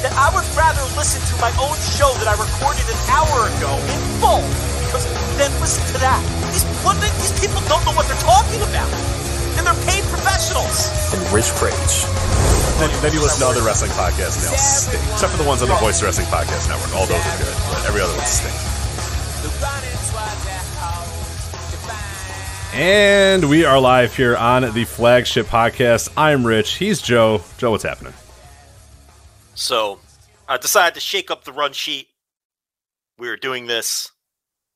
that I would rather listen to my own show that I recorded an hour ago in full because then listen to that. These, what, these people don't know what they're talking about. And they're paid professionals. And Rich Kraetsch. Then, then you listen to other wrestling podcasts and they'll stink. Except for the ones on the Voice Wrestling Podcast Network. All those are good, but every other one stinks. And we are live here on the flagship podcast. I'm Rich. He's Joe. Joe, what's happening? So I decided to shake up the run sheet. We are doing this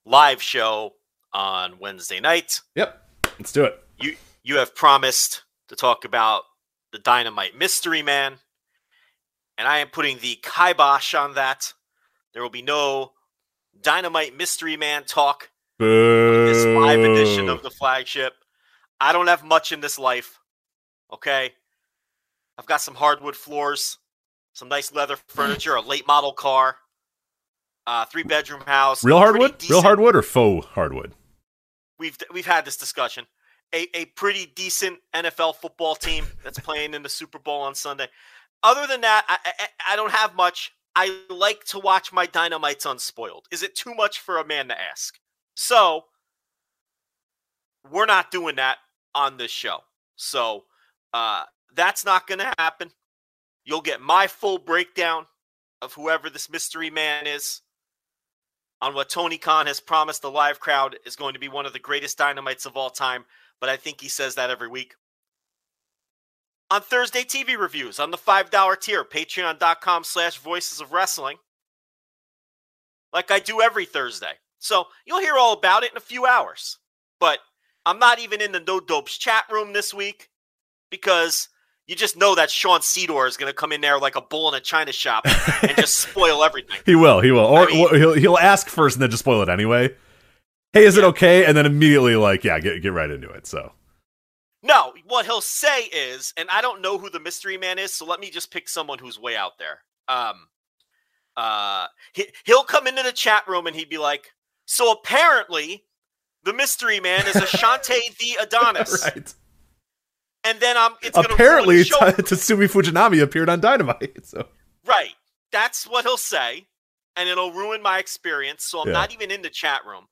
live show on Wednesday night. Yep. Let's do it. You you have promised to talk about the Dynamite Mystery Man, and I am putting the kibosh on that. There will be no Dynamite Mystery Man talk Boo. this live edition of the flagship. I don't have much in this life. Okay. I've got some hardwood floors, some nice leather furniture, a late model car, uh, three bedroom house. Real hardwood? Real hardwood or faux hardwood? We've we've had this discussion. A a pretty decent NFL football team that's playing in the Super Bowl on Sunday. Other than that, I, I, I don't have much. I like to watch my dynamites unspoiled. Is it too much for a man to ask? So we're not doing that on this show. So uh, that's not going to happen. You'll get my full breakdown of whoever this mystery man is on what Tony Khan has promised the live crowd is going to be one of the greatest dynamites of all time. But I think he says that every week. On Thursday TV reviews on the $5 tier, patreon.com slash voices of wrestling, like I do every Thursday. So you'll hear all about it in a few hours. But I'm not even in the No Dopes chat room this week because you just know that Sean Sedor is going to come in there like a bull in a china shop and just spoil everything. He will. He will. Or I mean- or he'll he'll ask first and then just spoil it anyway. Hey, is it okay? And then immediately like, yeah, get get right into it. So No, what he'll say is, and I don't know who the mystery man is, so let me just pick someone who's way out there. Um, uh, he, he'll come into the chat room and he'd be like, "So apparently, the mystery man is Ashante Thee Adonis," right. And then I'm it's Apparently, the. Tatsumi Fujinami appeared on Dynamite. So right. That's what he'll say, and it'll ruin my experience. So I'm Yeah. not even in the chat room.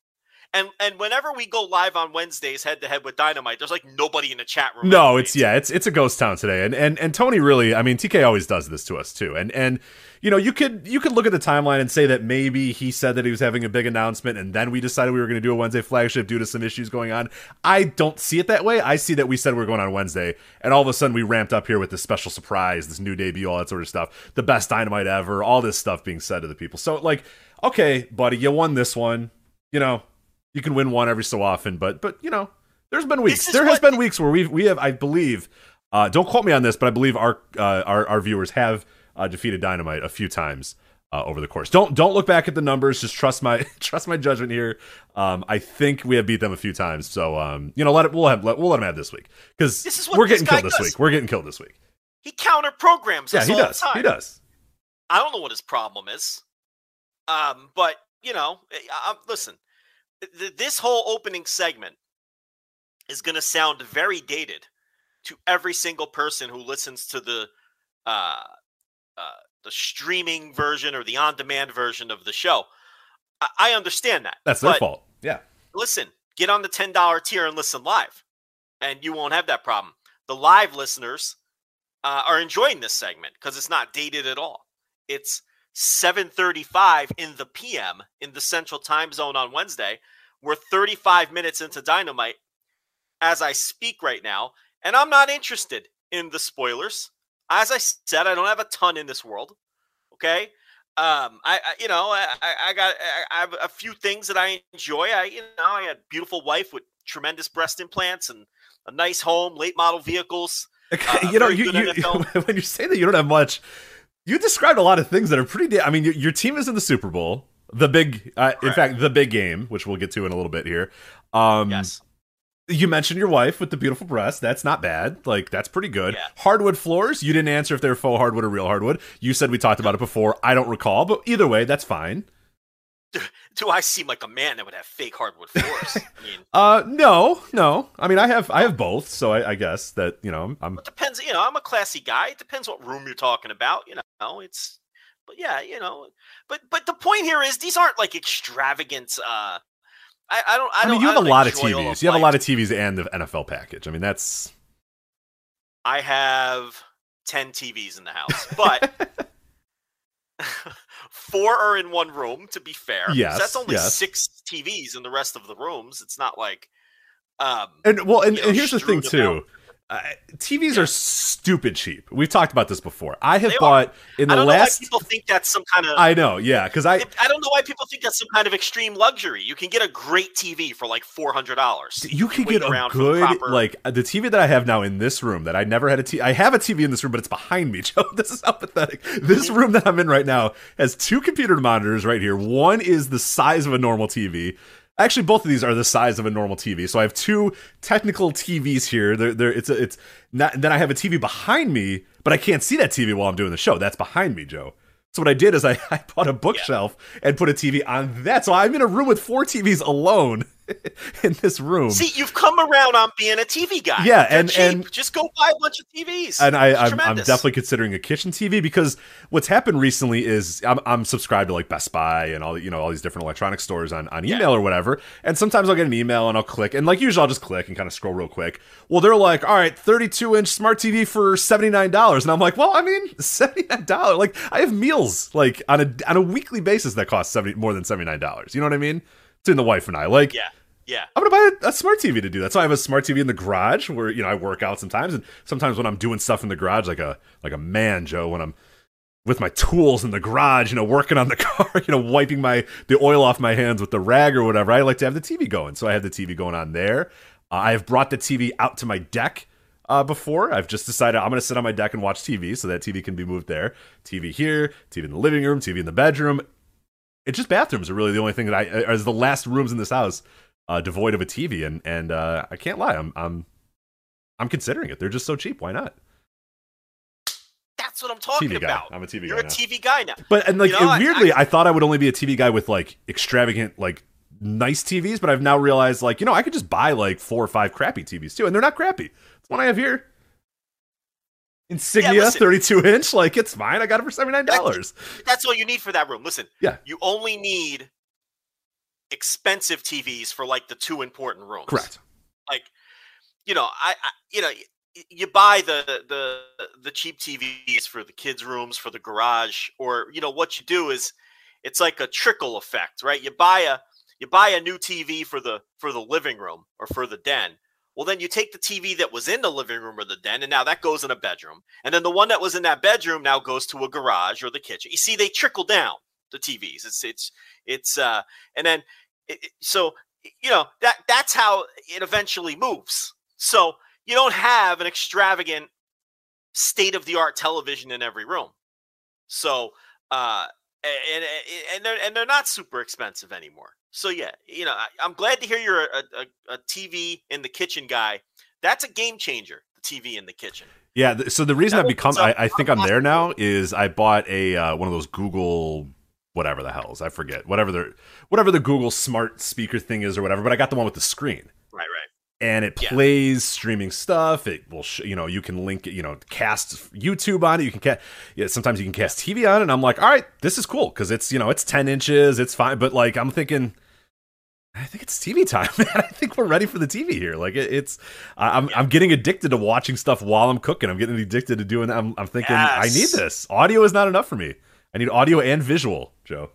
And and whenever we go live on Wednesdays head to head with Dynamite, there's like nobody in the chat room. No, it's yeah, it's it's a ghost town today, and and and Tony really, I mean, TK always does this to us too, and and you know, you could you could look at the timeline and say that maybe he said that he was having a big announcement, and then we decided we were going to do a Wednesday flagship due to some issues going on. I don't see it that way. I see that we said we're going on Wednesday, and all of a sudden we ramped up here with this special surprise, this new debut, all that sort of stuff, the best dynamite ever, all this stuff being said to the people. So like, okay, buddy, you won this one, you know. You can win one every so often, but but you know, there's been weeks. There has been weeks where we we have, I believe, uh, don't quote me on this, but I believe our uh, our our viewers have uh, defeated Dynamite a few times uh, over the course. Don't don't look back at the numbers. Just trust my trust my judgment here. Um, I think we have beat them a few times. So um, you know, let it we'll have let, we'll let them have this week because This is what we're getting killed this week. We're getting killed this week. He counter programs Yeah, he all does. the time. He does. I don't know what his problem is. Um, but you know, I, I, listen, th- this whole opening segment is going to sound very dated to every single person who listens to the uh, uh, the streaming version or the on-demand version of the show. I, I understand that. That's their fault. Yeah. Listen, get on the ten dollar tier and listen live, and you won't have that problem. The live listeners uh, are enjoying this segment because it's not dated at all. It's 7:35 in the PM in the Central Time Zone on Wednesday. We're 35 minutes into Dynamite as I speak right now, and I'm not interested in the spoilers. As I said, I don't have a ton in this world. Okay, um, I, I you know I, I got I, I have a few things that I enjoy. I you know I had a beautiful wife with tremendous breast implants and a nice home, late model vehicles. Uh, you know, you, you when you say that you don't have much, You described a lot of things that are pretty. Da- I mean, your, your team is in the Super Bowl, the big, uh, in fact, the big game, which we'll get to in a little bit here. Um, yes. You mentioned your wife with the beautiful breast. That's not bad. Like that's pretty good. Yeah. Hardwood floors. You didn't answer if they're faux hardwood or real hardwood. You said we talked about it before. I don't recall, but either way, that's fine. Do I seem like a man that would have fake hardwood floors? I mean, Uh, no, no. I mean, I have I have both, so I, I guess that you know I'm. it depends. You know, I'm a classy guy. It depends what room you're talking about. You know, it's. But yeah, you know, but but the point here is these aren't like extravagant. uh I, I don't. I, I, don't, mean, you have a lot of TVs. You have a lot of TVs and the NFL package. I mean, that's I have ten TVs in the house, but four are in one room. To be fair, Yes, that's only yes. six TVs in the rest of the rooms. It's not like, um, And well, and, you know, here's the thing too. Uh, TVs are stupid cheap. We've talked about this before. I have They are. bought in I the don't last. know why people think that's some kind of. I know, yeah, because I I don't know why people think that's some kind of extreme luxury. You can get a great TV for like four hundred dollars. you can get a good like uh, the TV that I have now in this room that I never had a TV. I have a TV in this room, but it's behind me, Joe. This is how pathetic. This Mm-hmm. room that I'm in right now has two computer monitors right here. One is the size of a normal TV. Actually, both of these are the size of a normal TV. So I have two technical TVs here. They're, they're, it's a, it's not. Then I have a TV behind me, but I can't see that TV while I'm doing the show. That's behind me, Joe. So what I did is I, I bought a bookshelf and put a TV on that. So I'm in a room with four TVs alone in this room. See, you've come around on being a TV guy. Yeah, They're and- cheap. and- just go buy a bunch of TVs. and I, I'm, I'm definitely considering a kitchen TV because what's happened recently is I'm, I'm subscribed to like Best Buy and all you know all these different electronic stores on, on email or whatever. And sometimes I'll get an email and I'll click and like usually I'll just click and kind of scroll real quick. Well, they're like, all right, 32 inch smart TV for seventy nine dollars, and I'm like, well, I mean, seventy nine dollars. Like I have meals like on a on a weekly basis that cost seventy more than seventy nine dollars. You know what I mean? Between the wife and I, like. Yeah, yeah. I'm gonna buy a, a smart TV to do that. So I have a smart TV in the garage where you know I work out sometimes, and sometimes when I'm doing stuff in the garage, like a like a man, Joe, when I'm with my tools in the garage, you know, working on the car, you know, wiping my the oil off my hands with the rag or whatever. I like to have the TV going, so I have the TV going on there. Uh, I have brought the TV out to my deck uh, before. I've just decided I'm going to sit on my deck and watch TV, so that TV can be moved there. TV here, TV in the living room, TV in the bedroom. It's just bathrooms are really the only thing that I as the last rooms in this house uh, devoid of a TV, and and uh, I can't lie, I'm I'm I'm considering it. They're just so cheap. Why not? That's what I'm talking TV guy. about. I'm a TV guy. You're guy a now. TV guy now. But and like You know, I- it- weirdly, I, thought I would only be a TV guy with like extravagant, like nice TVs. But I've now realized, like you know, I could just buy like four or five crappy TVs too, and they're not crappy. It's one I have here. Insignia, Yeah, listen. 32 inch, like it's fine. I got it for seventy nine dollars. That's all you need for that room. Listen, Yeah. you only need expensive TVs for like the two important rooms. Correct. Like, you know, I, I you know, you buy the the the cheap TVs for the kids' rooms, for the garage, or you know what you do is it's like a trickle effect, right? You buy a you buy a new TV for the for the living room or for the den. Well, then you take the TV that was in the living room or the den, and now that goes in a bedroom. And then the one that was in that bedroom now goes to a garage or the kitchen. You see, they trickle down the TVs. It's it's it's uh, and then it, it- so you know that that's how it eventually moves. So you don't have an extravagant state of the art television in every room. So uh, a- and and they're and they're not super expensive anymore. So yeah, you know, I, I'm glad to hear you're a, a, a TV in the kitchen guy. That's a game changer. The TV in the kitchen. Yeah. th- So the reason That I've become, I, I think I'm there now, is I bought a uh, one of those Google whatever the hell's I forget whatever the whatever the Google smart speaker thing is or whatever. But I got the one with the screen. Right, right. and it Yeah. plays streaming stuff. It will, sh- you know, you can link, it, you know, cast YouTube on it. You can cast, yeah, sometimes you can cast TV on it. And I'm like, all right, this is cool because it's, you know, it's 10 inches, it's fine. But like, I'm thinking, I think it's TV time, man. I think we're ready for the TV here. Like, it, it's, I'm, I'm getting addicted to watching stuff while I'm cooking. I'm getting addicted to doing that. I'm, I'm thinking, I need this. Audio is not enough for me. I need audio and visual, Joe.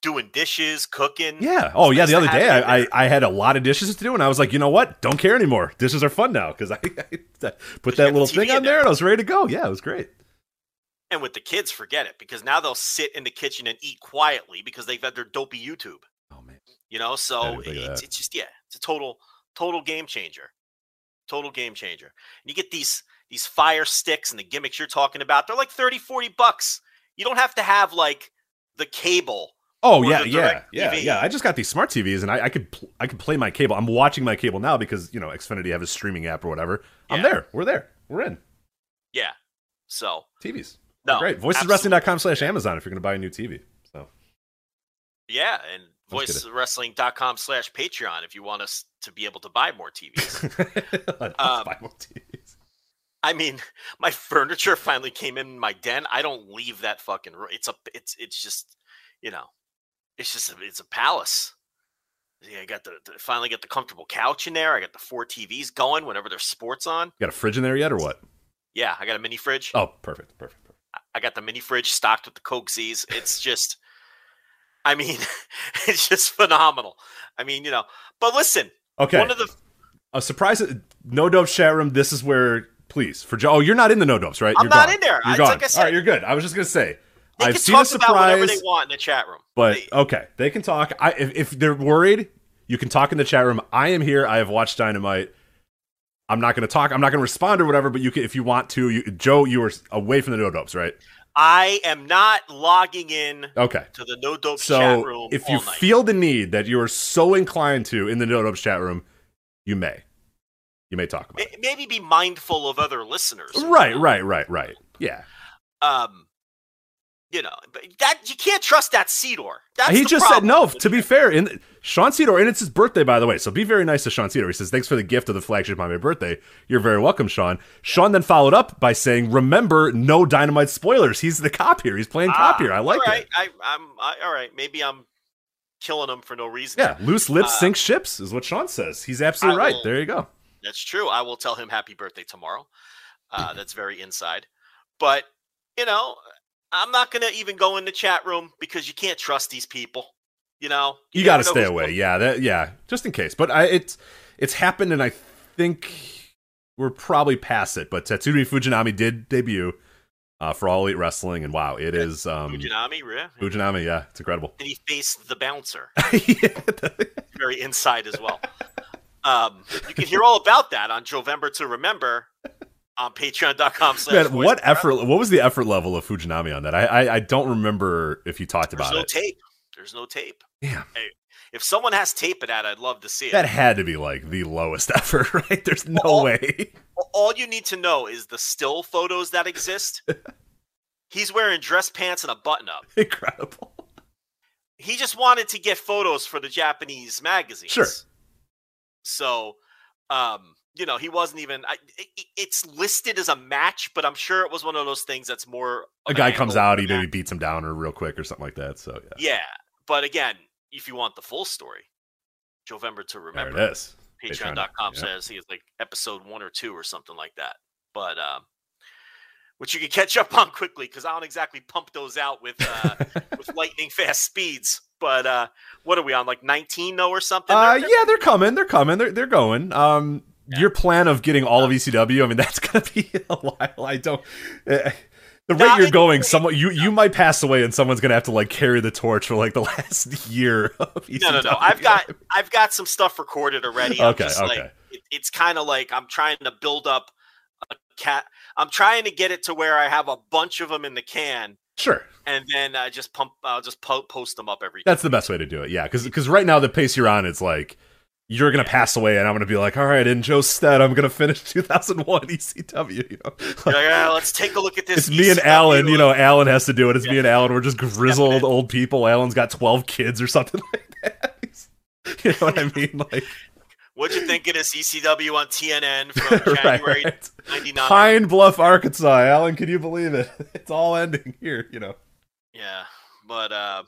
Doing dishes, cooking. Yeah. Oh, It's yeah. nice The other day, I, I. I had a lot of dishes to do, and I was like, you know what? Don't care anymore. Dishes are fun now because I, I put that little thing on there. there, and I was ready to go. Yeah, it was great. And with the kids, forget it because now they'll sit in the kitchen and eat quietly because they've got their dopey YouTube. You know, so didn't think of it's, it's just yeah, it's a total total game changer. Total game changer. And you get these these fire sticks and the gimmicks you're talking about, they're like 30, 40 bucks. You don't have to have like the cable. Oh yeah, yeah, yeah, TV. yeah. I just got these smart TVs, and I, I could pl- I could play my cable. I'm watching my cable now because you know Xfinity have a streaming app or whatever. I'm there. We're there. We're in Yeah. So TVs. no, Great. Voiceswrestling.com slash Amazon if you're going to buy a new TV. So Yeah, and voicewrestling.com slash Patreon if you want us to be able to buy more TVs. Um, buy more TVs. I mean, my furniture finally came in my den. I don't leave that fucking room. It's a it's it's just, you know, it's just a, it's a palace. Yeah, I got the, the finally got the comfortable couch in there. I got the four TVs going whenever there's sports on. You got a fridge in there yet, or what? Yeah, I got a mini fridge. Oh, perfect, perfect. perfect. I got the mini fridge stocked with the Coke Z's. It's just, I mean, it's just phenomenal. I mean, you know, but listen, Okay. one of the a surprise. Uh, no dopes chat room. This is where, please, for Joe. Oh, you're not in the no dopes, right? I'm you're not gone. in there. You're It's gone. like said. All right, you're good. I was just gonna say. they I've can seen a talk about whatever surprise, they want in the chat room. but They- okay, they can talk. I if, if they're worried, you can talk in the chat room. I am here. I have watched Dynamite. I'm not going to talk. I'm not going to respond or whatever. But you can, if you want to. You, Joe, you are away from the no dopes, right? I am not logging in Okay. to the No Dope chat So room. if you night. feel the need that you are so inclined to in the no dopes chat room, you may. You may talk about May- maybe be mindful of other listeners. Right, right, right, right. Yeah. Um, you know, but that you can't trust that Sedor. That's he just said no. To be fair, in Sean Sedor, and it's his birthday, by the way. So be very nice to Sean Sedor. He says, "Thanks for the gift of the flagship on my birthday. You're very welcome, Sean." Sean then followed up by saying, "Remember, no dynamite spoilers. He's the cop here. He's playing cop Ah, here. I like all right. it. I, I'm I, all right. Maybe I'm killing him for no reason. Yeah, loose lips Uh, sink ships is what Sean says. He's absolutely I right. There you go. That's true. I will tell him happy birthday tomorrow. Uh, that's very inside. But, you know, I'm not going to even go in the chat room because you can't trust these people. You know, You, never got to stay away. going- Yeah, that yeah, just in case. But I, it's it's happened, and I think we're probably past it. But Tatsumi Fujinami did debut uh, for All Elite Wrestling, and wow, it is um, Fujinami, yeah. Fujinami. Yeah, it's incredible. And he faced the bouncer. Very inside as well. Um, you can hear all about that on November to Remember on patreon.com slash what effort? What was the effort level of Fujinami on that? I I, I don't remember if he talked about it. There's about no it. tape. There's no tape. Damn. Hey, if someone has tape of that, I'd love to see it. That had to be like the lowest effort, right? There's no Well, way. all you need to know is the still photos that exist. He's wearing dress pants and a button up. Incredible. He just wanted to get photos for the Japanese magazines. Sure. So, um, you know, he wasn't even. I, it, it's listed as a match, but I'm sure it was one of those things that's more. A guy comes out, he maybe beats him down or real quick or something like that. So yeah, Yeah, but again, if you want the full story, November to there remember. it is. patreon.com yeah. says he is like episode one or two or something like that but um which you can catch up on quickly because i don't exactly pump those out with uh with lightning fast speeds but uh what are we on like 19 though or something Uh, They're- they're- yeah, they're coming. They're coming. They're they're going. Um, your plan of getting all of ECW, I mean, that's gonna be a while. I don't. Uh, the rate you're going, someone you you might pass away, and someone's gonna have to like carry the torch for like the last year of ECW. no no no i've got i've got some stuff recorded already I'm Okay, okay. like it, it's kind of like i'm trying to build up a cat i'm trying to get it to where i have a bunch of them in the can sure. and then i just pump i'll just po- post them up every That's the best way to do it. Yeah, because right now the pace you're on, it's like you're gonna pass away, and I'm gonna be like, all right, in Joe's stead, I'm gonna finish 2001 ECW. You know, like, "Ah, let's take a look at this it's me and Alan. You know, Alan has to do it. It's me and Alan. We're just grizzled old people. Alan's got 12 kids or something like that. you know what I mean? Like What'd you think of this ECW on TNN from right, January right. 99? Pine Bluff, Arkansas. Alan, can you believe it? It's all ending here. You know. Yeah, but uh,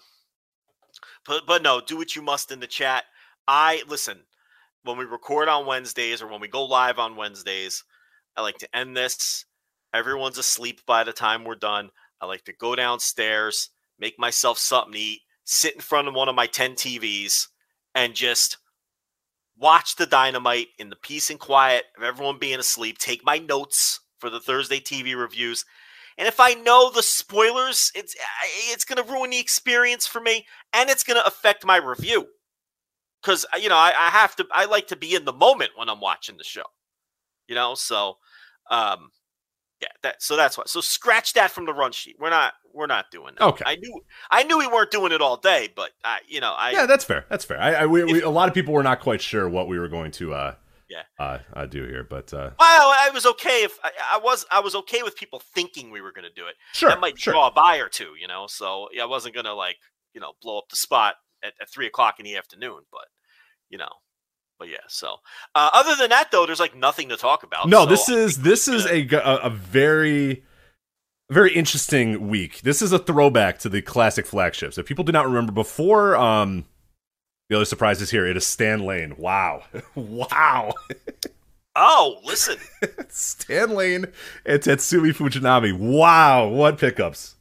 but but no, do what you must in the chat. I listen when we record on Wednesdays or when we go live on Wednesdays. I like to end this. Everyone's asleep by the time we're done. I like to go downstairs, make myself something to eat, sit in front of one of my 10 TVs, and just watch the dynamite in the peace and quiet of everyone being asleep, take my notes for the Thursday TV reviews. And if I know the spoilers, it's it's going to ruin the experience for me, and it's going to affect my review. Because you know, I, I have to. I like to be in the moment when I'm watching the show. You know, so um, Yeah, that so that's why. So scratch that from the run sheet. We're not we're not doing that. Okay. I knew I knew we weren't doing it all day, but I you know I yeah, that's fair. That's fair. I, I we, we, a lot of people were not quite sure what we were going to uh Yeah. uh, uh do here, but uh well I was okay if I, I was I was okay with people thinking we were going to do it. sure, that might sure. draw a buy or two, you know. So yeah, I wasn't gonna like you know blow up the spot at, at three o'clock in the afternoon, but you know, but yeah. So uh, other than that, though, there's like nothing to talk about. No, so this is this is a, a a very very interesting week. This is a throwback to the classic flagships. If people do not remember before um the other surprise is here. It is Stan Lane. Wow. wow. oh listen, Stan Lane and Tatsumi Fujinami. Wow. What pickups.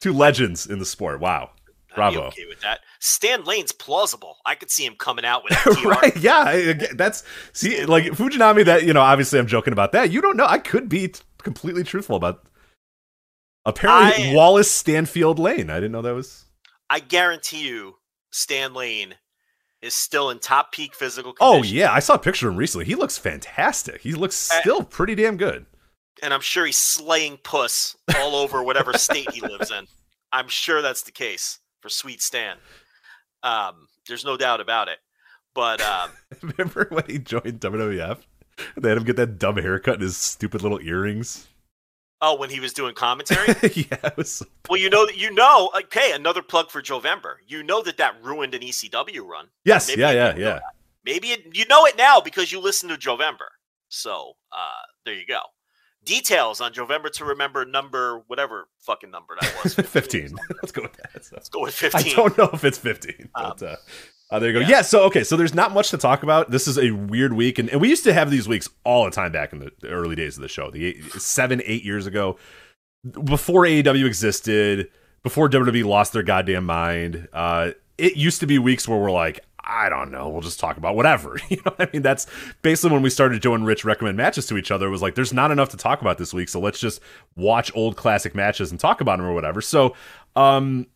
Two legends in the sport. Wow. Bravo. okay with that. Stan Lane's plausible. I could see him coming out with right? Yeah, that's see, like Fujinami. That you know, obviously, I'm joking about that. You don't know. I could be t- completely truthful about. Apparently, I- Wallace Stanfield Lane. I didn't know that was. I guarantee you, Stan Lane is still in top peak physical oh, Condition. Oh yeah, I saw a picture of him recently. He looks fantastic. He looks still pretty damn good. and I'm sure he's slaying puss all over whatever state he lives in. I'm sure that's the case for Sweet Stan. Um, there's no doubt about it. But um, Remember when he joined WWF? They had him get that dumb haircut and his stupid little earrings. oh, when he was doing commentary, yeah, it was. well, you know that you know. Okay, another plug for Jovember. You know that that ruined an ECW run. Yes, Maybe yeah, yeah, yeah. Maybe it, you know it now because you listen to Jovember. So uh, there you go. Details on November to remember number whatever fucking number that was. 15. Let's go with that. So. Let's go with 15. I don't know if it's 15, but uh, uh, there you go. Yeah. so okay, so there's not much to talk about. This is a weird week, and, and we used to have these weeks all the time back in the, the early days of the show, the eight, seven, eight years ago, before AEW existed, before WWE lost their goddamn mind. Uh, it used to be weeks where we're like, I don't know, we'll just talk about whatever. You know what I mean? That's basically when we started and Rich recommend matches to each other. It was like, there's not enough to talk about this week, so let's just watch old classic matches and talk about them or whatever. So, um,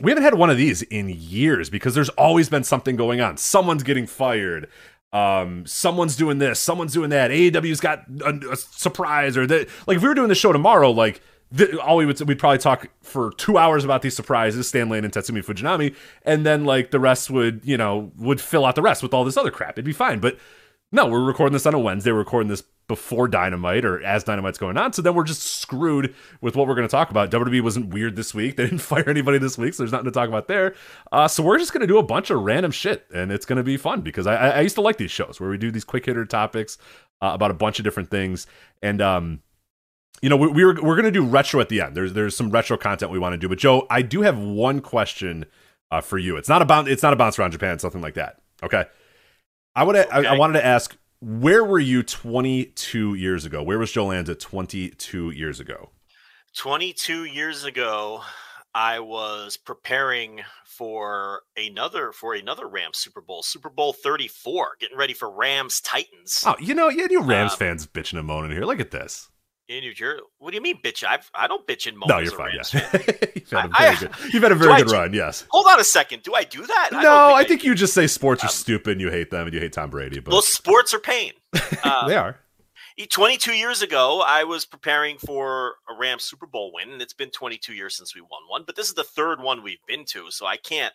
we haven't had one of these in years because there's always been something going on. Someone's getting fired. Um, someone's doing this. Someone's doing that. AEW's got a, a surprise or that. Like if we were doing the show tomorrow, like th- all we would we'd probably talk for two hours about these surprises, Stan Lane and Tatsumi Fujinami, and then like the rest would you know would fill out the rest with all this other crap. It'd be fine, but no, we're recording this on a Wednesday. We're recording this before Dynamite or as Dynamite's going on. So then we're just screwed with what we're going to talk about. WWE wasn't weird this week. They didn't fire anybody this week, so there's nothing to talk about there. Uh, so we're just going to do a bunch of random shit, and it's going to be fun because I, I, I used to like these shows where we do these quick hitter topics uh, about a bunch of different things. And um, you know, we, we were we're going to do retro at the end. There's there's some retro content we want to do. But Joe, I do have one question uh, for you. It's not about it's not a bounce around Japan, something like that. Okay. I would I, I wanted to ask where were you 22 years ago? Where was Joe Lanza 22 years ago? 22 years ago, I was preparing for another for another Rams Super Bowl, Super Bowl 34, getting ready for Rams Titans Oh, you know, yeah, you Rams Um, fans bitching and moaning here. Look at this. In New Jersey. What do you mean, bitch? I've, I don't bitch in. No, you're fine. Yeah, you've had a I- very I- good. You've had a very I good do- run. Yes. Hold on a second. Do I do that? I No, don't I think you just say sports are Um, stupid and you hate them and you hate Tom Brady. But Well, sports are pain. Uh, they are. 22 years ago, I was preparing for a Rams Super Bowl win, and it's been 22 years since we won one. But this is the third one we've been to, so I can't.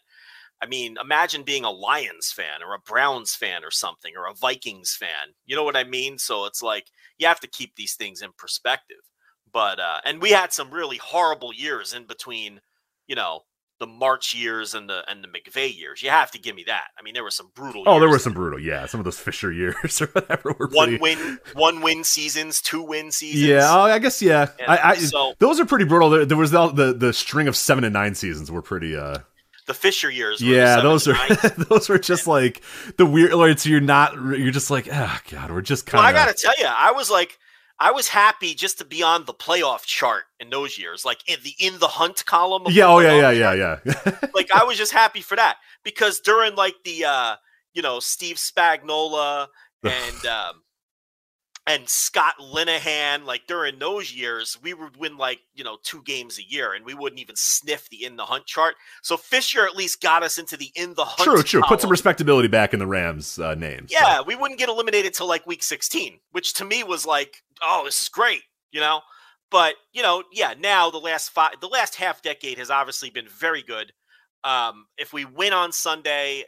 I mean, imagine being a Lions fan or a Browns fan or something, or a Vikings fan. You know what I mean? So it's like you have to keep these things in perspective. But uh, and we had some really horrible years in between, you know, the Martz years and the and the McVay years. You have to give me that. I mean, there were some brutal. Oh, there were some brutal. Yeah, some of those Fisher years or whatever were one pretty. win, one win seasons, two win seasons. Yeah, oh, I guess yeah. And I, I so- those are pretty brutal. There, there was the, the the string of seven and nine seasons were pretty. uh the Fisher years. Were Yeah, those are seven and nines. those were just like the weird. Like, so you're not. You're just like, oh god, we're just well, kind I gotta tell you, I was like, I was happy just to be on the playoff chart in those years, like in the in the hunt column. Of yeah. the Oh yeah. Yeah. Yeah. Yeah. like I was just happy for that because during like the uh you know Steve Spagnuolo and um and Scott Linehan, like during those years, we would win like you know two games a year, and we wouldn't even sniff the in the hunt chart. So Fisher at least got us into the in the hunt. true. True. Put some respectability back in the Rams' uh, names. so. Yeah, we wouldn't get eliminated till like week 16, which to me was like, oh, this is great, you know. but you know, yeah, now the last five, the last half decade has obviously been very good. Um, if we win on Sunday,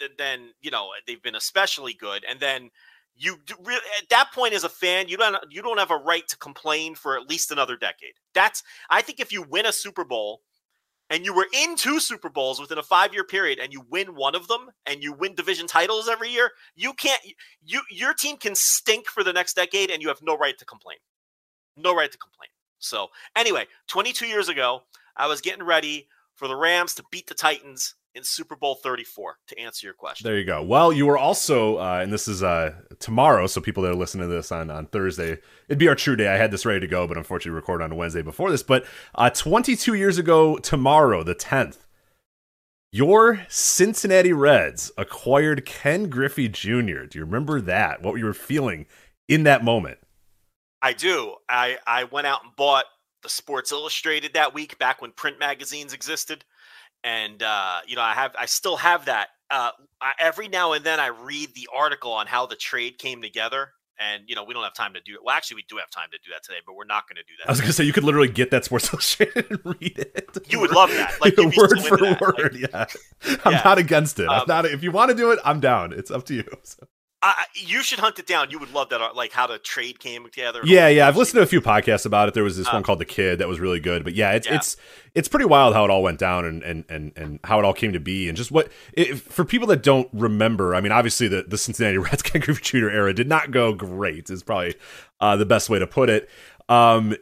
th- then you know they've been especially good, and then you at that point as a fan, you don't you don't have a right to complain for at least another decade. That's I think if you win a Super Bowl and you were in two Super Bowls within a five year period and you win one of them and you win division titles every year, you can't you your team can stink for the next decade and you have no right to complain. No right to complain. So anyway, 22 years ago, I was getting ready for the Rams to beat the Titans in Super Bowl 34 to answer your question. There you go. Well, you were also, uh, and this is uh, tomorrow, so people that are listening to this on, on Thursday, it'd be our true day. I had this ready to go, but unfortunately recorded on a Wednesday before this. But uh, 22 years ago tomorrow, the 10th, your Cincinnati Reds acquired Ken Griffey Jr. Do you remember that? What were you were feeling in that moment? I do. I, I went out and bought the Sports Illustrated that week back when print magazines existed and uh, you know I have I still have that. Uh, I, every now and then I read the article on how the trade came together, and you know we don't have time to do it. Well, actually, we do have time to do that today, but we're not going to do that. I was going to say you could literally get that Sports Illustrated and read it. You would love that, like word for word. Like, yeah, I'm yeah. not against it. Um, I'm not. If you want to do it, I'm down. It's up to you. So. I, you should hunt it down. You would love that, uh, like how the trade came together. Yeah, yeah. I've listened to a few podcasts about it. There was this um, one called The Kid that was really good. But yeah, it's yeah. it's it's pretty wild how it all went down and and and, and how it all came to be and just what it, for people that don't remember. I mean, obviously the the Cincinnati Reds Ken Griffey Jr. era did not go great. Is probably uh, the best way to put it. Um,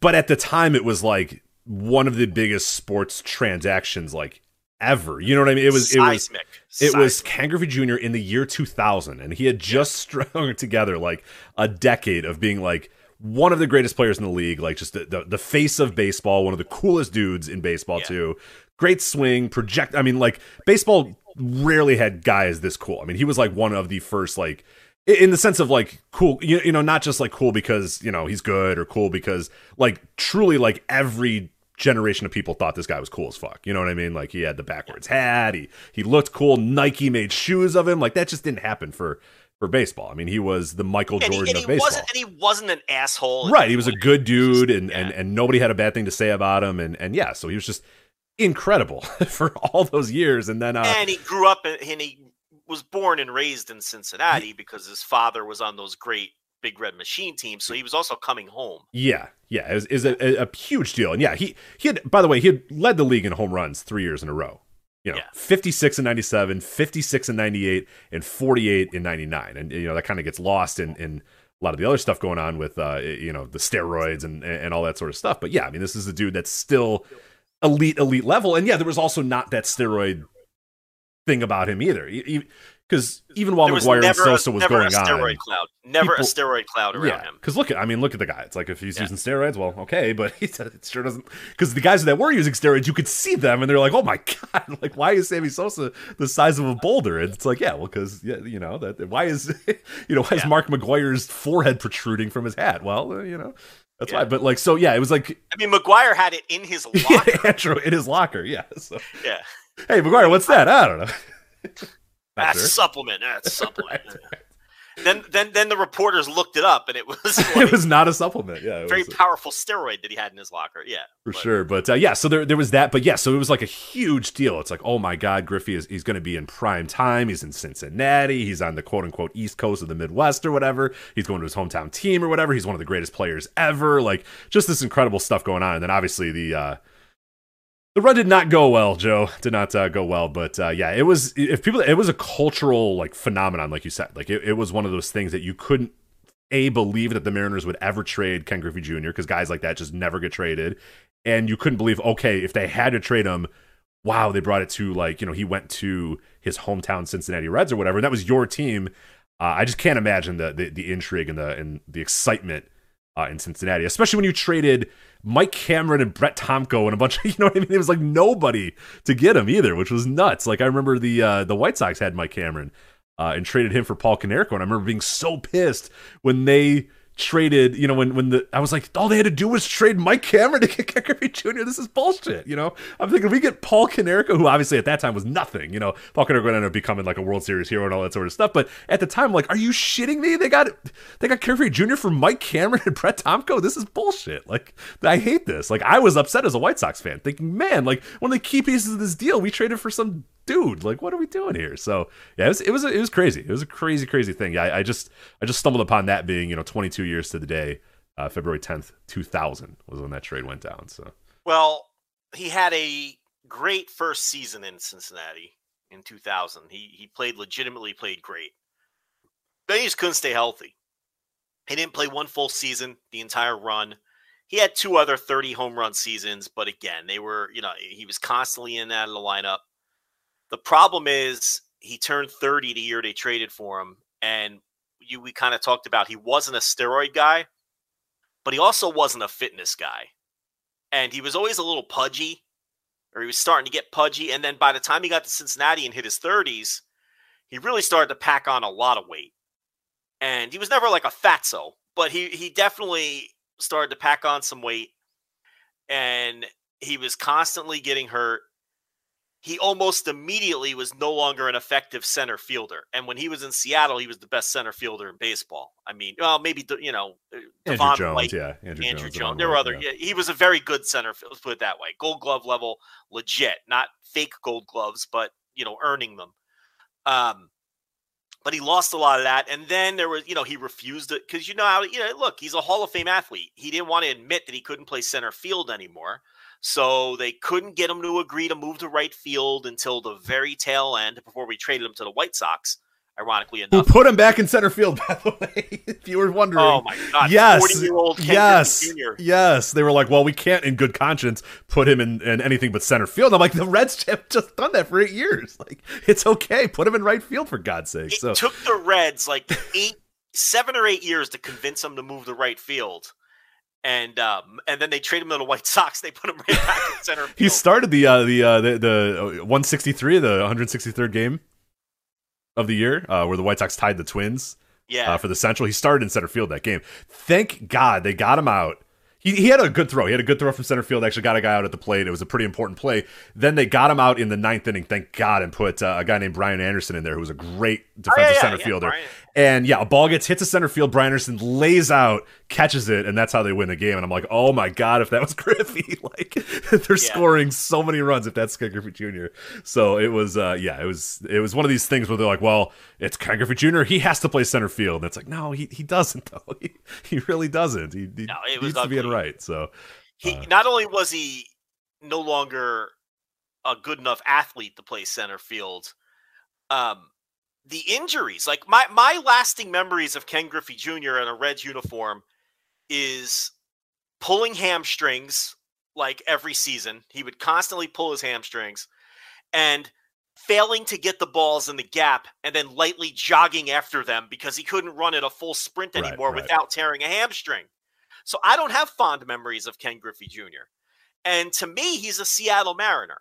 but at the time, it was like one of the biggest sports transactions like ever. You know what I mean? It was Seismic. it was it was Ken Griffey Jr. in the year 2000, and he had just strung together like a decade of being like one of the greatest players in the league, like just the, the, the face of baseball, one of the coolest dudes in baseball yeah. too. Great swing, project. I mean, like baseball rarely had guys this cool. I mean, he was like one of the first like in the sense of like cool you, you know not just like cool because you know he's good or cool because like truly like every generation of people thought this guy was cool as fuck. You know what I mean? Like he had the backwards hat, he he looked cool. Nike made shoes of him. Like that just didn't happen for for baseball. I mean, he was the Michael and Jordan he, and of baseball. Wasn't, and he wasn't an asshole. Right. He was a good dude, and, yeah. and and nobody had a bad thing to say about him. And and yeah, so he was just incredible for all those years. And then uh, and he grew up and he was born and raised in Cincinnati because his father was on those great Big Red Machine team, so he was also coming home. Yeah, yeah, it was, it was a, a, huge deal, and yeah, he he had. By the way, he had led the league in home runs three years in a row. You know, yeah. 56 and 97, 56 and 98, and 48 in 99, and you know that kind of gets lost in in a lot of the other stuff going on with uh you know the steroids and and all that sort of stuff. But yeah, I mean, this is a dude that's still elite elite level, and yeah, there was also not that steroid thing about him either. Because even while McGwire and Sosa was never going a steroid on, cloud, never people, a steroid cloud around yeah, him. Because look, at, I mean, look at the guy. It's like if he's yeah. using steroids, well, okay, but he said it sure doesn't. Because the guys that were using steroids, you could see them, and they're like, "Oh my god, like why is Sammy Sosa the size of a boulder?" And it's like, yeah, well, because yeah, you know that why is you know why is Mark McGwire's forehead protruding from his hat? Well, uh, you know. That's yeah. why, but like, so yeah, it was like. I mean, McGwire had it in his locker. yeah, in his locker, yeah. So. Yeah. Hey, McGwire, what's that? I don't know. That's sure. supplement. That's supplement. right, right. Then, then, then the reporters looked it up, and it was like it was not a supplement. Yeah, very was, powerful steroid that he had in his locker. Yeah, for but. sure. But uh, yeah, so there, there was that. But yeah, so it was like a huge deal. It's like, oh my God, Griffey is he's going to be in prime time. He's in Cincinnati. He's on the quote unquote East Coast of the Midwest or whatever. He's going to his hometown team or whatever. He's one of the greatest players ever. Like just this incredible stuff going on. And then obviously the. uh the run did not go well, Joe. Did not uh, go well, but uh, yeah, it was. If people, it was a cultural like phenomenon, like you said. Like it, it was one of those things that you couldn't a believe that the Mariners would ever trade Ken Griffey Jr. because guys like that just never get traded, and you couldn't believe okay if they had to trade him. Wow, they brought it to like you know he went to his hometown Cincinnati Reds or whatever, and that was your team. Uh, I just can't imagine the, the the intrigue and the and the excitement uh, in Cincinnati, especially when you traded Mike Cameron and Brett Tomko and a bunch of you know what I mean. It was like nobody to get him either, which was nuts. Like I remember the uh, the White Sox had Mike Cameron uh, and traded him for Paul Konerko, and I remember being so pissed when they traded, you know, when when the I was like, all they had to do was trade Mike Cameron to get Griffey Jr. This is bullshit, you know. I'm thinking we get Paul Konerko, who obviously at that time was nothing, you know. Paul Konerko ended up becoming like a World Series hero and all that sort of stuff. But at the time, like, are you shitting me? They got they got Griffey Jr. for Mike Cameron and Brett Tomko. This is bullshit. Like, I hate this. Like, I was upset as a White Sox fan, thinking, man, like one of the key pieces of this deal, we traded for some dude like what are we doing here so yeah it was it was, it was crazy it was a crazy crazy thing yeah I, I just i just stumbled upon that being you know 22 years to the day uh, february 10th 2000 was when that trade went down so Well, he had a great first season in Cincinnati in 2000. He he played legitimately played great. But he just couldn't stay healthy. He didn't play one full season the entire run. He had two other 30 home run seasons, but again, they were, you know, he was constantly in and out of the lineup. The problem is he turned 30 the year they traded for him. And you we kind of talked about he wasn't a steroid guy, but he also wasn't a fitness guy and he was always a little pudgy, or he was starting to get pudgy. And then by the time he got to Cincinnati and hit his 30s, he really started to pack on a lot of weight. And he was never like a fatso, but he he definitely started to pack on some weight, and he was constantly getting hurt. He almost immediately was no longer an effective center fielder. And when he was in Seattle, he was the best center fielder in baseball. I mean, well, maybe you know, andrew Devon jones White, yeah andrew, Andruw jones, Jones. There were other. yeah. Yeah. He was a very good center field. Let's put it that way. Gold Glove level, legit, not fake Gold Gloves, but you know, earning them. Um, but he lost a lot of that, and then there was, you know, he refused it because you know how you know. Look, he's a Hall of Fame athlete. He didn't want to admit that he couldn't play center field anymore, so they couldn't get him to agree to move to right field until the very tail end before we traded him to the White Sox. Ironically enough. put him back in center field by the way if you were wondering Oh my God! yes yes Jr. yes they were like well we can't in good conscience put him in, in anything but center field i'm like the reds have just done that for eight years like it's okay put him in right field for god's sake So It so took the Reds like eight, seven or eight years to convince him to move to right field, and um, and then they trade him to the White Sox. They put him right back in center field. he started the uh the uh the, the 163 the 163rd game of the year uh where the white sox tied the twins yeah, uh, for the Central. He started in center field that game. Thank God they got him out. He, he had a good throw. He had a good throw from center field. Actually, got a guy out at the plate. It was a pretty important play. Then they got him out in the ninth inning. Thank God, and put uh, a guy named Brian Anderson in there, who was a great defensive Oh, yeah, center yeah, fielder. Brian. And yeah, a ball gets hit to center field. Brian Anderson lays out, catches it, and that's how they win the game. And I'm like, oh my god, if that was Griffey, like they're Yeah. scoring so many runs if that's Ken Griffey Jr. So it was, uh, yeah, it was, it was one of these things where they're like, well, it's Ken Griffey Jr. He has to play center field. And it's like, no, he, he doesn't though. He, he really doesn't. He, he No, it was to be in right. So he uh, not only was he no longer a good enough athlete to play center field, um, the injuries, like my my lasting memories of Ken Griffey Jr. in a Reds uniform, is pulling hamstrings like every season. He would constantly pull his hamstrings and failing to get the balls in the gap and then lightly jogging after them because he couldn't run at a full sprint Right, anymore right. without tearing a hamstring. So I don't have fond memories of Ken Griffey Jr. And to me, he's a Seattle Mariner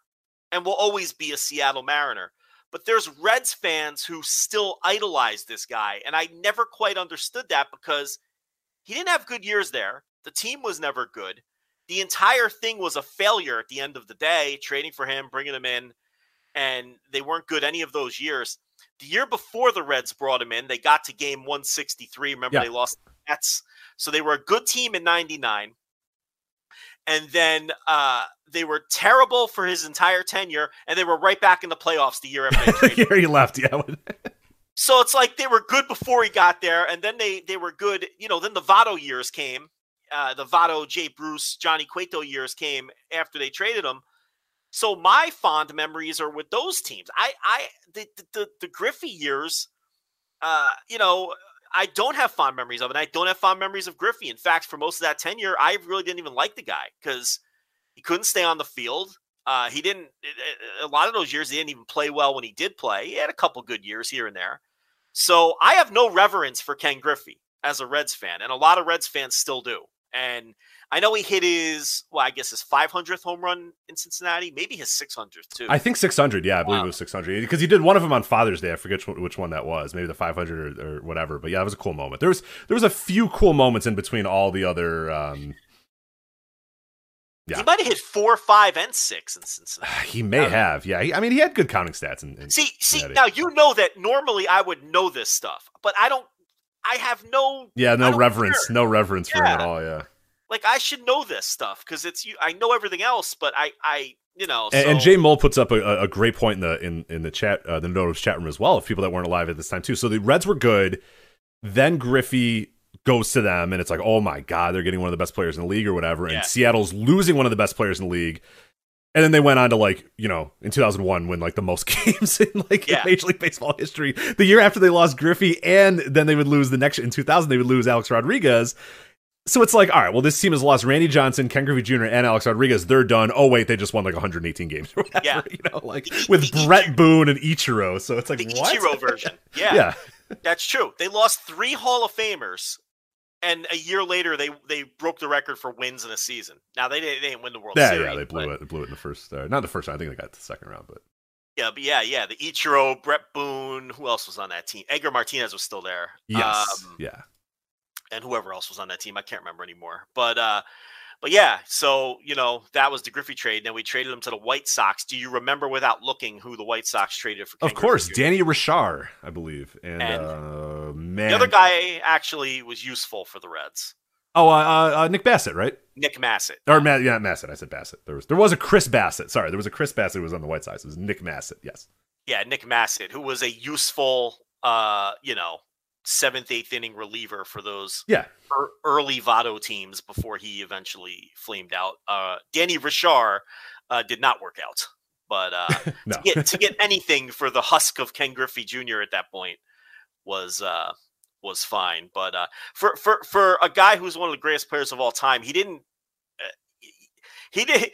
and will always be a Seattle Mariner. But there's Reds fans who still idolize this guy. And I never quite understood that because he didn't have good years there. The team was never good. The entire thing was a failure at the end of the day, trading for him, bringing him in, and they weren't good any of those years. The year before the Reds brought him in, they got to game 163. Remember, Yeah. they lost the Mets. So they were a good team in 99. And then uh, they were terrible for his entire tenure, and they were right back in the playoffs the year after traded. here he left. Yeah. So it's like they were good before he got there, and then they they were good. You know, then the Votto years came, uh, the Votto, Jay Bruce, Johnny Cueto years came after they traded him. So my fond memories are with those teams. I I the the, the, the Griffey years, uh, you know, I don't have fond memories of it. I don't have fond memories of Griffey. In fact, for most of that tenure, I really didn't even like the guy because he couldn't stay on the field. Uh, he didn't. A lot of those years, he didn't even play well when he did play. He had a couple good years here and there. So I have no reverence for Ken Griffey as a Reds fan, and a lot of Reds fans still do. And I know he hit his, well, I guess his 500th home run in Cincinnati, maybe his 600th too. I think 600. Yeah, I believe Wow. it was 600 because he did one of them on Father's Day. I forget which one, that was. Maybe the 500 or, or whatever. But yeah, it was a cool moment. There was there was a few cool moments in between all the other. Um, yeah. He might have hit four, five, and six in Cincinnati. he may have. Yeah, he, I mean, he had good counting stats. In, in See, see, now you know that normally I would know this stuff, but I don't. I have no yeah, no reverence, care. no reverence for him at all. Yeah. like I should know this stuff because it's you. I know everything else, but I, I, you know. And, and Jay Mole puts up a, a great point in the in, in the chat, uh, the Notice chat room as well, of people that weren't alive at this time too. So the Reds were good. Then Griffey goes to them, and it's like, oh my god, they're getting one of the best players in the league or whatever. And Yeah. Seattle's losing one of the best players in the league. And then they went on to like you know in 2001 win like the most games in like Yeah. Major League Baseball history. The year after they lost Griffey, and then they would lose the next in 2000 they would lose Alex Rodriguez. So it's like, all right, well, this team has lost Randy Johnson, Ken Griffey Jr., and Alex Rodriguez. They're done. Oh wait, they just won like 118 games whatever. Yeah. you know, like with Bret Boone and Ichiro. So it's like the what? Ichiro version. Yeah, yeah, that's true. They lost three Hall of Famers, and a year later they they broke the record for wins in a season. Now they didn't, they didn't win the World yeah, Series. yeah. They blew but- it. They blew it in the first. Uh, not the first round. I think they got the second round, but Yeah, but yeah, yeah. The Ichiro, Bret Boone. Who else was on that team? Edgar Martinez was still there. yes, Um, yeah. and whoever else was on that team. I can't remember anymore. But uh but yeah, so you know, that was the Griffey trade. Then we traded him to the White Sox. Do you remember without looking who the White Sox traded for? Ken Of course, Griffey Danny Richard, I believe, and, And uh, man, The other guy actually was useful for the Reds. Oh, uh, uh, uh, Nick Bassett, right? Nick Masset. Or Matt? Yeah, Masset. I said Bassett. There was there was a Chris Bassett. Sorry, there was a Chris Bassett who was on the White Sox. It was Nick Masset. Yes. Yeah, Nick Masset, who was a useful uh, you know, seventh, eighth inning reliever for those Yeah. early Votto teams before he eventually flamed out. Uh Danny Richard uh did not work out. But uh No. to get to get anything for the husk of Ken Griffey Jr. at that point was uh was fine. But uh for for for a guy who's one of the greatest players of all time, he didn't uh, he- he did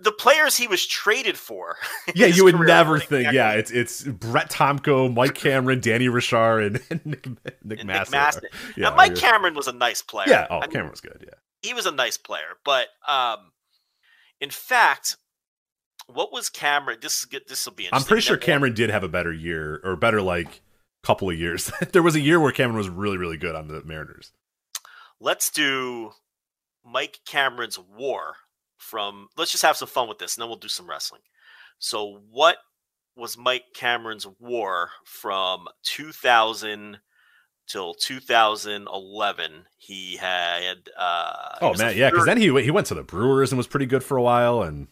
the players he was traded for. Yeah, you would never think. Yeah, it's it's Brett Tomko, Mike Cameron, Danny Richard, and, and Nick, Nick and. Nick Masset. Yeah, now, Mike you're- Cameron was a nice player. Yeah. Oh, I mean, Cameron was good. Yeah. he was a nice player, but um, in fact, what was Cameron? This is good. This will be. I'm pretty sure Cameron did have a better year or better like couple of years. there was a year where Cameron was really really good on the Mariners. Let's do Mike Cameron's War from. Let's just have some fun with this, and then we'll do some wrestling. So, what was Mike Cameron's War from 2000 till 2011? He had. Uh, Oh man, yeah, because then he he went to the Brewers and was pretty good for a while. And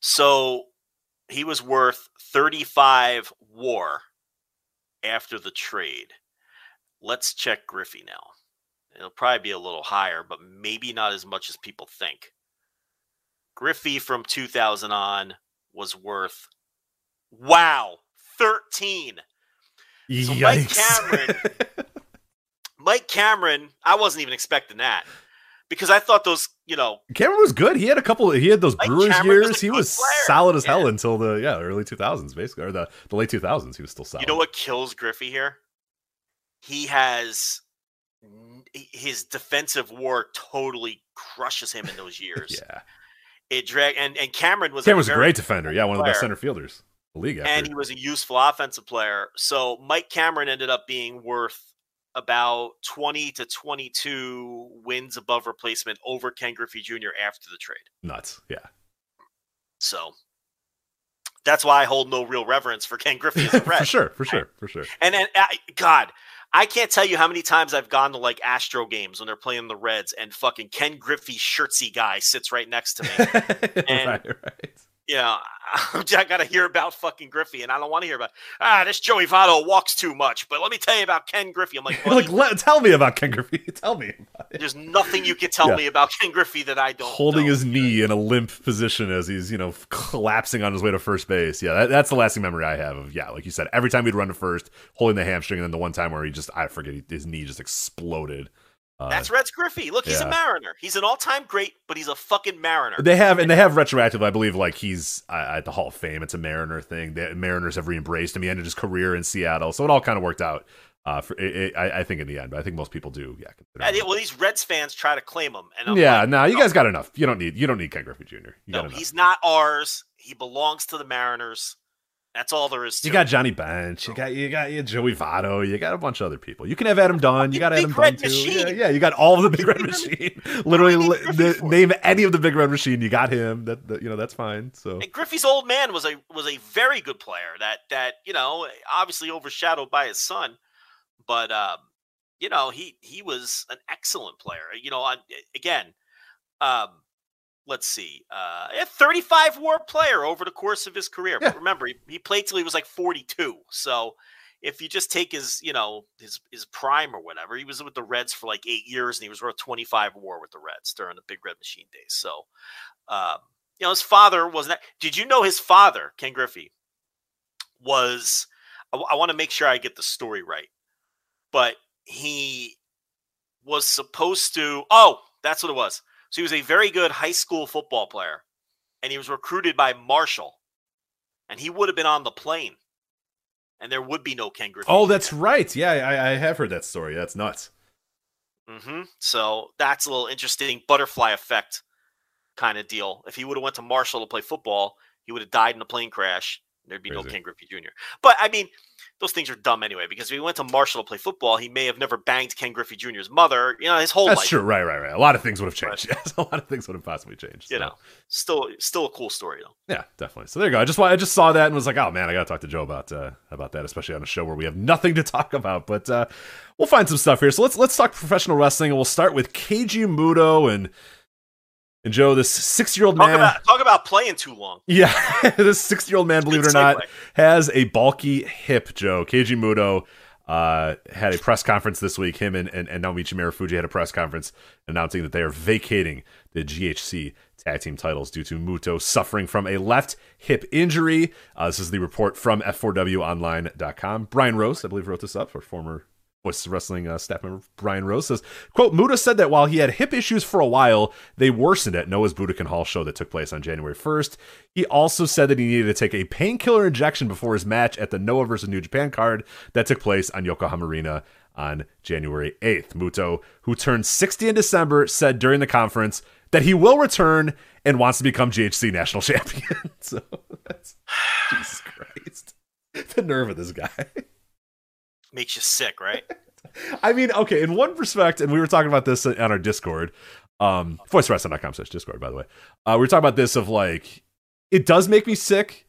So he was worth 35 war after the trade. Let's check Griffey now. It'll probably be a little higher, but maybe not as much as people think. Griffey from 2000 on was worth wow, 13. So Mike Yikes. Mike Cameron, I wasn't even expecting that because I thought those, you know, Cameron was good. He had a couple. He had those Mike Brewers Cameron years. a he was player. solid as hell Yeah. until the yeah early 2000s, basically, or the the late 2000s. He was still solid. You know what kills Griffey here? He has his defensive war totally crushes him in those years. Yeah, It drag and and Cameron was Cameron was a great defender. Yeah, one of the best center fielders in the league. After. and he was a useful offensive player. So Mike Cameron ended up being worth about 20 to 22 wins above replacement over Ken Griffey Jr. after the trade. nuts. Yeah, So that's why I hold no real reverence for Ken Griffey as a Red. for sure, for sure, for sure. And then, I, God, I can't tell you how many times I've gone to like Astro games when they're playing the Reds, and fucking Ken Griffey shirtsy guy sits right next to me. And- right, right. You know, I got to hear about fucking Griffey, and I don't want to hear about ah, this Joey Votto walks too much. But let me tell you about Ken Griffey. I'm like, like, let, tell me about Ken Griffey. Tell me there's nothing you can tell Yeah. me about Ken Griffey that I don't. Holding know. his knee in a limp position as he's, you know, collapsing on his way to first base. Yeah, that, that's the lasting memory I have of, yeah, like you said, every time he'd run to first, holding the hamstring, and then the one time where he just, I forget, his knee just exploded. Uh, That's Reds Griffey. Look, he's yeah. a Mariner. He's an all-time great, but he's a fucking Mariner. They have, and they have retroactive. I believe, like he's uh, at the Hall of Fame. It's a Mariner thing. The Mariners have re-embraced him. He ended his career in Seattle, so it all kind of worked out. Uh, for it, it, I, I think in the end, but I think most people do. Yeah, Yeah, well, these Reds fans try to claim him, and I'm yeah. like, no, you guys got enough. You don't need. You don't need Ken Griffey Jr. You no, he's not ours. He belongs to the Mariners. That's all there is to You got it. Johnny Bench. You got you got you Joey Votto. You got a bunch of other people. You can have Adam Dunn. You got Big Adam Dunn too. Yeah, yeah. You got all of the Big Red Machine. Literally, What do you li- name any of the Big Red Machine. You got him. That, that you know that's fine. So And Griffey's old man was a was a very good player. That that you know obviously overshadowed by his son, but um, you know he he was an excellent player. You know, on, again, um, let's see, uh, a 35 WAR player over the course of his career. Yeah. But remember, he, he played till he was like 42. So if you just take his you know his his prime or whatever, he was with the Reds for like eight years, and he was worth 25 WAR with the Reds during the Big Red Machine days. So. Um, you know, his father was not. Did you know his father, Ken Griffey, was? I, want to make sure I get the story right, but he was supposed to. Oh, that's what it was. So he was a very good high school football player, and he was recruited by Marshall, and he would have been on the plane, and there would be no Ken Griffey. Oh, that's right. Yeah, I, I have heard that story. That's nuts. hmm So that's a little interesting butterfly effect kind of deal. If he would have went to Marshall to play football, he would have died in a plane crash. There'd be no Crazy. Ken Griffey Jr. But I mean, those things are dumb anyway. Because if he went to Marshall to play football, he may have never banged Ken Griffey Jr.'s mother. You know, his whole That's life. true. Right, right, right. A lot of things would have changed. Right. Yes, a lot of things would have possibly changed. You so. know, still, still a cool story though. Yeah, definitely. So there you go. I just I just saw that and was like, oh man, I gotta talk to Joe about uh, about that, especially on a show where we have nothing to talk about. But uh, we'll find some stuff here. So let's let's talk professional wrestling, and we'll start with Keiji Muto and and Joe, this six year old Talk man. about talk about playing too long. Yeah, this six year old man, believe it or not, has a bulky hip, Joe. Keiji Muto uh, had a press conference this week. Him and, and, and Naomichi Marufuji had a press conference announcing that they are vacating the GHC tag team titles due to Muto suffering from a left hip injury. Uh, this is the report from F4WOnline.com. Bryan Rose, I believe, wrote this up, our former Voices of Wrestling uh, staff member Bryan Rose says, quote, Muto said that while he had hip issues for a while, they worsened at Noah's Budokan Hall show that took place on January 1st. He also said that he needed to take a painkiller injection before his match at the Noah versus New Japan card that took place on Yokohama Arena on January 8th. Muto, who turned 60 in December, said during the conference that he will return and wants to become GHC national champion. so that's Jesus Christ. The nerve of this guy. Makes you sick, right? I mean, okay, in one respect, and we were talking about this on our Discord, um, voicewrestling.com slash Discord, by the way. Uh, we were talking about this of like, it does make me sick,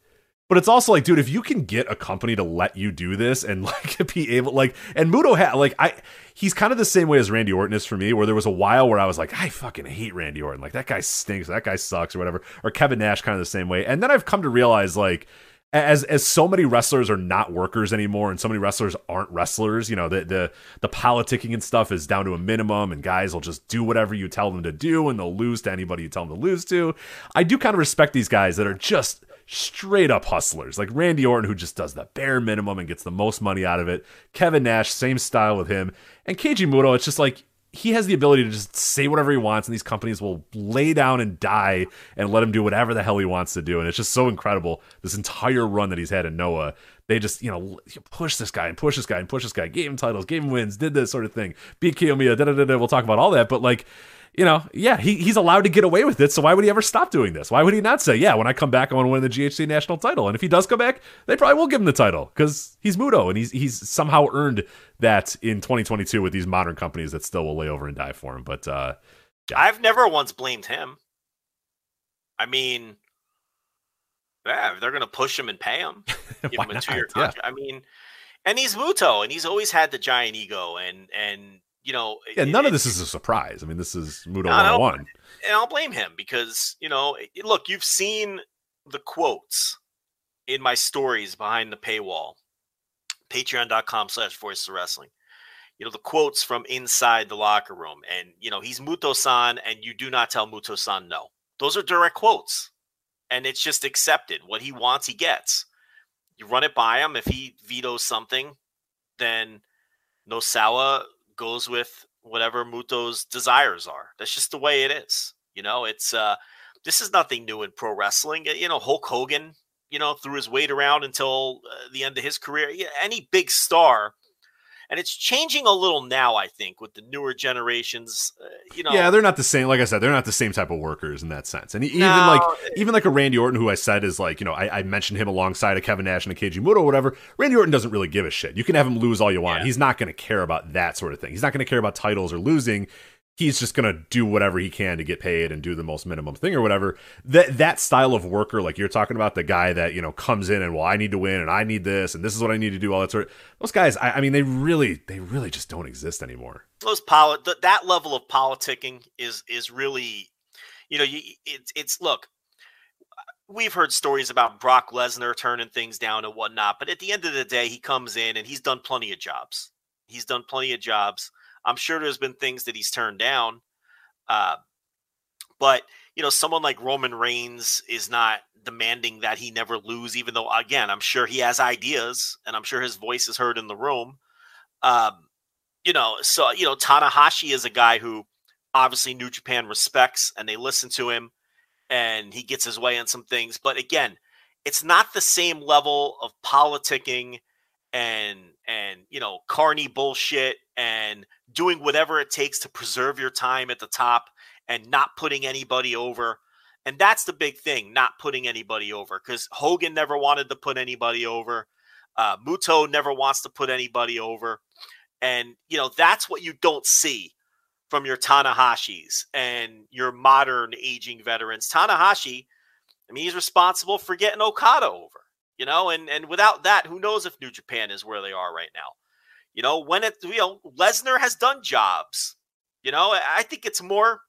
but it's also like, dude, if you can get a company to let you do this and like be able, like, and Muto had, like, I, he's kind of the same way as Randy Orton is for me, where there was a while where I was like, I fucking hate Randy Orton. Like, that guy stinks, that guy sucks, or whatever. Or Kevin Nash, kind of the same way. And then I've come to realize, like, as as so many wrestlers are not workers anymore and so many wrestlers aren't wrestlers you know the the the politicking and stuff is down to a minimum and guys will just do whatever you tell them to do and they'll lose to anybody you tell them to lose to. I do kind of respect these guys that are just straight up hustlers. Like randy orton who just does the bare minimum and gets the most money out of it. Kevin nash same style with him. And keiji muto it's just like he has the ability to just say whatever he wants, and these companies will lay down and die and let him do whatever the hell he wants to do. And it's just so incredible. This entire run that he's had in Noah, they just, you know, push this guy and push this guy and push this guy, gave him titles, gave him wins, did this sort of thing, beat Kiyomiya, da da da da. We'll talk about all that. But like, you know, yeah, he, he's allowed to get away with it. So why would he ever stop doing this? Why would he not say, yeah, when I come back, I want to win the GHC national title? And if he does come back, they probably will give him the title because he's Muto and he's he's somehow earned that in 2022 with these modern companies that still will lay over and die for him. But uh, I've never once blamed him. I mean, yeah, they're going to push him and pay him, give him a not? two-year Yeah. I mean, and he's Muto, and he's always had the giant ego, and and you know, Yeah, none it- of this is a surprise. I mean, this is Muto No, 101. and I'll blame him because you know, look, you've seen the quotes in my stories behind the paywall, patreon.com slash voice of wrestling. You know, the quotes from inside the locker room, and you know, he's Muto san, and you do not tell Muto san no. Those are direct quotes. And it's just accepted. What he wants, he gets. You run it by him. If he vetoes something, then Nosawa goes with whatever Muto's desires are. That's just the way it is. You know, it's uh this is nothing new in pro wrestling. You know, Hulk Hogan, you know, threw his weight around until uh, the end of his career. Yeah, any big star and it's changing a little now. I think with the newer generations, uh, you know. Yeah, they're not the same. Like I said, they're not the same type of workers in that sense. And even No. like even like a Randy Orton, who I said is like you know I, I mentioned him alongside of Kevin Nash and a Keiji Muto or whatever. Randy Orton doesn't really give a shit. You can have him lose all you want. Yeah. He's not going to care about that sort of thing. He's not going to care about titles or losing. He's just gonna do whatever he can to get paid and do the most minimum thing or whatever. That that style of worker, like you're talking about, the guy that you know comes in and well, I need to win and I need this and this is what I need to do. All that sort. Of, those guys, I, I mean, they really, they really just don't exist anymore. those poli- th- that level of politicking is is really you know you, it's it's look we've heard stories about Brock Lesnar turning things down and whatnot but at the end of the day he comes in and he's done plenty of jobs he's done plenty of jobs I'm sure there's been things that he's turned down uh, but you know someone like Roman Reigns is not demanding that he never lose even though again I'm sure he has ideas and I'm sure his voice is heard in the room um, you know, so you know, Tanahashi is a guy who obviously New Japan respects and they listen to him and he gets his way on some things. But again, it's not the same level of politicking and and you know, carny bullshit and doing whatever it takes to preserve your time at the top and not putting anybody over. And that's the big thing, not putting anybody over. Because Hogan never wanted to put anybody over. Uh, Muto never wants to put anybody over. And, you know, that's what you don't see from your Tanahashis and your modern aging veterans. Tanahashi, I mean, he's responsible for getting Okada over, you know, and, and without that, who knows if New Japan is where they are right now. You know, when it, you know, Lesnar has done jobs, you know, I think it's more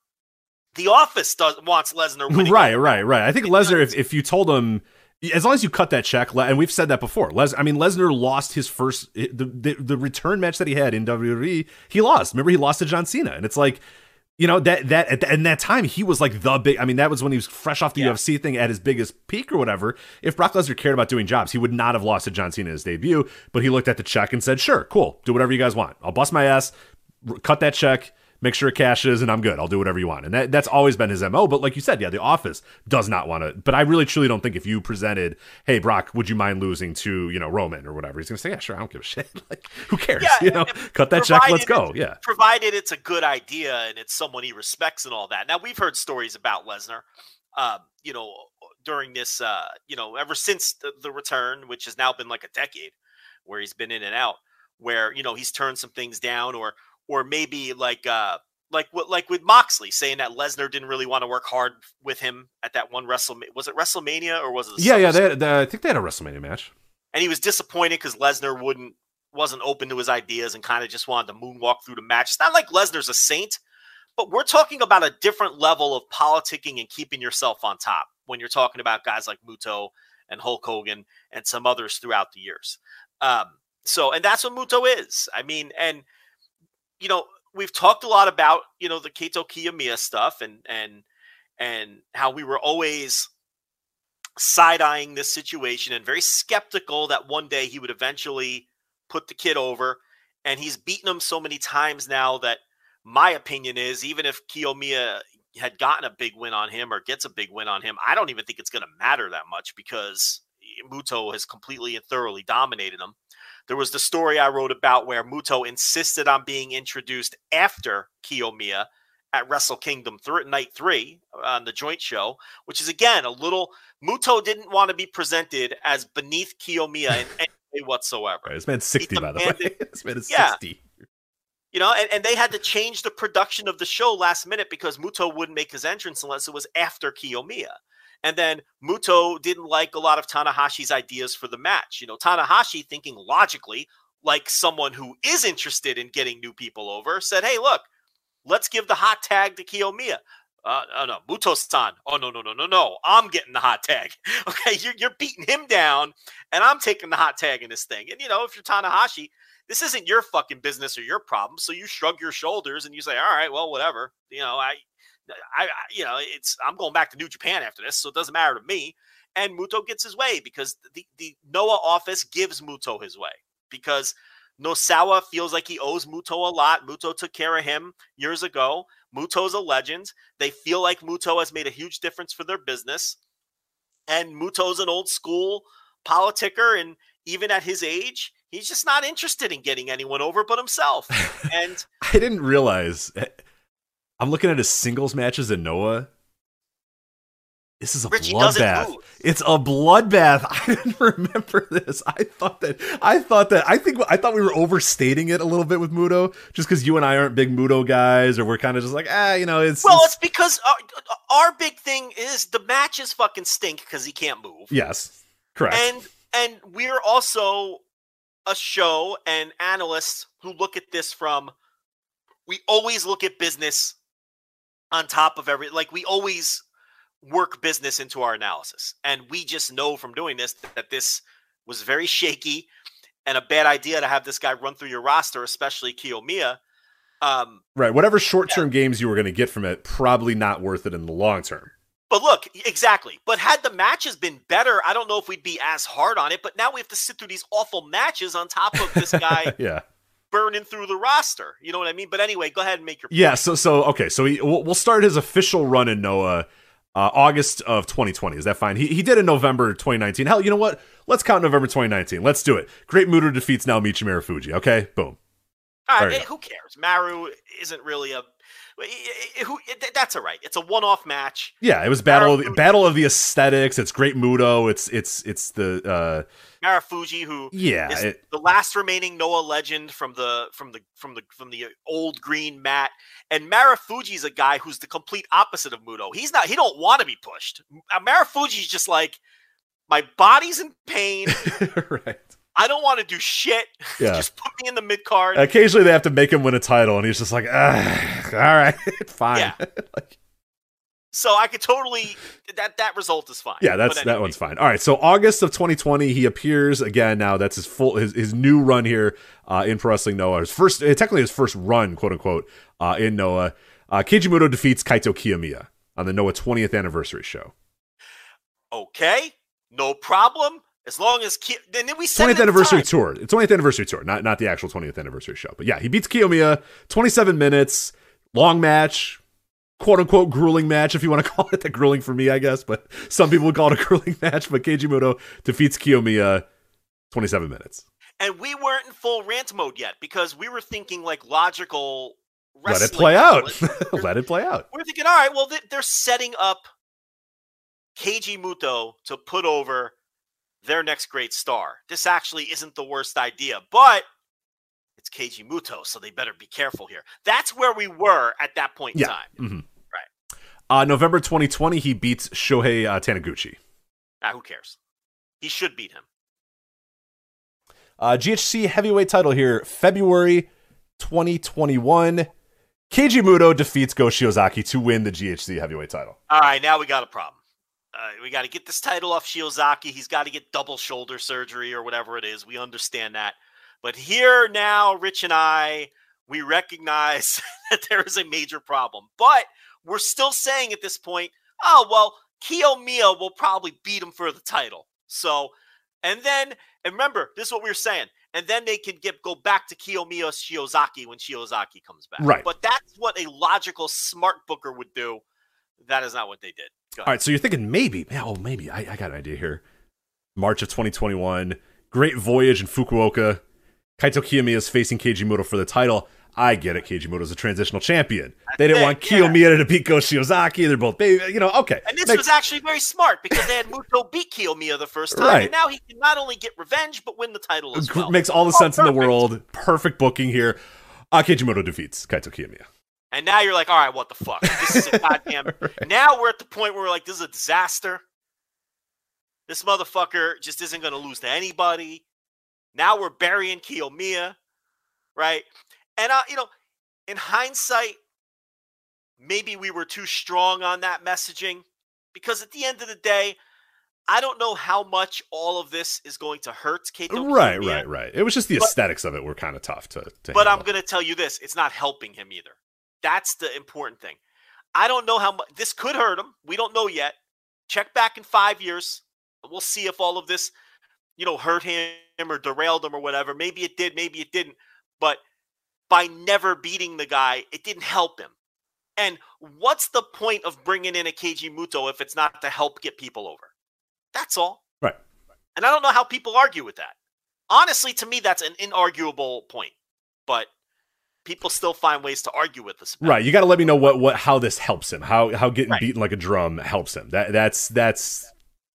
the office does wants Lesnar winning. Right, right, right. I think Lesnar, if, if you told him, as long as you cut that check, and we've said that before, Les, I mean, Lesnar lost his first, the, the, the return match that he had in WWE, he lost. Remember, he lost to John Cena. And it's like, you know, that, that, at, th- in that time, he was like the big, I mean, that was when he was fresh off the Yeah. UFC thing at his biggest peak or whatever. If Brock Lesnar cared about doing jobs, he would not have lost to John Cena in his debut, but he looked at the check and said, sure, cool, do whatever you guys want. I'll bust my ass, r- cut that check, make sure it cashes, and I'm good. I'll do whatever you want. And that, that's always been his MO. But like you said, yeah, the office does not want to. But I really truly don't think if you presented, hey, Brock, would you mind losing to, you know, Roman or whatever, he's going to say, yeah, sure, I don't give a shit. like, who cares? Yeah, you know, cut that check, let's go. Yeah. provided it's a good idea and it's someone he respects and all that. Now we've heard stories about Lesnar, um, you know, during this, uh, you know, ever since the, the return, which has now been like a decade, where he's been in and out, where you know he's turned some things down, or or maybe like uh, like what like with Moxley saying that Lesnar didn't really want to work hard with him at that one WrestleMania. Was it WrestleMania or was it? the Yeah, yeah. They they- I think they had a WrestleMania match. and he was disappointed because Lesnar wouldn't wasn't open to his ideas and kind of just wanted to moonwalk through the match. It's not like Lesnar's a saint, but we're talking about a different level of politicking and keeping yourself on top when you're talking about guys like Muto and Hulk Hogan and some others throughout the years. Um, so, and that's what Muto is. I mean, and you know, we've talked a lot about you know the Kaito Kiyomiya stuff and and and how we were always side eyeing this situation and very skeptical that one day he would eventually put the kid over. And he's beaten him so many times now that my opinion is even if Kiyomiya had gotten a big win on him or gets a big win on him, I don't even think it's going to matter that much because Muto has completely and thoroughly dominated him. There was the story I wrote about where Muto insisted on being introduced after Kiyomiya at Wrestle Kingdom th- Night 3 on the joint show, which is again a little Muto didn't want to be presented as beneath Kiyomiya in any way whatsoever. Right, this man's 60, by the way. this man is Yeah. 60. You know, and, and they had to change the production of the show last minute because Muto wouldn't make his entrance unless it was after Kiyomiya. And then Muto didn't like a lot of Tanahashi's ideas for the match. You know, Tanahashi, thinking logically, like someone who is interested in getting new people over, said, hey, look, let's give the hot tag to Kiyomiya. Uh, oh no, Muto-san. Oh no, no, no, no, no! I'm getting the hot tag. Okay, you're you're beating him down, and I'm taking the hot tag in this thing. And you know, if you're Tanahashi, this isn't your fucking business or your problem. So you shrug your shoulders and you say, all right, well, whatever. You know, I, I, I you know, it's I'm going back to New Japan after this, so it doesn't matter to me. And Muto gets his way because the the Noah office gives Muto his way because Nosawa feels like he owes Muto a lot. Muto took care of him years ago. Muto's a legend. They feel like Muto has made a huge difference for their business. And Muto's an old school politicker. And even at his age, he's just not interested in getting anyone over but himself. And I didn't realize. Eh, I'm looking at his singles matches in Noah. This is a Richie bloodbath. It's a bloodbath. I didn't remember this. I thought that. I thought that. I think. I thought we were overstating it a little bit with Muto, just because you and I aren't big Muto guys, or we're kind of just like, ah, you know, it's. well, it's- it's because our, our big thing is the matches fucking stink because he can't move. yes, correct. And and we're also a show and analysts who look at this from we always look at business on top of every like we always work business into our analysis. And we just know from doing this that this was very shaky and a bad idea to have this guy run through your roster, especially Kiyomiya. Um, right. Whatever short-term games you were going to get from it, probably not worth it in the long term. But look, exactly. But had the matches been better, I don't know if we'd be as hard on it. But now we have to sit through these awful matches on top of this guy yeah. Burning through the roster. You know what I mean? But anyway, go ahead and make your Yeah, so so okay, so he, we'll, we'll start his official run in Noah uh, August of 2020. Is that fine? He he did in November 2019. Hell, you know what? Let's count November 2019. Let's do it. Great Muto defeats now Naomichi Marufuji. Okay, boom. All right, eh, who cares? Maru isn't really a. eh, eh, Who, that's all right. It's a one-off match. Yeah, it was battle of, Marufuji- battle of the aesthetics. It's great Muto. It's it's it's the uh Marufuji, who yeah. is It, the last remaining Noah legend from the from the from the from the old green mat. And Marufuji's a guy who's the complete opposite of Muto. He's not. He don't want to be pushed. Uh, Marufuji's just like my body's in pain. right. I don't want to do shit. Yeah. just put me in the mid card. Occasionally they have to make him win a title, and he's just like, all right, fine. Yeah. Like, so I could totally that that result is fine. Yeah, that's But that one's fine. All right, so August of 2020, he appears again. Now that's his full his, his new run here uh, in Pro Wrestling Noah. His first, uh, technically his first run, quote unquote, uh, in Noah. Uh, Keiji Muto defeats Kaito Kiyomiya on the Noah 20th anniversary show. Okay, no problem. As long as Ki- then we said 20th it at the anniversary tour. It's 20th anniversary tour, not not the actual 20th anniversary show. But yeah, he beats Kiyomiya. 27 minutes, long match, quote unquote grueling match, if you want to call it that grueling for me, I guess. But some people would call it a grueling match. But Keiji Muto defeats Kiyomiya. Uh, 27 minutes. and we weren't in full rant mode yet because we were thinking like logical. Let it play out. Let it play out. We're thinking, all right, well, they- they're setting up Keiji Muto to put over their next great star. This actually isn't the worst idea, but it's Keiji Muto, so they better be careful here. That's where we were at that point in Yeah. time. Mhm. Right. Uh, November 2020, he beats Shuhei uh, Taniguchi. Ah, who cares? He should beat him. Uh, GHC heavyweight title here, February 2021. Keiji Muto defeats Go Shiozaki to win the GHC heavyweight title. All right, now we got a problem. Uh, we got to get this title off Shiozaki. He's got to get double shoulder surgery or whatever it is. We understand that. But here now, Rich and I, we recognize that there is a major problem. But we're still saying at this point, oh, well, Kiyomiya will probably beat him for the title. So, and then, and remember, this is what we were saying. And then they can get go back to Kiyomiya Shiozaki when Shiozaki comes back. Right. But that's what a logical, smart booker would do. That is not what they did. All right, so you're thinking maybe, yeah, oh, maybe. I, I got an idea here. March of 2021, Great Voyage in Fukuoka. Kaito Kiyomiya is facing Keiji Muto for the title. I get it. Keiji Muto's a transitional champion. They didn't want yeah. Kiyomiya to beat Go Shiozaki. They're both, baby, you know, okay. And this Make- was actually very smart because they had Muto beat Kiyomiya the first time, Right. and now he can not only get revenge but win the title as well. makes all the Oh, sense in the world. Perfect booking here. Uh, Keiji Muto defeats Kaito Kiyomiya. And now you're like, all right, what the fuck? This is a goddamn. Now we're at the point where we're like, this is a disaster. This motherfucker just isn't going to lose to anybody. Now we're burying Kiyomiya, right? And uh, you know, in hindsight, maybe we were too strong on that messaging because at the end of the day, I don't know how much all of this is going to hurt Kaito Right, Kiyomiya. right, right. It was just the But- aesthetics of it were kind of tough to. to But I'm going to tell you this: it's not helping him either. That's the important thing. I don't know how much this could hurt him. We don't know yet. Check back in five years. We'll see if all of this, you know, hurt him or derailed him or whatever. Maybe it did, maybe it didn't. But by never beating the guy, it didn't help him. And what's the point of bringing in a Keiji Muto if it's not to help get people over? That's all. Right. And I don't know how people argue with that. Honestly, to me, that's an inarguable point. But people still find ways to argue with this. Right. You got to let me know what what how this helps him. How how getting Right. beaten like a drum helps him. That that's that's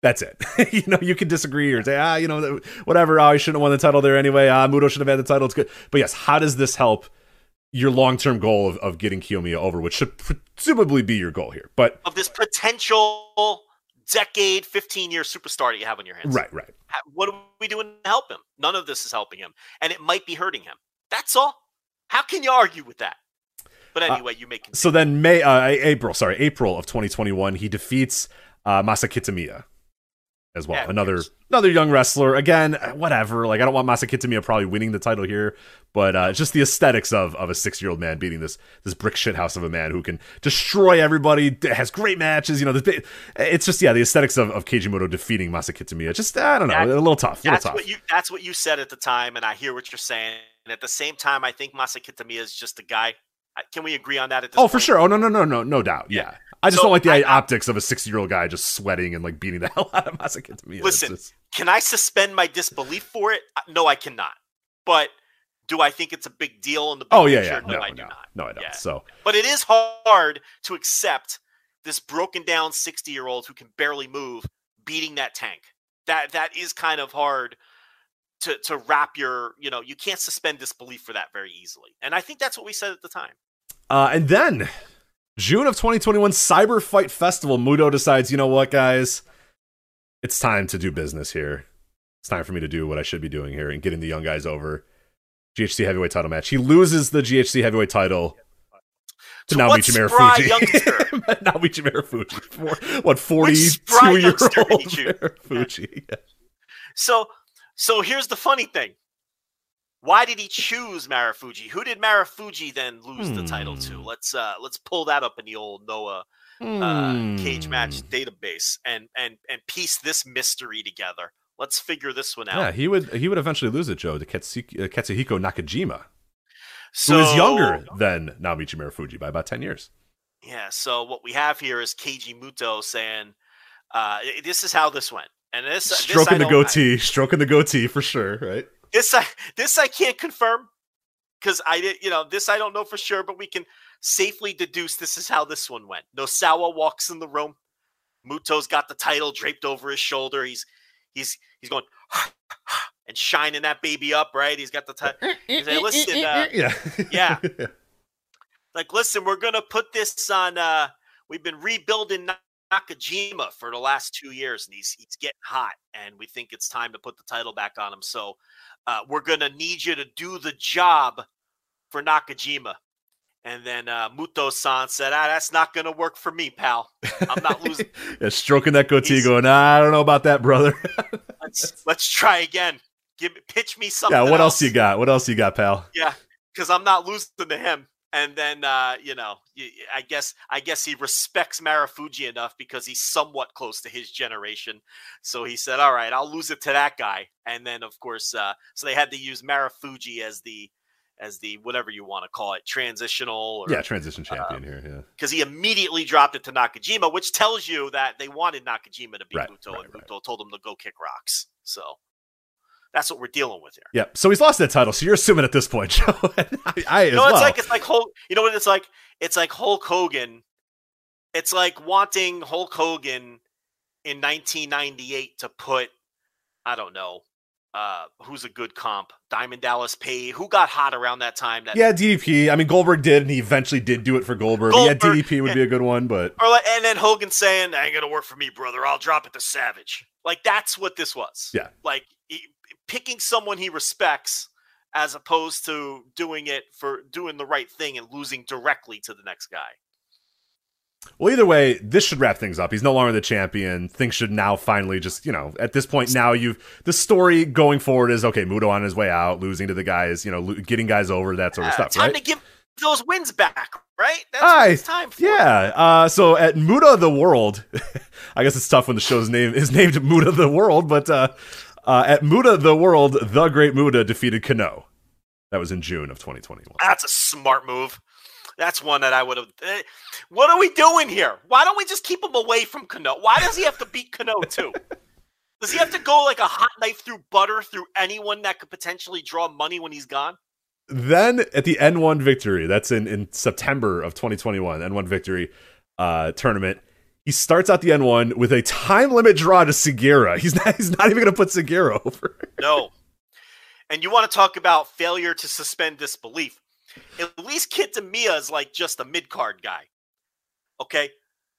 that's it. you know, you can disagree or say, ah, you know, whatever. Oh, I shouldn't have won the title there anyway. Ah, Muto should have had the title. It's good. But yes, how does this help your long term goal of, of getting Kiyomiya over, which should presumably be your goal here? But Of this potential decade, 15 year superstar that you have on your hands. right, right. What are we doing to help him? None of this is helping him. And it might be hurting him. That's all. How can you argue with that? But anyway, you make So then May, uh, April, sorry, April of 2021, he defeats uh, Masa Kitamiya as well. Yeah, another cares? another young wrestler. Again, whatever. Like I don't want Masa Kitamiya probably winning the title here, but uh, just the aesthetics of of a six year old man beating this this brick shit house of a man who can destroy everybody. d- Has great matches. You know, this it's just yeah, the aesthetics of of Keiji Muto defeating Masa Kitamiya. Just I don't know, That- a little tough. A little that's tough. what you that's what you said at the time, and I hear what you're saying. And at the same time, I think Masa Kitamiya is just a guy. Can we agree on that? At this Oh, for sure. Oh no, no, no, no, no doubt. Yeah, I just So, don't like the I- optics of a 60 year old guy just sweating and like beating the hell out of Masa Kitamiya. It's Listen, just- Can I suspend my disbelief for it? No, I cannot. But do I think it's a big deal in the big Oh yeah, picture? yeah. No, I no, do not. no, I don't. Yeah. So But it is hard to accept this broken down 60 year old who can barely move beating that tank. That that is kind of hard to to wrap your, you know, you can't suspend disbelief for that very easily. And I think that's what we said at the time. Uh, and then June of 2021, Cyber Fight Festival. Muto decides, you know what, guys, it's time to do business here. It's time for me to do what I should be doing here and getting the young guys over. GHC heavyweight title match. He loses the GHC heavyweight title to, To spry Marufuji. youngster? Naomichi Marufuji. For, what, 42 spry year old? Marufuji. Yeah. So so here's the funny thing. Why did he choose Marufuji? Who did Marufuji then lose the title to? Hmm. Let's uh let's pull that up in the old Noah uh, cage match Hmm. database and and and piece this mystery together. Let's figure this one out. Yeah, he would he would eventually lose it, Joe, to Katsuki, uh, Katsuhiko Nakajima, so, who is younger than Naomichi Marufuji by about 10 years. Yeah. So what we have here is Keiji Muto saying, uh, "This is how this went." And this this Stroking the don't- goatee, stroking the goatee for sure, right? This I this I can't confirm because I did you know this I don't know for sure, but we can safely deduce this is how this one went. Nosawa walks in the room. Muto's got the title draped over his shoulder. He's he's he's going and shining that baby up, right? He's got the title. He's like, listen, uh, yeah, yeah. like, listen, we're gonna put this on. uh We've been rebuilding Nakajima for the last two years, and he's he's getting hot, and we think it's time to put the title back on him. So, uh, we're gonna need you to do the job for Nakajima. And then uh, Muto-san said, "Ah, that's not gonna work for me, pal. I'm not losing. yeah, stroking that goatee, He's- going, nah, I don't know about that, brother. let's let's try again. Give me, pitch me something. yeah, what else you got? What else you got, pal? Yeah, because I'm not losing to him. And then uh, you know, I guess I guess he respects Marufuji enough because he's somewhat close to his generation. So he said, "All right, I'll lose it to that guy." And then of course, uh, so they had to use Marufuji as the as the whatever you want to call it, transitional. Or, Yeah, transition champion here. Yeah, because he immediately dropped it to Nakajima, which tells you that they wanted Nakajima to beat Right, Muto, right, and right. Muto told him to go kick rocks. So that's what we're dealing with here. yeah. So he's lost that title. So you're assuming at this point, Joe. I, I You know, it's well. like it's like Hulk. You know what it's like? It's like Hulk Hogan. It's like wanting Hulk Hogan in 1998 to put, I don't know, uh, who's a good comp? Diamond Dallas Page. Who got hot around that time? That yeah, DDP. I mean, Goldberg did, and he eventually did do it for Goldberg. But yeah, Goldberg, DDP would be a good one, but Or like, and then Hogan saying, "That "Ain't gonna work for me, brother. I'll drop it to Savage." Like that's what this was. Yeah. Like picking someone he respects as opposed to doing it for doing the right thing and losing directly to the next guy. Well, either way, this should wrap things up. He's no longer the champion. Things should now finally just, you know, at this point now you've the story going forward is okay. Muto on his way out, losing to the guys, you know, lo- getting guys over, that sort of Yeah, stuff, time right? to give those wins back, right? That's what it's time for. Yeah. Uh, so at Muta the World, I guess it's tough when the show's name is named Muta the World, but uh, Uh, at Muta the World, the Great Muta defeated Kenoh. That was in June of 2021. That's a smart move. That's one that I would have. eh, what are we doing here? Why don't we just keep him away from Kenoh? Why does he have to beat Kenoh too? does he have to go like a hot knife through butter through anyone that could potentially draw money when he's gone? Then at the N1 victory, that's in, in September of 2021, N1 victory uh, tournament. He starts out the N1 with a time limit draw to Sugiura. He's not. He's not even going to put Sugiura over. No. And you want to talk about failure to suspend disbelief? At least Kitamiya is like just a mid card guy. Okay,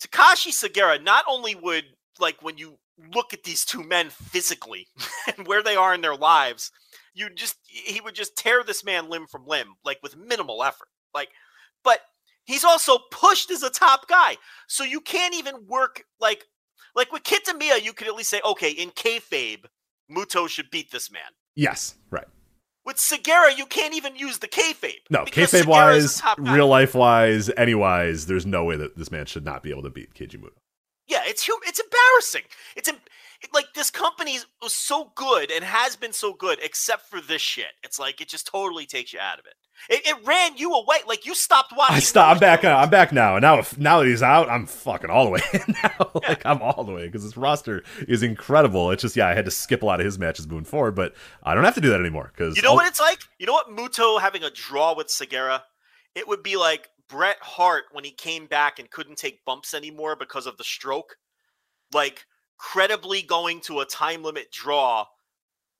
Takashi Sugiura not only would like when you look at these two men physically and where they are in their lives, you just he would just tear this man limb from limb like with minimal effort. Like, but he's also pushed as a top guy, so you can't even work like like with Kitamiya. You could at least say, okay, in kayfabe, Muto should beat this man. Yes, right. With Sugiura, you can't even use the kayfabe. No, kayfabe wise, the top guy. real life wise, any wise, there's no way that this man should not be able to beat Keiji Muto. Yeah, it's it's embarrassing. It's like this company was so good and has been so good, except for this shit. It's like it just totally takes you out of it. It, it ran you away. Like you stopped watching. I stop. I'm back. Uh, shows. I'm back now. And now, if now that he's out, I'm fucking all the way in now. like I'm all the way because this roster is incredible. It's just yeah, I had to skip a lot of his matches moving forward, but I don't have to do that anymore because You know what it's like? You know what Muto having a draw with Sugiura? It would be like Bret Hart when he came back and couldn't take bumps anymore because of the stroke. Like credibly going to a time limit draw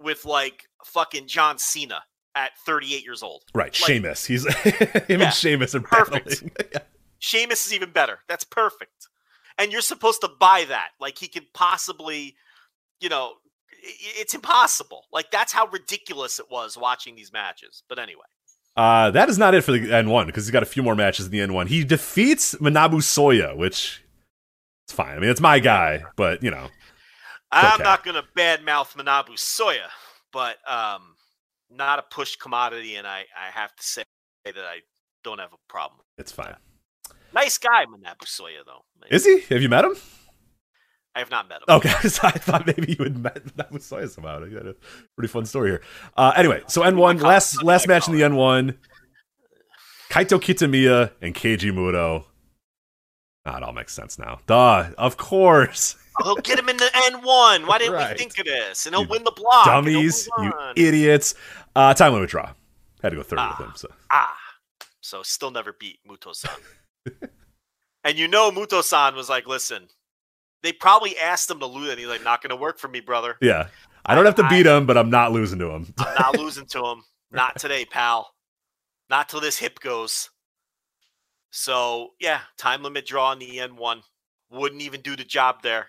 with like fucking John Cena at 38 years old. right. like- Sheamus. He's him Yeah, and Sheamus are perfect. Yeah. Sheamus is even better. That's perfect. And you're supposed to buy that. Like he could possibly, you know, it's impossible. Like that's how ridiculous it was watching these matches. But anyway. Uh, that is not it for the N1 because he's got a few more matches in the N1. He defeats Manabu Soya, which it's fine. I mean, it's my guy, but you know, I'm okay. not going to badmouth Manabu Soya, but um, not a push commodity, and I, I have to say that I don't have a problem. it's fine. Nice guy, Manabu Soya, though. Is he? Have you met him? I have not met him. Okay, so I thought maybe you had met Manabu Soya somehow. You got a pretty fun story here. Uh, anyway, so N1 last last match in the N1. Kaito Kiyomiya and Keiji Muto. It all makes sense now. Duh, of course. He'll get him in the N1. Why didn't Right. we think of this? And he'll You win the block. Dummies, you idiots. Uh, time limit draw. Had to go third Ah. with him. So Ah, so still never beat Muto-san. and you know Muto-san was like, listen, they probably asked him to lose, and he's like, not going to work for me, brother. yeah, I don't have to I- beat him, but I'm not losing to him. I'm not losing to him. Not today, pal. Not till this hip goes. So yeah, time limit draw in the N one wouldn't even do the job there.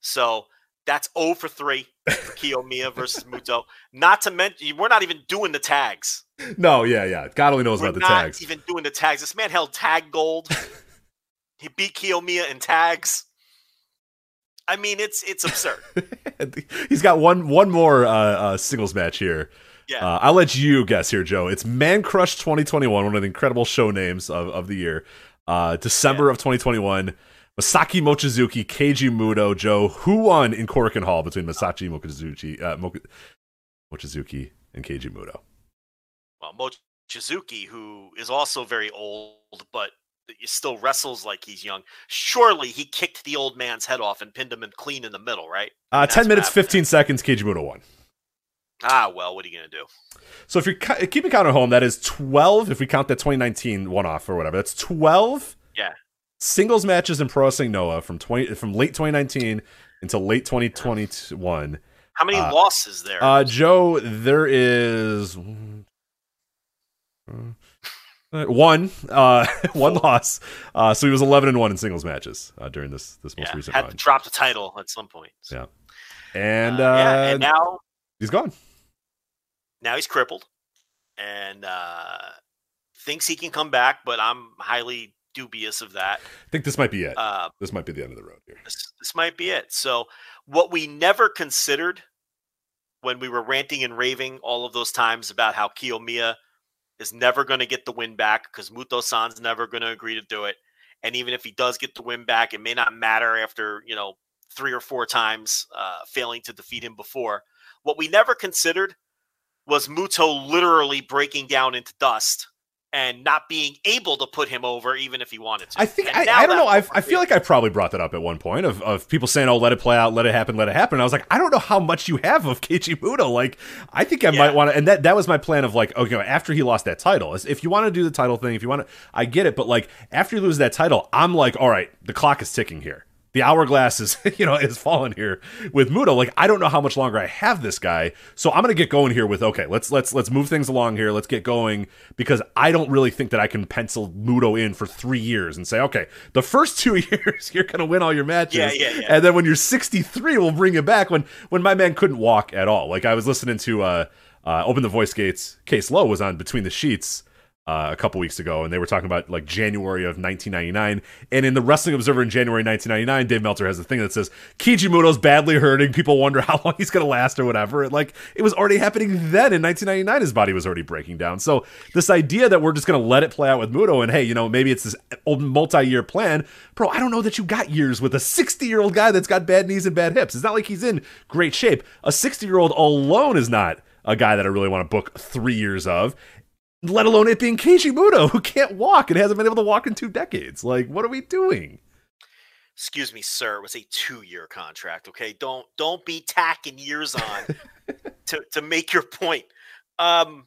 So that's 0 for 3 for Kiyomiya versus Muto. Not to mention, we're not even doing the tags. no, yeah, yeah. God only knows We're about the not tags. even doing the tags. This man held tag gold. he beat Kiyomiya in tags. I mean, it's it's absurd. He's got one one more uh, uh, singles match here. Yeah. Uh, I'll let you guess here, Joe. It's Man Crush 2021, one of the incredible show names of, of the year. Uh, December of 2021. Masaaki Mochizuki, Keiji Muto, Joe. Who won in Korakuen Hall between Masaaki Mochizuki, uh, Mo- Mochizuki and Keiji Muto? well, Mochizuki, who is also very old, but he still wrestles like he's young. Surely he kicked the old man's head off and pinned him in clean in the middle, right? Uh, 10 minutes, 15 seconds, Keiji Muto won. Ah, well, what are you gonna do? So if you're cu- keeping count at home, that is 12. If we count that 2019 one off or whatever, that's 12 Yeah. singles matches in Pro Wrestling Noah from 20 from late 2019 until late 2021. How many Uh, losses there? Uh, Joe, there is uh, one uh, one loss. Uh, so he was 11 and one in singles matches uh, during this this most yeah, recent had run. to drop the title at some point. So, Yeah. And, uh, uh, yeah, and now he's gone. Now he's crippled and uh, thinks he can come back, but I'm highly dubious of that. I think this might be it. Uh, this might be the end of the road here. this, this might be it. So, what we never considered when we were ranting and raving all of those times about how Kiyomiya is never going to get the win back because Muto San's never going to agree to do it. And even if he does get the win back, it may not matter after, you know, three or four times uh, failing to defeat him before. What we never considered was Muto literally breaking down into dust and not being able to put him over even if he wanted to. I think I, I don't know. I, I feel like I probably brought that up at one point of, of people saying, "Oh, let it play out, let it happen, let it happen." And I was like, I don't know how much you have of Keiichi Muto. Like, I think I Yeah. might want to. And that that was my plan of like, okay, after he lost that title, if you want to do the title thing, if you want to, I get it. But like after you lose that title, I'm like, all right, the clock is ticking here. The hourglass is, you know, is falling here with Muto. Like, I don't know how much longer I have this guy, so I'm gonna get going here with okay, let's let's let's move things along here. Let's get going because I don't really think that I can pencil Muto in for three years and say, okay, the first two years you're gonna win all your matches, Yeah, yeah, yeah. and then when you're 63, we'll bring you back. When when my man couldn't walk at all. Like I was listening to uh, uh, Open the Voice Gates. Case Low was on Between the Sheets uh, a couple weeks ago, and they were talking about like January of 1999. And in the Wrestling Observer in January 1999, Dave Meltzer has a thing that says Keiji Muto's badly hurting. People wonder how long he's going to last or whatever. And, like it was already happening then in 1999. His body was already breaking down. So this idea that we're just going to let it play out with Muto, and hey, you know maybe it's this old multi-year plan, bro. I don't know that you got years with a 60-year-old guy that's got bad knees and bad hips. It's not like he's in great shape. A 60-year-old alone is not a guy that I really want to book three years of let alone it being Keiji Muto, who can't walk and hasn't been able to walk in two decades. Like, what are we doing? excuse me, sir, it was a two-year contract. Okay, don't don't be tacking years on to to make your point. Um,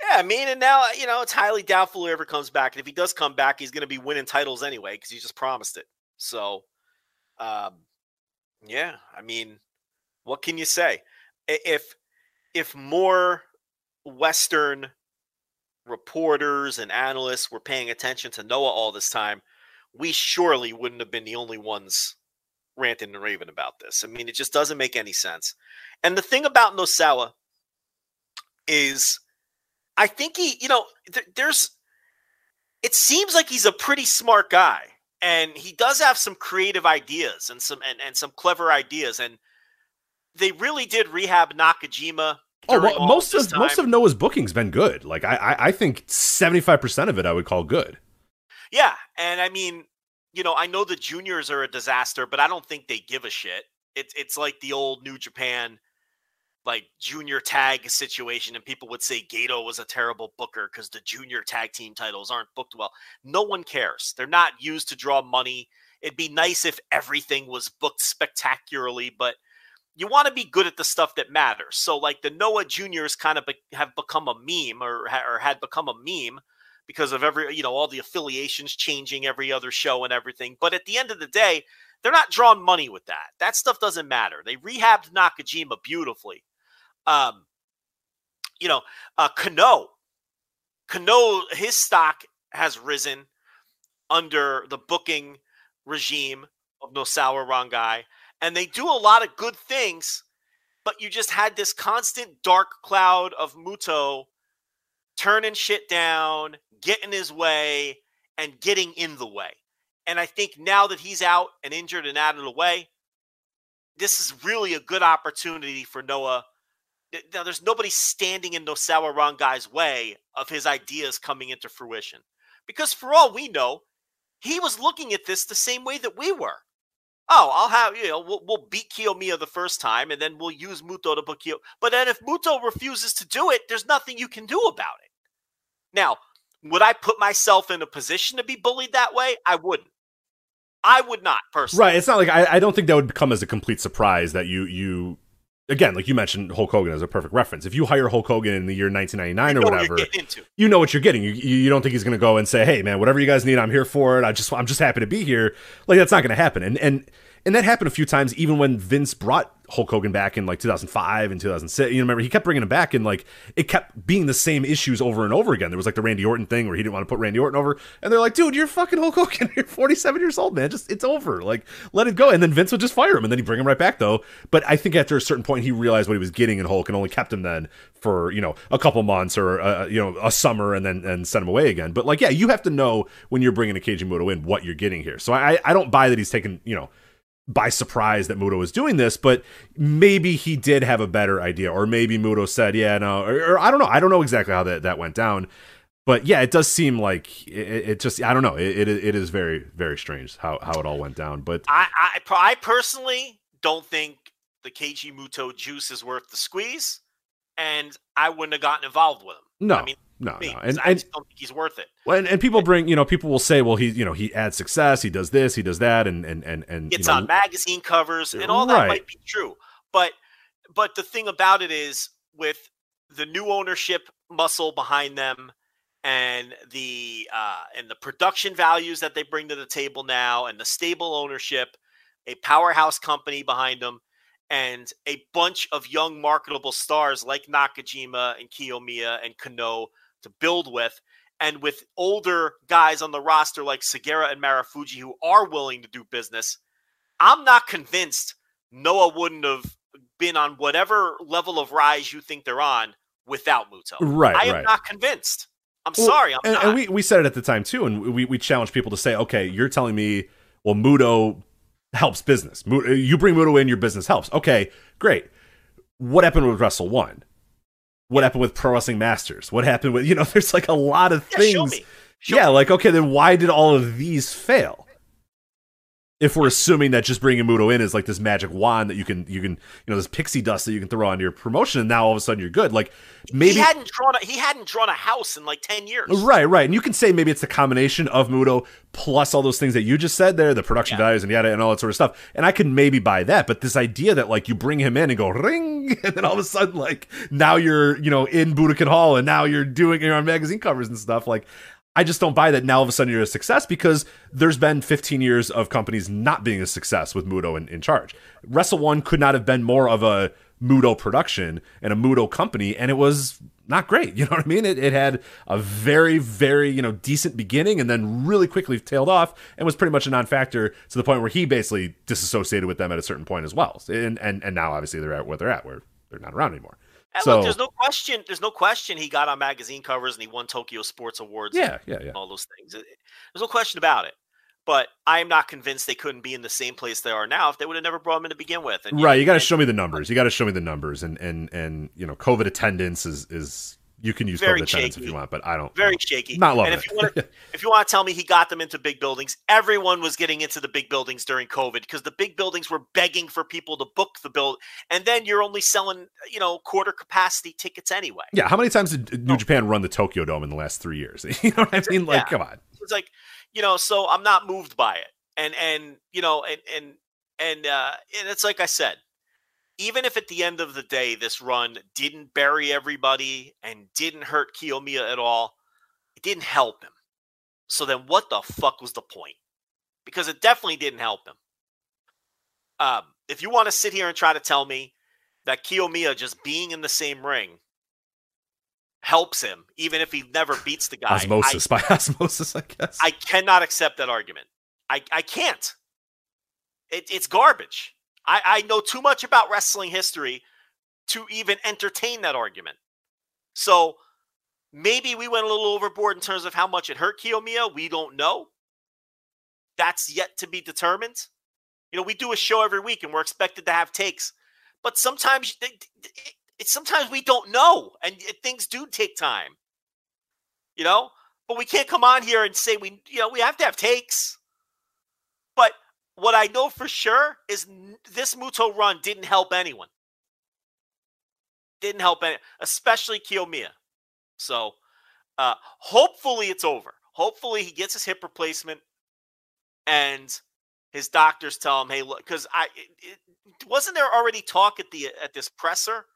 yeah, I mean, and now you know it's highly doubtful he ever comes back. And if he does come back, he's going to be winning titles anyway because he just promised it. So, um, yeah, I mean, what can you say? If if more Western reporters and analysts were paying attention to Noah all this time, we surely wouldn't have been the only ones ranting and raving about this. I mean, it just doesn't make any sense. And the thing about Nosawa is, I think he, you know, th- there's, it seems like he's a pretty smart guy, and he does have some creative ideas and some and, and some clever ideas. And they really did rehab Nakajima. Oh, well, most of most of Noah's booking's been good. Like, I I, I think seventy five percent of it I would call good. Yeah, and I mean, you know, I know the juniors are a disaster, but I don't think they give a shit. It's it's like the old New Japan like junior tag situation and people would say Gedo was a terrible booker cuz the junior tag team titles aren't booked well. No one cares. They're not used to draw money. It'd be nice if everything was booked spectacularly, but you want to be good at the stuff that matters. So like the Noah juniors kind of be- have become a meme or ha- or had become a meme because of every you know all the affiliations changing every other show and everything. But at the end of the day they're not drawing money with that. That stuff doesn't matter. They rehabbed nakajima beautifully. Um you know uh kano. Kano his stock has risen under the booking regime of nosawa rongai and they do a lot of good things but you just had this constant dark cloud of muto turning shit down, getting his way, and getting in the way. And I think now that he's out and injured and out of the way, this is really a good opportunity for Noah. Now, there's nobody standing in Nosawa Rongai's way of his ideas coming into fruition. Because for all we know, he was looking at this the same way that we were. Oh, I'll have, you know, we'll, we'll beat Kiyomiya the first time and then we'll use Muto to book Kiyo. But then if Muto refuses to do it, there's nothing you can do about it. Now, would I put myself in a position to be bullied that way? I wouldn't. I would not personally. Right. It's not like I, I don't think that would come as a complete surprise that you you again, like you mentioned Hulk Hogan as a perfect reference. If you hire Hulk Hogan in the year 1999 You or what whatever, into. you know what you're getting. You, you you don't think he's going to go and say, "Hey, man, whatever you guys need, I'm here for it. I just I'm just happy to be here." Like that's not going to happen. And and and that happened a few times, even when Vince brought Hulk Hogan back in like 2005 and 2006. You remember he kept bringing him back, and like it kept being the same issues over and over again. There was like the Randy Orton thing where he didn't want to put Randy Orton over, and they're like, "Dude, you're fucking Hulk Hogan. You're 47 years old, man. Just it's over. Like let it go." And then Vince would just fire him, and then he'd bring him right back though. But I think after a certain point, he realized what he was getting in Hulk, and only kept him then for you know a couple months or uh, you know a summer, and then and send him away again. But like, yeah, you have to know when you're bringing a Keiji Muto in what you're getting here. So I I don't buy that he's taken you know by surprise that Muto was doing this, but maybe he did have a better idea, or maybe Muto said, "Yeah, no," or, or I don't know. I don't know exactly how that that went down, but yeah, it does seem like it, it just I don't know. It, it it is very very strange how how it all went down. But I, I, I personally don't think the Keiji Muto juice is worth the squeeze, and I wouldn't have gotten involved with him. No, I mean, no, me, no. And, I don't think he's worth it. Well, and, and people bring, you know, people will say, well, he, you know, he adds success, he does this, he does that, and and and and Gets you know, on magazine covers, and all that might be true. But but the thing about it is, with the new ownership muscle behind them, and the uh, and the production values that they bring to the table now, and the stable ownership, a powerhouse company behind them, and a bunch of young marketable stars like Nakajima and Kiyomiya and Kano to build with, and with older guys on the roster like Sugiura and Marufuji who are willing to do business, I'm not convinced Noah wouldn't have been on whatever level of rise you think they're on without Muto. Right, I am right. not convinced. I'm Well, sorry. I'm and, not. and we, we said it at the time too, and we, we challenged people to say, okay, you're telling me, well, Muto helps business. You bring Muto in, your business helps. Okay, great. What happened with Wrestle One? What happened with Pro Wrestling Masters? What happened with you know? There's like a lot of yeah, things. show me. Show yeah, me. like okay, then why did all of these fail? If we're assuming that just bringing Muto in is like this magic wand that you can you can you know this pixie dust that you can throw on your promotion, and now all of a sudden you're good. Like maybe he hadn't drawn a, he hadn't drawn a house in like ten years. Right, right. And you can say maybe it's the combination of Muto plus all those things that you just said there, the production Yeah. values and yada and all that sort of stuff. And I can maybe buy that. But this idea that like you bring him in and go ring, and then all of a sudden like now you're, you know, in Budokan Hall and now you're doing you're on magazine covers and stuff. Like I just don't buy that now all of a sudden you're a success because there's been 15 years of companies not being a success with Muto in, in charge. Wrestle One could not have been more of a Muto production and a Muto company, and it was not great. You know what I mean? It, it had a very, very, you know, decent beginning and then really quickly tailed off and was pretty much a non-factor to the point where he basically disassociated with them at a certain point as well. And and, and now obviously they're at where they're at, where they're not around anymore. And So- look, there's no question. There's no question he got on magazine covers and he won Tokyo Sports Awards. Yeah, yeah, yeah. and all those things. There's no question about it. But I am not convinced they couldn't be in the same place they are now if they would have never brought him in to begin with. And Right, you got to show me the numbers. You got to show me the numbers, and and and you know, COVID attendance is is you can use Very COVID attendance if you want, but I don't. Very I don't- shaky. Not loving and if it. you want to, if you want to tell me he got them into big buildings, everyone was getting into the big buildings during COVID because the big buildings were begging for people to book the build, and then you're only selling you know quarter capacity tickets anyway. Yeah, how many times did New Japan run the Tokyo Dome in the last three years? You know what I mean? Like, Yeah. come on. It's like, you know, so I'm not moved by it. And and you know, and and and uh and it's like I said, even if at the end of the day this run didn't bury everybody and didn't hurt Kiyomiya at all, it didn't help him. So then what the fuck was the point? Because it definitely didn't help him. Um, if you want to sit here and try to tell me that Kiyomiya just being in the same ring helps him, even if he never beats the guy, I- Osmosis by osmosis, I guess. I cannot accept that argument. I, I can't. It, it's garbage. I, I know too much about wrestling history to even entertain that argument. So maybe we went a little overboard in terms of how much it hurt Kiyomiya. We don't know. That's yet to be determined. You know, we do a show every week and we're expected to have takes, but sometimes sometimes we don't know, and things do take time. You know, but we can't come on here and say we, you know, we have to have takes. But what I know for sure is this Muto run didn't help anyone. Didn't help any, especially Kiyomiya. So, uh, hopefully it's over. Hopefully he gets his hip replacement, and his doctors tell him, "Hey, look," because I it, wasn't there already talk at the at this presser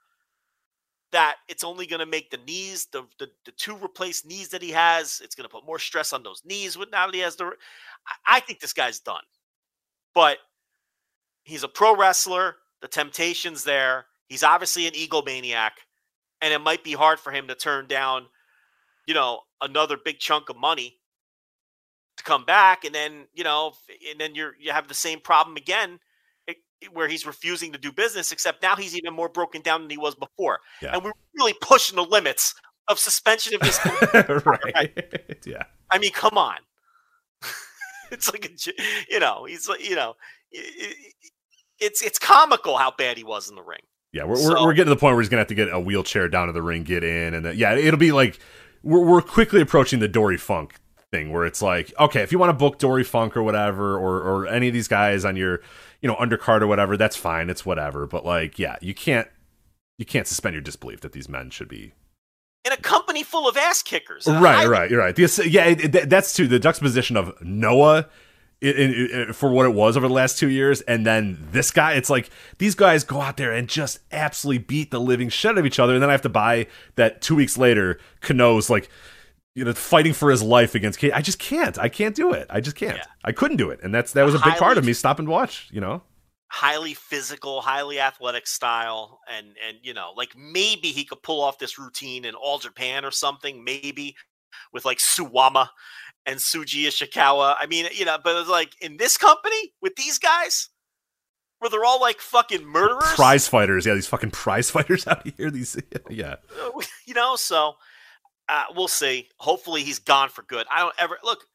that it's only going to make the knees, the, the the two replaced knees that he has, it's going to put more stress on those knees. With now that he has the, I, I think this guy's done. But he's a pro wrestler. The temptation's there. He's obviously an egomaniac, and it might be hard for him to turn down, you know, another big chunk of money to come back, and then you know, and then you're you have the same problem again it- where he's refusing to do business, except now he's even more broken down than he was before. Yeah. And we're really pushing the limits of suspension of disbelief. right. Yeah. I mean, come on. it's like a, you know, he's like, you know, it's it's comical how bad he was in the ring. Yeah, we're, So- we're, we're getting to the point where he's gonna have to get a wheelchair down to the ring, get in, and then, yeah, it'll be like we're we're quickly approaching the Dory Funk thing, where it's like, okay, if you want to book Dory Funk or whatever, or or any of these guys on your you know undercard or whatever, that's fine. It's whatever. But like, yeah, you can't you can't suspend your disbelief that these men should be in a company full of ass kickers. Right, I, right, you're right. The, yeah, it, it, that's too the juxtaposition of Noah for what it was over the last two years, and then this guy. It's like these guys go out there and just absolutely beat the living shit out of each other, and then I have to buy that two weeks later. Kano's like, you know, fighting for his life against Kate. I just can't. I can't do it. I just can't. Yeah. I couldn't do it, and that's that was a big part of me stopping to watch. You know, highly physical, highly athletic style, and and you know, like maybe he could pull off this routine in all Japan or something, maybe with like Suwama and Shuji Ishikawa. I mean, you know, but it's like in this company with these guys, where they're all like fucking murderers, prize fighters. Yeah, these fucking prize fighters out here. These, yeah, you know. So uh, we'll see. Hopefully, he's gone for good. I don't ever look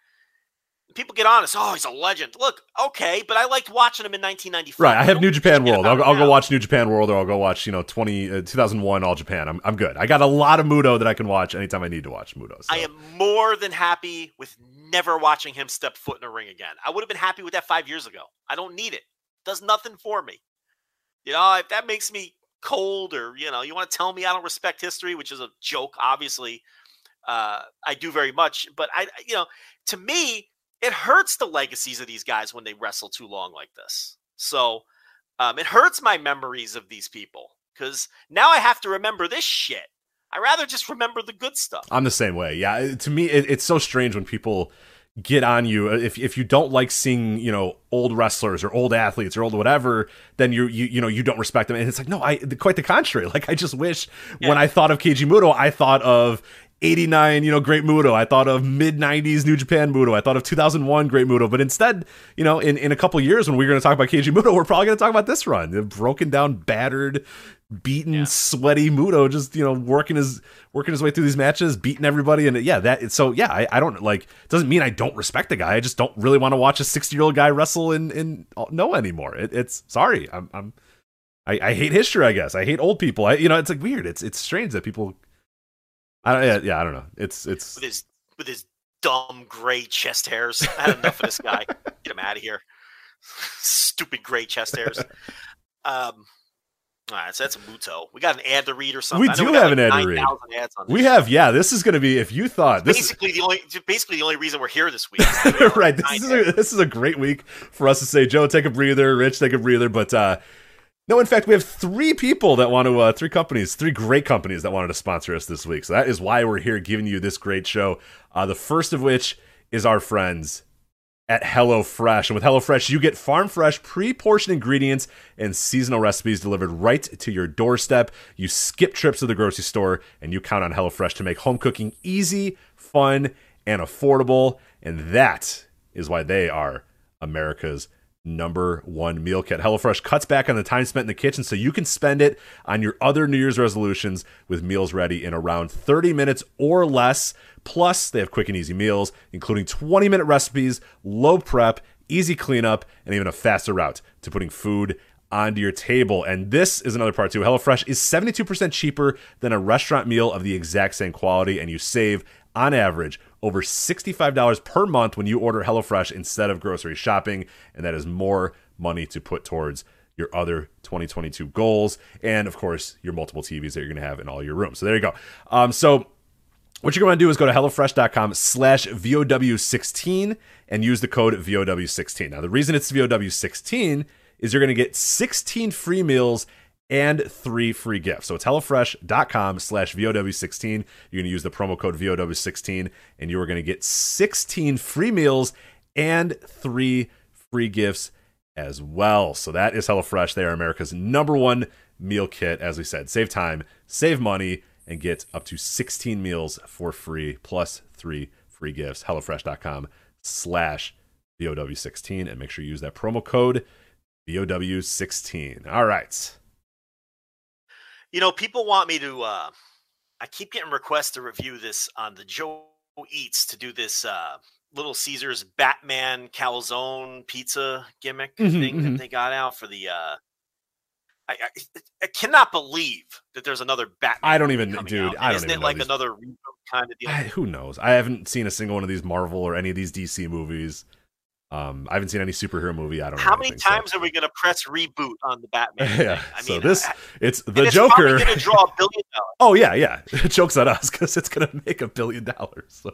people get honest. Oh, he's a legend. Look, okay, but I liked watching him in 1995. Right. I have New Japan World. I'll, I'll go watch New Japan World, or I'll go watch you know 20 uh, 2001 All Japan. I'm I'm good. I got a lot of Muto that I can watch anytime I need to watch Muto. So. I am more than happy with never watching him step foot in a ring again. I would have been happy with that five years ago. I don't need it. Does nothing for me. You know, if that makes me cold, or you know, you want to tell me I don't respect history, which is a joke, obviously. Uh, I do very much, but I, you know, to me, it hurts the legacies of these guys when they wrestle too long like this. So um, it hurts my memories of these people because now I have to remember this shit. I rather just remember the good stuff. I'm the same way. Yeah, to me, it, it's so strange when people get on you uh, if if you don't like seeing you know old wrestlers or old athletes or old whatever then you you you know you don't respect them and it's like no I quite the contrary like I just wish yeah. when I thought of Keiji Muto I thought of 89, you know, great Muta. I thought of mid 90s New Japan Muto. I thought of 2001 great Muta. But instead, you know, in, in a couple years when we're going to talk about Keiji Muto, we're probably going to talk about this run. The broken down, battered, beaten, yeah. sweaty Muto, just, you know, working his working his way through these matches, beating everybody. And yeah, that so yeah, I, I don't like doesn't mean I don't respect the guy. I just don't really want to watch a 60 year old guy wrestle in in uh, Noah anymore. It, it's sorry. I'm I'm I, I hate history, I guess. I hate old people. I you know, it's like weird. It's it's strange that people I don't. Yeah, yeah, I don't know. It's it's with his with his dumb gray chest hairs. I had enough of this guy. Get him out of here. Stupid gray chest hairs. Um. All right, so that's a Muto. We got an ad to read or something. We do we have like an ad to read. We have, yeah. This is going to be if you thought this basically is, the only basically the only reason we're here this week. right. This is a, this is a great week for us to say, Joe, take a breather, Rich, take a breather. But uh, no, in fact, we have three people that want to, uh, three companies, three great companies that wanted to sponsor us this week. So that is why we're here giving you this great show. Uh, the first of which is our friends at HelloFresh. And with HelloFresh, you get farm fresh, pre portioned ingredients and seasonal recipes delivered right to your doorstep. You skip trips to the grocery store and you count on HelloFresh to make home cooking easy, fun, and affordable. And that is why they are America's number one meal kit. HelloFresh cuts back on the time spent in the kitchen so you can spend it on your other New Year's resolutions with meals ready in around 30 minutes or less. Plus, they have quick and easy meals, including 20 minute recipes, low prep, easy cleanup, and even a faster route to putting food onto your table. And this is another part too. HelloFresh is 72% cheaper than a restaurant meal of the exact same quality, and you save on average over $65 per month when you order HelloFresh instead of grocery shopping. And that is more money to put towards your other 2022 goals. And of course, your multiple TVs that you're going to have in all your rooms. So there you go. Um, so what you're going to do is go to HelloFresh.com slash VOW16 and use the code VOW16. Now, the reason it's VOW16 is you're going to get 16 free meals and three free gifts. So it's HelloFresh.com slash VOW16. You're going to use the promo code VOW16 and you are going to get 16 free meals and three free gifts as well. So that is HelloFresh. They are America's number one meal kit. As we said, save time, save money, and get up to 16 meals for free plus three free gifts. HelloFresh.com slash VOW16 and make sure you use that promo code VOW16. All right. You know, people want me to. Uh, I keep getting requests to review this on the Joe Eats to do this uh, Little Caesars Batman calzone pizza gimmick mm-hmm, thing mm-hmm. that they got out for the. Uh, I, I, I, cannot believe that there's another Batman. I don't even, dude. Out. I don't Isn't even it like these... another kind of deal? I, who knows? I haven't seen a single one of these Marvel or any of these DC movies. Um, I haven't seen any superhero movie. I don't know. How many anything, so- times are we going to press reboot on the Batman? yeah. I so mean, this I- it's the it's Joker. going to draw a billion dollars. oh yeah, yeah. It jokes on us because it's gonna make a billion dollars. So.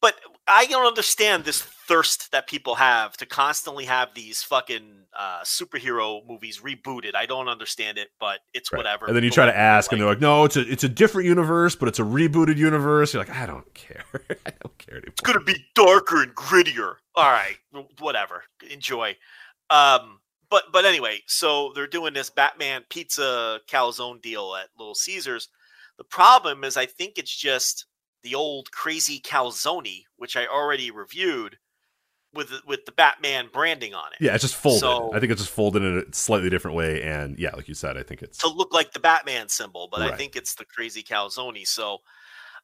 But I don't understand this thirst that people have to constantly have these fucking uh, superhero movies rebooted. I don't understand it, but it's Right. whatever. And then you try to ask, and they're like, "No, it's a it's a different universe, but it's a rebooted universe." You're like, "I don't care. Care anymore." It's gonna be darker and grittier. All right, whatever. Enjoy. Um, but but anyway, so they're doing this Batman pizza calzone deal at Little Caesars. The problem is, I think it's just the old crazy calzone, which I already reviewed with the- with the Batman branding on it Yeah, it's just folded. So- I think it's just folded in a slightly different way, and yeah, like you said, I think it's to look like the Batman symbol, but I think it's the crazy calzone. So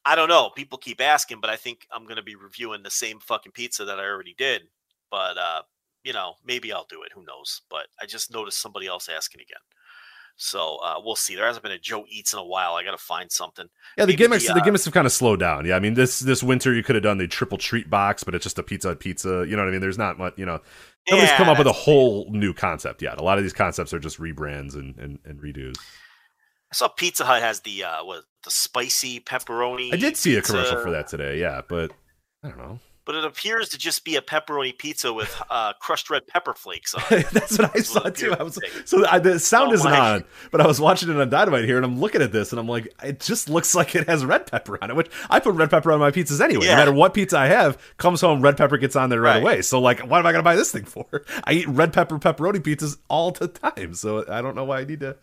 I don't know. People keep asking, but I think I'm going to be reviewing the same fucking pizza that I already did. But uh, you know, maybe I'll do it. Who knows? But I just noticed somebody else asking again. So uh, we'll see. There hasn't been a Joe Eats in a while. I got to find something. yeah. The maybe gimmicks, the, the uh, gimmicks have kind of slowed down. Yeah, I mean this this winter you could have done the triple treat box, but it's just a pizza pizza. You know what I mean? There's not much. You know, nobody's Yeah, come up with a the whole new concept yet. A lot of these concepts are just rebrands and and, and redos. I saw Pizza Hut has the uh, what the spicy pepperoni. I did see a commercial for that today. Yeah, but I don't know. but it appears to just be a pepperoni pizza with uh, crushed red pepper flakes on. it. That's what I That's saw what too. I was so I, the sound Oh isn't my. on, but I was watching it on Dynamite here, and I'm looking at this, and I'm like, it just looks like it has red pepper on it. Which I put red pepper on my pizzas anyway. Yeah. No matter what pizza I have, comes home, red pepper gets on there right, Right. away. So like, what am I gonna buy this thing for? I eat red pepper pepperoni pizzas all the time, so I don't know why I need to.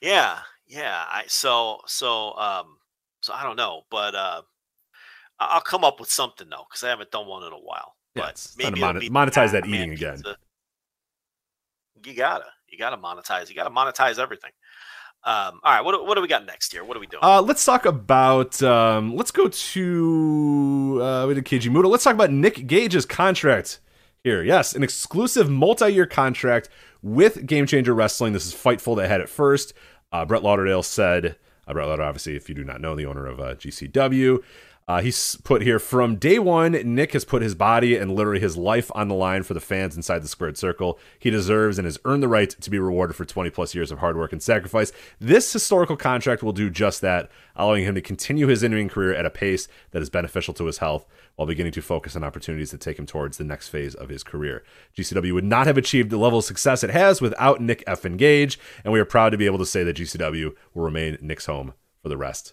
Yeah, yeah. I so so um so I don't know, but uh I'll come up with something though because I haven't done one in a while. Yeah, but it's time to maybe be monetize that eating again. pizza. You gotta, you gotta monetize. You gotta monetize everything. Um, all right, what do- what do we got next here? What are we doing? Uh, let's talk about. Um, let's go to. Uh, we did Keiji Muto. Let's talk about Nick Gage's contract here. Yes, an exclusive multi-year contract with Game Changer Wrestling. This is Fightful that had it first. Uh, Brett Lauderdale said. Uh, Brett Lauderdale, obviously, if you do not know, the owner of uh, GCW. Uh, he's put here from day one. Nick has put his body and literally his life on the line for the fans inside the squared circle. He deserves and has earned the right to be rewarded for 20 plus years of hard work and sacrifice. This historical contract will do just that, allowing him to continue his in-ring career at a pace that is beneficial to his health while beginning to focus on opportunities that take him towards the next phase of his career. GCW would not have achieved the level of success it has without Nick F'n Gage, and we are proud to be able to say that GCW will remain Nick's home for the rest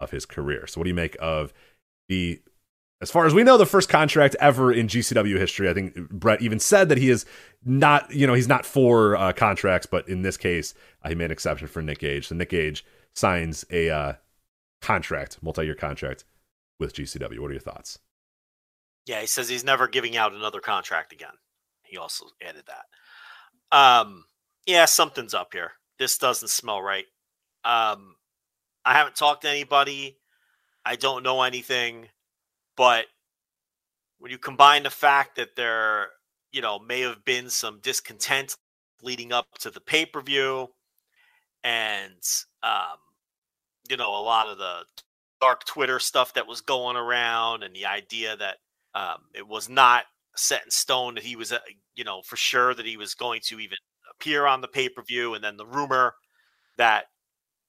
of his career. So, what do you make of the, as far as we know, the first contract ever in GCW history? I think Brett even said that he is not, you know, he's not for uh, contracts, but in this case, uh, he made an exception for Nick Gage. So, Nick Gage signs a uh, contract, multi year contract with GCW. What are your thoughts? Yeah, he says he's never giving out another contract again. He also added that. Um, yeah, something's up here. This doesn't smell right. Um, I haven't talked to anybody. I don't know anything, but when you combine the fact that there, you know, may have been some discontent leading up to the pay per view, and um, you know, a lot of the dark Twitter stuff that was going around, and the idea that um, it was not set in stone that he was, uh, you know, for sure that he was going to even appear on the pay per view, and then the rumor that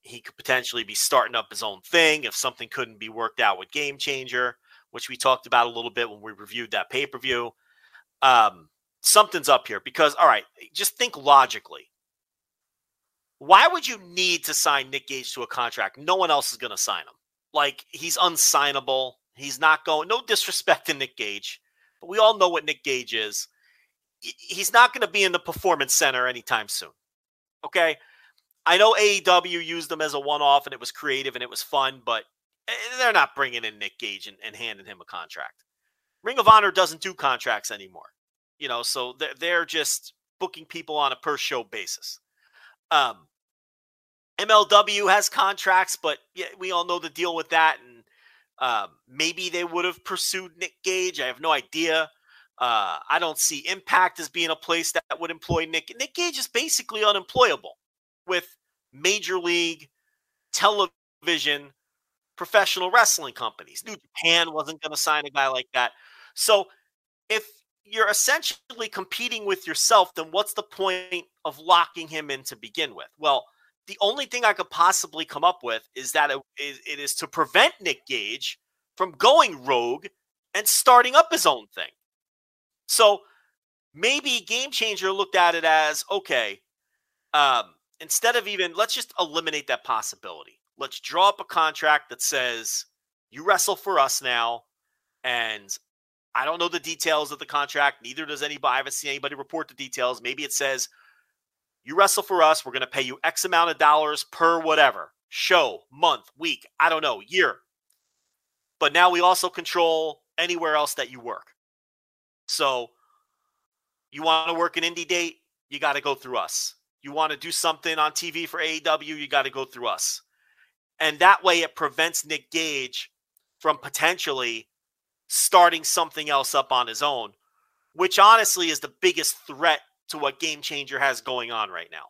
he could potentially be starting up his own thing if something couldn't be worked out with Game Changer, which we talked about a little bit when we reviewed that pay per view. Um, something's up here because, all right, just think logically. Why would you need to sign Nick Gage to a contract? No one else is going to sign him. Like, he's unsignable. He's not going, no disrespect to Nick Gage, but we all know what Nick Gage is. He's not going to be in the performance center anytime soon. Okay. I know AEW used him as a one off and it was creative and it was fun, but eh, they're not bringing in Nick Gage and, and handing him a contract. Ring of Honor doesn't do contracts anymore. You know, so they're, they're just booking people on a per show basis. Um, MLW has contracts, but yeah, we all know the deal with that. And um, maybe they would have pursued Nick Gage. I have no idea. Uh, I don't see Impact as being a place that would employ Nick. Nick Gage is basically unemployable with major league television professional wrestling companies. New Japan wasn't going to sign a guy like that. So if you're essentially competing with yourself, then what's the point of locking him in to begin with? Well, the only thing I could possibly come up with is that it is, it is to prevent Nick Gage from going rogue and starting up his own thing. So maybe Game Changer looked at it as okay, um, instead of even, let's just eliminate that possibility. Let's draw up a contract that says you wrestle for us now. And I don't know the details of the contract. Neither does anybody. I haven't seen anybody report the details. Maybe it says you wrestle for us. We're going to pay you X amount of dollars per whatever show, month, week, I don't know, year. But now we also control anywhere else that you work. So you want to work an indie date, you got to go through us. You want to do something on TV for AEW, you got to go through us. And that way it prevents Nick Gage from potentially starting something else up on his own, which honestly is the biggest threat to what Game Changer has going on right now.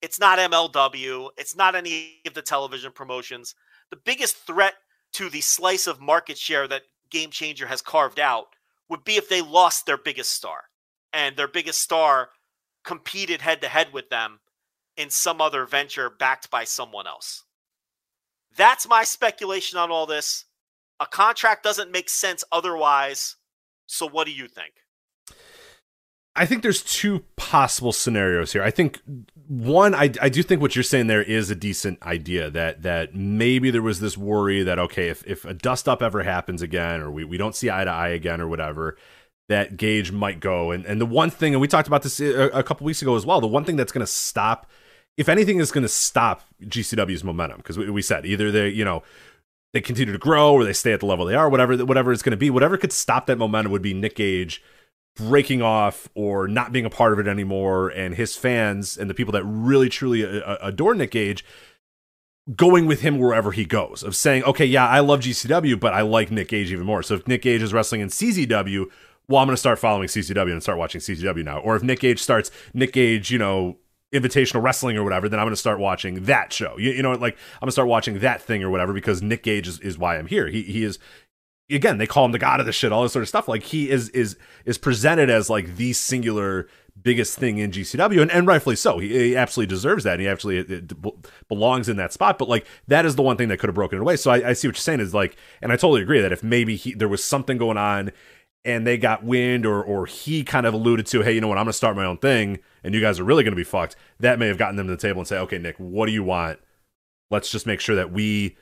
It's not MLW, it's not any of the television promotions. The biggest threat to the slice of market share that Game Changer has carved out would be if they lost their biggest star and their biggest star competed head to head with them in some other venture backed by someone else. That's my speculation on all this. A contract doesn't make sense otherwise. So, what do you think? I think there's two possible scenarios here. I think one, I, I do think what you're saying there is a decent idea that that maybe there was this worry that okay, if, if a dust up ever happens again, or we, we don't see eye to eye again, or whatever, that Gage might go. And and the one thing, and we talked about this uh, a, a couple weeks ago as well, the one thing that's going to stop, if anything, is going to stop GCW's momentum because we, we said either they you know they continue to grow or they stay at the level they are, whatever whatever it's going to be, whatever could stop that momentum would be Nick Gage breaking off or not being a part of it anymore, and his fans and the people that really truly uh, uh, adore Nick Gage going with him wherever he goes. Of saying, okay, yeah, I love GCW, but I like Nick Gage even more. So if Nick Gage is wrestling in CZW, well, I'm going to start following CZW and start watching CZW now. Or if Nick Gage starts Nick Gage, you know, invitational wrestling or whatever, then I'm going to start watching that show. You, you know, like I'm going to start watching that thing or whatever because Nick Gage is, is why I'm here. He he is again, they call him the god of the shit, all this sort of stuff. Like he is is is presented as like the singular biggest thing in GCW, and, and rightfully so. He, he absolutely deserves that. And he actually belongs in that spot. But like that is the one thing that could have broken it away. So I, I see what you're saying is like, and I totally agree that if maybe he, there was something going on and they got wind or or he kind of alluded to, hey, you know what, I'm gonna start my own thing and you guys are really gonna be fucked, that may have gotten them to the table and say, okay, Nick, what do you want? Let's just make sure that we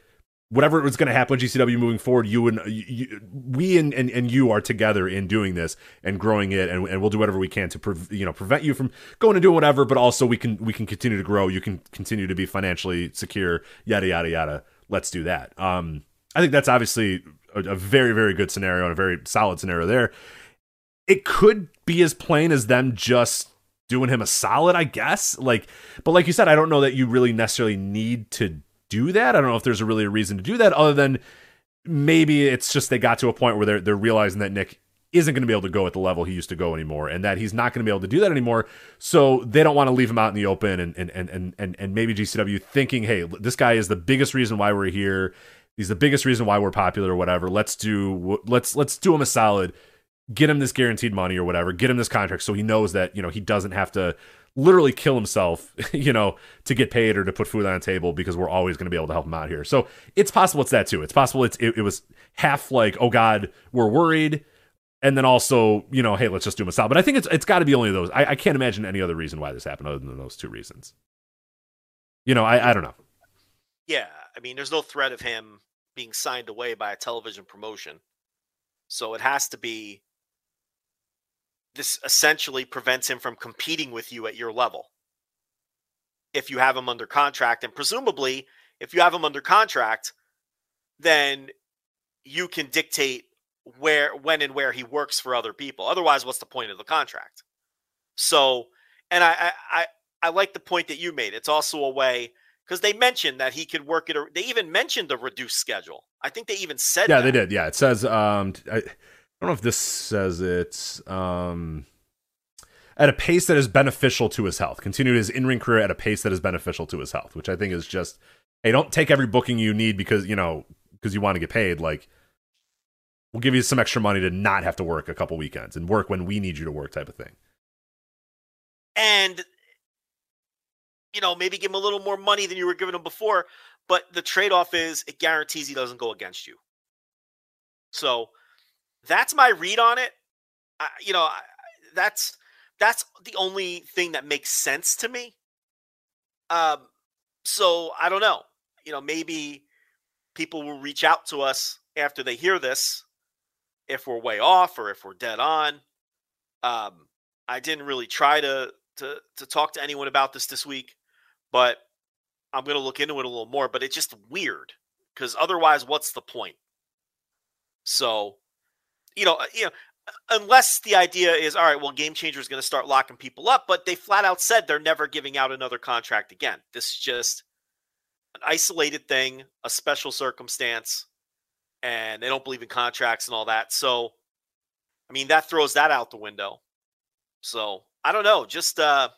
whatever was going to happen with GCW moving forward, you and you, we and, and, and you are together in doing this and growing it, and, and we'll do whatever we can to pre- you know prevent you from going and doing whatever, but also we can we can continue to grow. You can continue to be financially secure. Yada yada yada. Let's do that. Um, I think that's obviously a, a very very good scenario and a very solid scenario there. It could be as plain as them just doing him a solid, I guess. Like, but like you said, I don't know that you really necessarily need to do that. I don't know if there's a really a reason to do that other than maybe it's just they got to a point where they're they're realizing that Nick isn't going to be able to go at the level he used to go anymore and that he's not going to be able to do that anymore so they don't want to leave him out in the open and and and and and maybe GCW thinking hey this guy is the biggest reason why we're here he's the biggest reason why we're popular or whatever let's do let's let's do him a solid get him this guaranteed money or whatever get him this contract so he knows that you know he doesn't have to literally kill himself, you know, to get paid or to put food on the table because we're always going to be able to help him out here. So it's possible it's that too. It's possible it's it, it was half like, oh God, we're worried, and then also, you know, hey, let's just do him a solid. But I think it's it's got to be only those. I, I can't imagine any other reason why this happened other than those two reasons. You know, I I don't know. Yeah, I mean, there's no threat of him being signed away by a television promotion, so it has to be this essentially prevents him from competing with you at your level. If you have him under contract and presumably if you have him under contract then you can dictate where when and where he works for other people. Otherwise what's the point of the contract? So and i i i like the point that you made. It's also a way because they mentioned that he could work it they even mentioned a reduced schedule i think they even said yeah that. they did yeah it says um I, I don't know if this says it. Um, at a pace that is beneficial to his health. Continued his in-ring career at a pace that is beneficial to his health, which I think is just, hey, don't take every booking you need because you know because you want to get paid. Like, we'll give you some extra money to not have to work a couple weekends and work when we need you to work, type of thing. And you know, maybe give him a little more money than you were giving him before, but the trade-off is it guarantees he doesn't go against you. So that's my read on it. I, you know, I, that's that's the only thing that makes sense to me. Um, so I don't know. You know, maybe people will reach out to us after they hear this, if we're way off or if we're dead on. Um, I didn't really try to to to talk to anyone about this this week, but I'm going to look into it a little more. But it's just weird because otherwise, what's the point? So, you know, uh, you know, unless the idea is all right, well, Game Changer is going to start locking people up, but they flat out said they're never giving out another contract again. This is just an isolated thing, a special circumstance, and they don't believe in contracts and all that. So, I mean, that throws that out the window. So, I don't know, just uh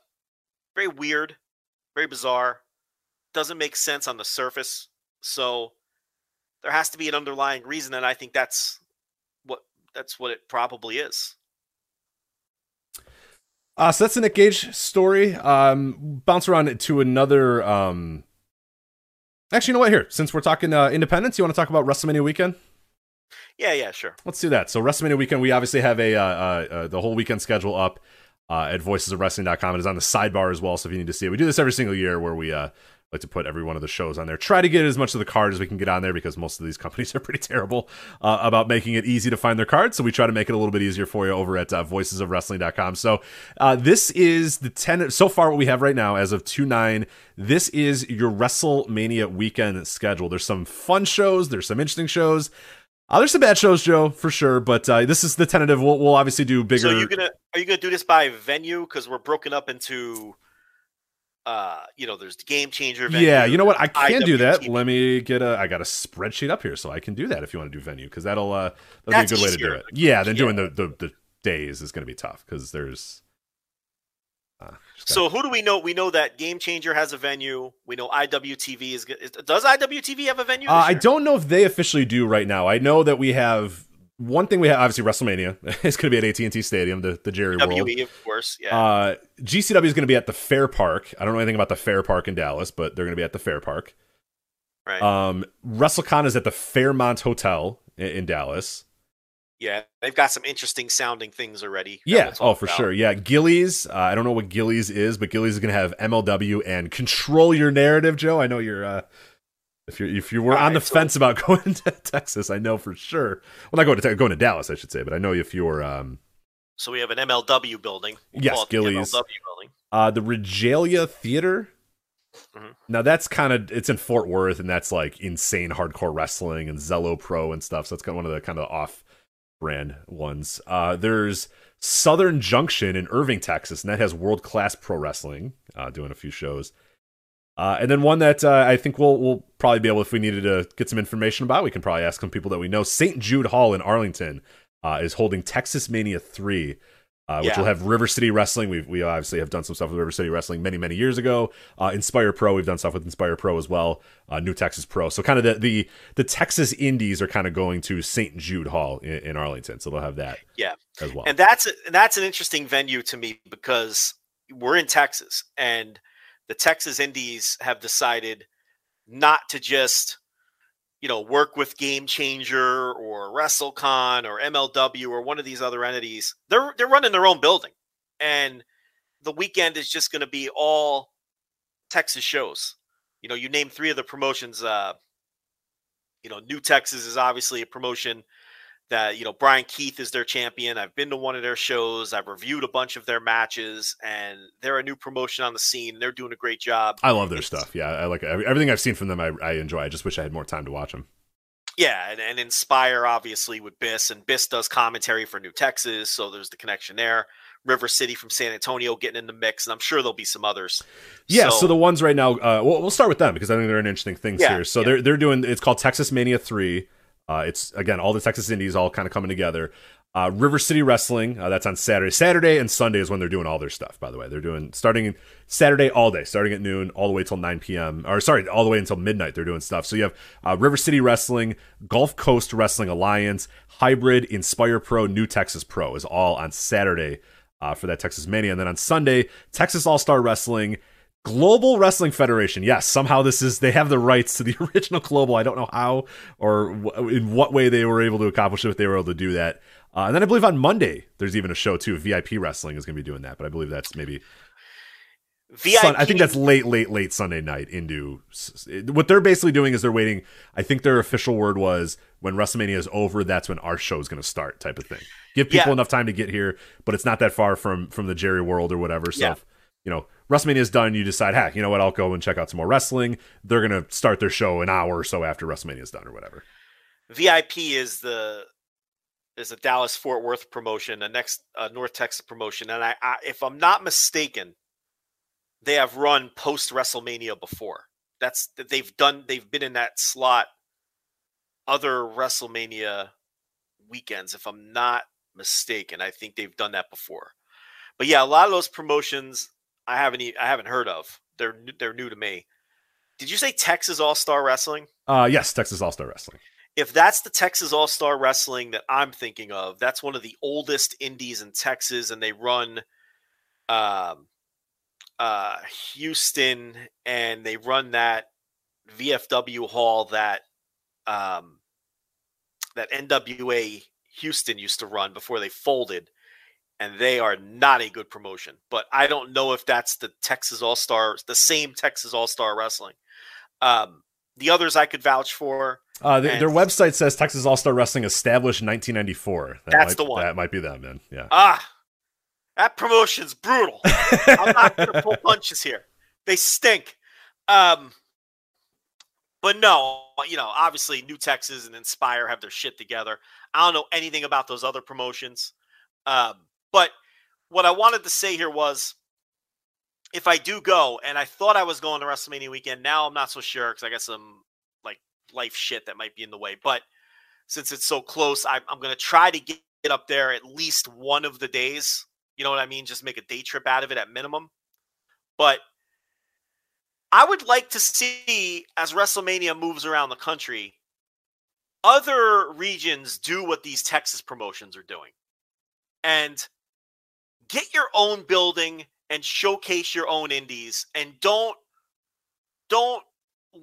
very weird, very bizarre. Doesn't make sense on the surface. So, there has to be an underlying reason and I think that's what that's what it probably is. Uh, so that's the Nick Gage story. Um, bounce around to another. Um, actually, you know what? Here, since we're talking uh, independence, you want to talk about WrestleMania weekend? Yeah, yeah, sure. Let's do that. So WrestleMania weekend, we obviously have a uh, uh, uh the whole weekend schedule up uh, at voicesofwrestling.com. It is on the sidebar as well, so if you need to see it, we do this every single year where we uh, like to put every one of the shows on there. Try to get as much of the card as we can get on there because most of these companies are pretty terrible uh, about making it easy to find their cards. So we try to make it a little bit easier for you over at uh, voicesofwrestling.com. So uh, this is the 10, so far what we have right now as of 2 9. This is your WrestleMania weekend schedule. There's some fun shows, there's some interesting shows. Uh, there's some bad shows, Joe, for sure, but uh, this is the tentative. We'll, we'll obviously do bigger. So you gonna are you gonna do this by venue because we're broken up into uh, you know, there's the game changer. Venue, yeah, you know what? I can IWTV. do that. Let me get a. I got a spreadsheet up here, so I can do that if you want to do venue because that'll uh that'll That's be a good way to do it. Yeah, then yeah. doing the, the the days is going to be tough because there's. Uh, so who do we know? We know that Game Changer has a venue. We know IWTV is. Does IWTV have a venue? Uh, I don't know if they officially do right now. I know that we have one thing we have obviously WrestleMania is going to be at AT and T Stadium, the the Jerry WWE, World. of course. Yeah. Uh, GCW is going to be at the Fair Park. I don't know anything about the Fair Park in Dallas, but they're going to be at the Fair Park. Right. Um, WrestleCon is at the Fairmont Hotel in, in Dallas. Yeah, they've got some interesting sounding things already. Yeah, oh for about. sure. Yeah, Gilley's. Uh, I don't know what Gilley's is, but Gilley's is going to have MLW and Control Your Narrative, Joe. I know you're uh, if you if you were All on right, the so fence about going to Texas, I know for sure. Well, not going to going to Dallas, I should say, but I know if you're. Um, so we have an MLW building. We'll yes, Gilley's. MLW building. Uh, the Regalia Theater. Mm-hmm. Now that's kind of it's in Fort Worth, and that's like insane hardcore wrestling and Zelo Pro and stuff. So that's kind of one of the kind of off brand ones. Uh, there's Southern Junction in Irving, Texas, and that has world class pro wrestling, uh, doing a few shows. Uh, and then one that uh, I think we'll we'll probably be able, if we needed to get some information about, we can probably ask some people that we know. St. Jude Hall in Arlington uh, is holding Texas Mania three, uh, which yeah. will have River City Wrestling. We we obviously have done some stuff with River City Wrestling many many years ago. Uh, Inspire Pro, we've done stuff with Inspire Pro as well. Uh, New Texas Pro. So kind of the the the Texas Indies are kind of going to St. Jude Hall in, in Arlington. So they'll have that. Yeah, as well. And that's that's an interesting venue to me because we're in Texas and the Texas Indies have decided not to just you know work with Game Changer or WrestleCon or MLW or one of these other entities. They're they're running their own building, and the weekend is just going to be all Texas shows. You know, you name three of the promotions. Uh, you know, New Texas is obviously a promotion that you know Brian Keith is their champion. I've been to one of their shows. I've reviewed a bunch of their matches, and they're a new promotion on the scene. They're doing a great job. I love their it's, stuff. Yeah, I like everything I've seen from them. I, I, enjoy. I just wish I had more time to watch them. Yeah, and, and Inspire obviously with Biss, and Biss does commentary for New Texas, so there's the connection there. River City from San Antonio getting in the mix, and I'm sure there'll be some others. Yeah, so, so the ones right now, uh, we'll, we'll start with them because I think they're an interesting things yeah, here. So yeah. they're they're doing it's called Texas Mania Three. Uh, it's again all the Texas Indies all kind of coming together. Uh, River City Wrestling, uh, that's on Saturday. Saturday and Sunday is when they're doing all their stuff, by the way. They're doing starting Saturday all day, starting at noon, all the way till 9 p.m. Or sorry, all the way until midnight, they're doing stuff. So you have uh, River City Wrestling, Gulf Coast Wrestling Alliance, Hybrid, Inspire Pro, New Texas Pro is all on Saturday uh, for that Texas Mania. And then on Sunday, Texas All Star Wrestling, Global Wrestling Federation. Yes, somehow this is they have the rights to the original global. I don't know how or w- in what way they were able to accomplish it, if they were able to do that. Uh, and then I believe on Monday there's even a show too. VIP Wrestling is going to be doing that, but I believe that's maybe. VIP. Sun, I think that's late, late, late Sunday night into what they're basically doing is they're waiting. I think their official word was when WrestleMania is over, that's when our show is going to start, type of thing. Give people Yeah. enough time to get here, but it's not that far from from the Jerry World or whatever. So, Yeah. if, you know, WrestleMania is done. You decide, heck, you know what? I'll go and check out some more wrestling. They're to start their show an hour or so after WrestleMania is done or whatever. VIP is the is a Dallas Fort Worth promotion, a next uh, North Texas promotion, and I, I, if I'm not mistaken, they have run post WrestleMania before. That's that they've done. They've been in that slot other WrestleMania weekends, if I'm not mistaken. I think they've done that before. But yeah, a lot of those promotions I haven't I haven't heard of. They're they're new to me. Did you say Texas All Star Wrestling? Uh, yes, Texas All Star Wrestling. if that's the Texas All Star Wrestling that I'm thinking of, that's one of the oldest indies in Texas, and they run um, uh, Houston, and they run that VFW hall that um, that NWA Houston used to run before they folded, and they are not a good promotion. But I don't know if that's the Texas All Star, the same Texas All Star Wrestling. Um, the others I could vouch for. Uh, th- And- their website says Texas All Star Wrestling established 1994. That That's might, the one. That might be them, man. Yeah. Ah, that promotion's brutal. I'm not going to pull punches here. They stink. Um, but no, you know, obviously New Texas and Inspire have their shit together. I don't know anything about those other promotions. Um, but what I wanted to say here was if I do go, and I thought I was going to WrestleMania weekend, now I'm not so sure because I got some like life shit that might be in the way. But since it's so close, I'm, I'm going to try to get up there at least one of the days. You know what I mean? Just make a day trip out of it at minimum. But I would like to see as WrestleMania moves around the country, other regions do what these Texas promotions are doing. And get your own building and showcase your own indies and don't don't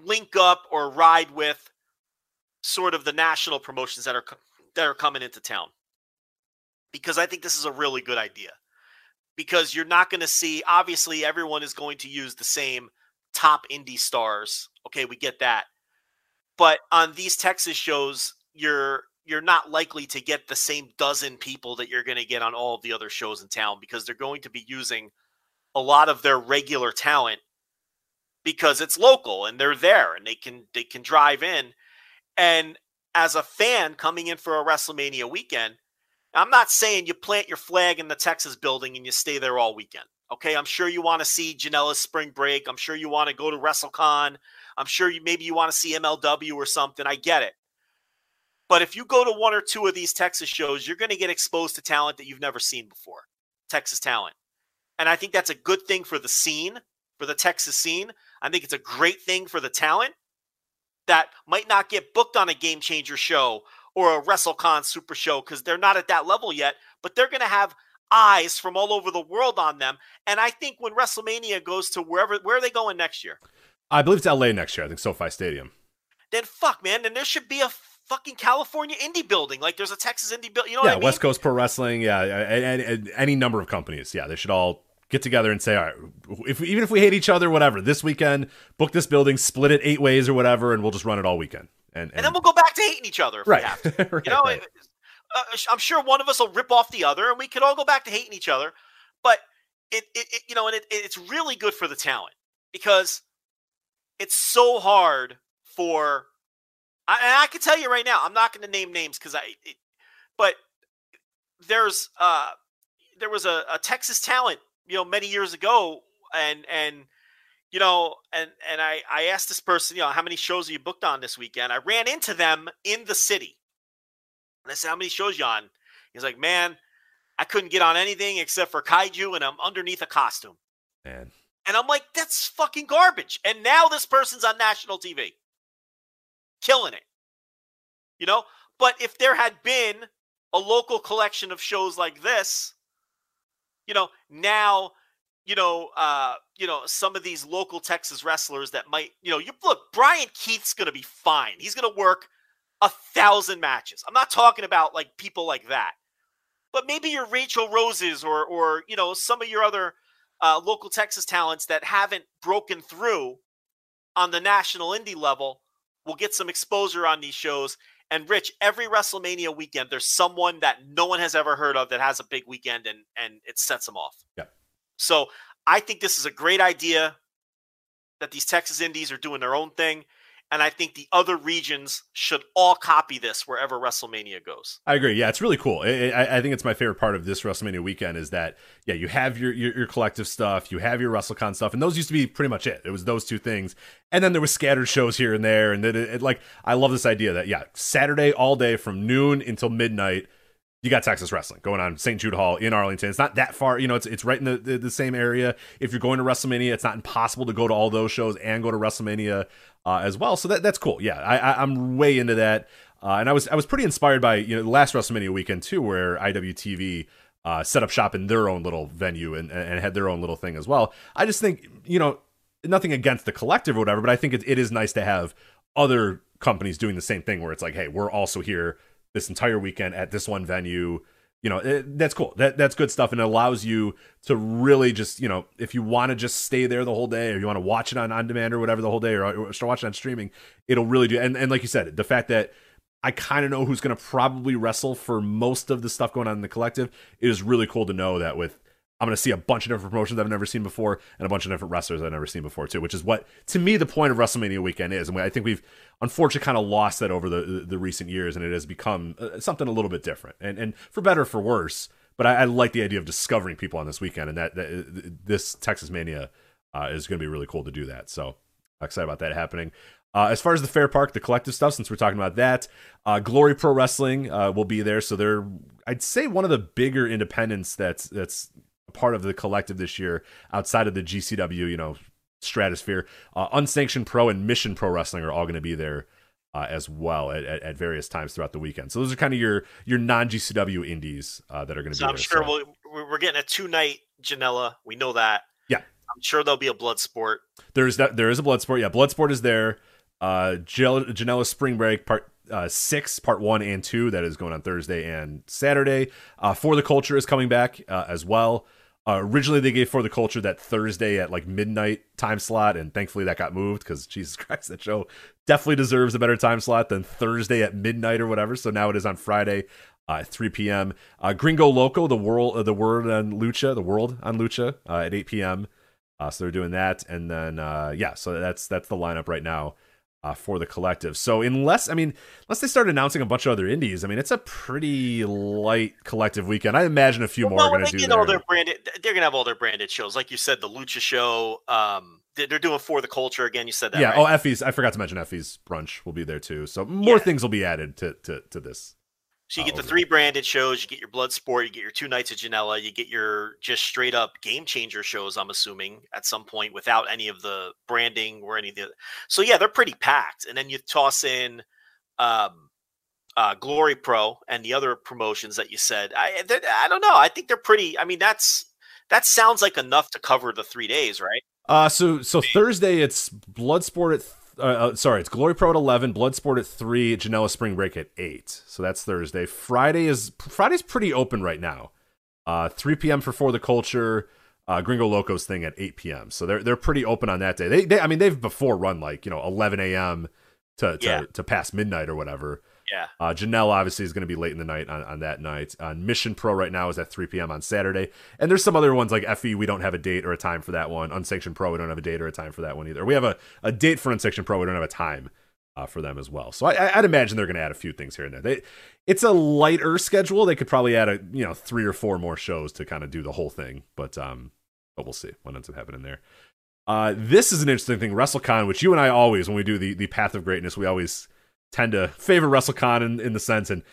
link up or ride with sort of the national promotions that are that are coming into town. Because I think this is a really good idea. Because you're not going to see obviously everyone is going to use the same top indie stars. Okay, we get that. But on these Texas shows, you're you're not likely to get the same dozen people that you're going to get on all of the other shows in town because they're going to be using a lot of their regular talent because it's local and they're there and they can they can drive in. And as a fan coming in for a WrestleMania weekend I'm not saying you plant your flag in the Texas building and you stay there all weekend okay? I'm sure you want to see Janela's spring break. I'm sure you want to go to WrestleCon. I'm sure you maybe you want to see MLW or something. I get it but if you go to one or two of these Texas shows you're going to get exposed to talent that you've never seen before Texas talent and I think that's a good thing for the scene, for the Texas scene. I think it's a great thing for the talent that might not get booked on a game changer show or a WrestleCon super show because they're not at that level yet, but they're going to have eyes from all over the world on them. And I think when WrestleMania goes to wherever, where are they going next year? I believe it's LA next year. I think SoFi Stadium. Then fuck, man. Then there should be a fucking California indie building. Like there's a Texas indie building. You know yeah, what I mean? West Coast Pro Wrestling. Yeah, and, and- and any number of companies. Yeah, they should all get together and say, all right, if even if we hate each other, whatever. This weekend, book this building, split it eight ways or whatever, and we'll just run it all weekend. And, and then we'll go back to hating each other if right, we have to. right, You know, right. it- uh, I'm sure one of us will rip off the other, and we could all go back to hating each other. But it, it, it you know, and it, it's really good for the talent because it's so hard for. I, and I can tell you right now, I'm not going to name names because I. It, but there's uh there was a, a Texas talent, you know, many years ago, and and you know, and and I I asked this person, you know, how many shows are you booked on this weekend? I ran into them in the city. And I said, How many shows you on? He's like, man, I couldn't get on anything except for kaiju, and I'm underneath a costume. Man. And I'm like, that's fucking garbage. And now this person's on national TV, killing it. You know, but if there had been a local collection of shows like this, you know, now, you know, uh, you know, some of these local Texas wrestlers that might, you know, you look, Brian Keith's gonna be fine. He's gonna work a thousand matches. I'm not talking about like people like that, but maybe your Rachel Roses or or you know some of your other uh, local Texas talents that haven't broken through on the national indie level will get some exposure on these shows and Rich, every WrestleMania weekend, there's someone that no one has ever heard of that has a big weekend and and it sets them off. Yeah. So I think this is a great idea that these Texas Indies are doing their own thing. And I think the other regions should all copy this wherever WrestleMania goes. I agree. Yeah, it's really cool. I, I, I, think it's my favorite part of this WrestleMania weekend is that yeah, you have your, your, your collective stuff, you have your WrestleCon stuff, and those used to be pretty much it. It was those two things, and then there was scattered shows here and there, and it, it, like I love this idea that yeah, Saturday all day from noon until midnight you got Texas wrestling going on St. Jude Hall in Arlington. It's not that far, you know. It's it's right in the, the, the same area. If you're going to WrestleMania, it's not impossible to go to all those shows and go to WrestleMania uh, as well. So that that's cool. Yeah, I, I am way into that. Uh, and I was I was pretty inspired by you know the last WrestleMania weekend too, where IWTV uh, set up shop in their own little venue and and had their own little thing as well. I just think you know nothing against the collective or whatever, but I think it, it is nice to have other companies doing the same thing where it's like, hey, we're also here this entire weekend at this one venue you know it, that's cool that that's good stuff and it allows you to really just you know if you want to just stay there the whole day or you want to watch it on on demand or whatever the whole day or, or start watching on streaming it'll really do and, and like you said the fact that I kind of know who's going to probably wrestle for most of the stuff going on in the collective. It is really cool to know that with I'm going to see a bunch of different promotions I've never seen before and a bunch of different wrestlers I've never seen before too, which is what to me the point of WrestleMania weekend is. And I think we've unfortunately kind of lost that over the, the, recent years, and it has become uh, something a little bit different, and and for better or for worse. But I, I like the idea of discovering people on this weekend, and that, that uh, this Texas Mania uh, is going to be really cool to do that. So excited about that happening. Uh, as far as the Fair Park, the collective stuff, since we're talking about that, uh, Glory Pro Wrestling uh, will be there. So they're, I'd say, one of the bigger independents that's that's part of the collective this year outside of the GCW, you know, stratosphere. Uh, Unsanctioned Pro and Mission Pro Wrestling are all going to be there uh, as well at, at, at, various times throughout the weekend. So those are kind of your your non GCW indies uh, that are going to so be. I'm there, sure so. we we are getting a two night Janela. We know that. Yeah, I'm sure there'll be a blood sport. There's that. There is a blood sport. Yeah, blood sport is there. Uh, Janela Spring Break part uh, six, part one and two, that is going on Thursday and Saturday. Uh, For the Culture is coming back uh, as well. Uh, originally, they gave for the culture that Thursday at like midnight time slot, and thankfully that got moved because Jesus Christ, that show definitely deserves a better time slot than Thursday at midnight or whatever. So now it is on Friday uh, at 3 p.m. Uh, Gringo Loco, the world, uh, the word on Lucha, the world on Lucha uh, at 8 p.m. Uh, so they're doing that, and then uh, yeah, so that's that's the lineup right now uh, for the collective. So unless I mean, unless they start announcing a bunch of other indies, I mean, it's a pretty light collective weekend. I imagine a few well, more are going to do. All their branded, they're going to have all their branded shows, like you said, the Lucha show. Um, they're doing for the culture again. You said that. Yeah. Right? Oh, Effy's. I forgot to mention Effy's brunch will be there too. So more yeah. things will be added to to to this. So you get the three branded shows, you get your Blood Sport, you get your two nights of Janela, you get your just straight up game changer shows. I'm assuming at some point without any of the branding or any of the. So yeah, they're pretty packed, and then you toss in um, uh, Glory Pro and the other promotions that you said. I I don't know. I think they're pretty. I mean, that's that sounds like enough to cover the three days, right? Uh so so Thursday it's Bloodsport at uh, uh, sorry, it's Glory Pro at eleven, Bloodsport at three, Janela Spring Break at eight. So that's Thursday. Friday is Friday's pretty open right now. Uh, three p.m. for For the Culture. Uh, Gringo Locos thing at 8 p.m. So they're they're pretty open on that day. They, they I mean they've before run like you know 11 a.m. to to, yeah. to past midnight or whatever. Yeah. Uh, Janela obviously is going to be late in the night on, on that night. Uh, Mission Pro right now is at 3 p.m. on Saturday. And there's some other ones like Effy, we don't have a date or a time for that one. Unsanctioned Pro, we don't have a date or a time for that one either. We have a, a date for Unsanctioned Pro, we don't have a time uh, for them as well. So I, would imagine they're going to add a few things here and there. They, it's a lighter schedule. They could probably add a you know three or four more shows to kind of do the whole thing, but um, but we'll see what ends up happening there. Uh, this is an interesting thing, WrestleCon, which you and I always, when we do the the Path of Greatness, we always tend to favor WrestleCon in, in the sense, and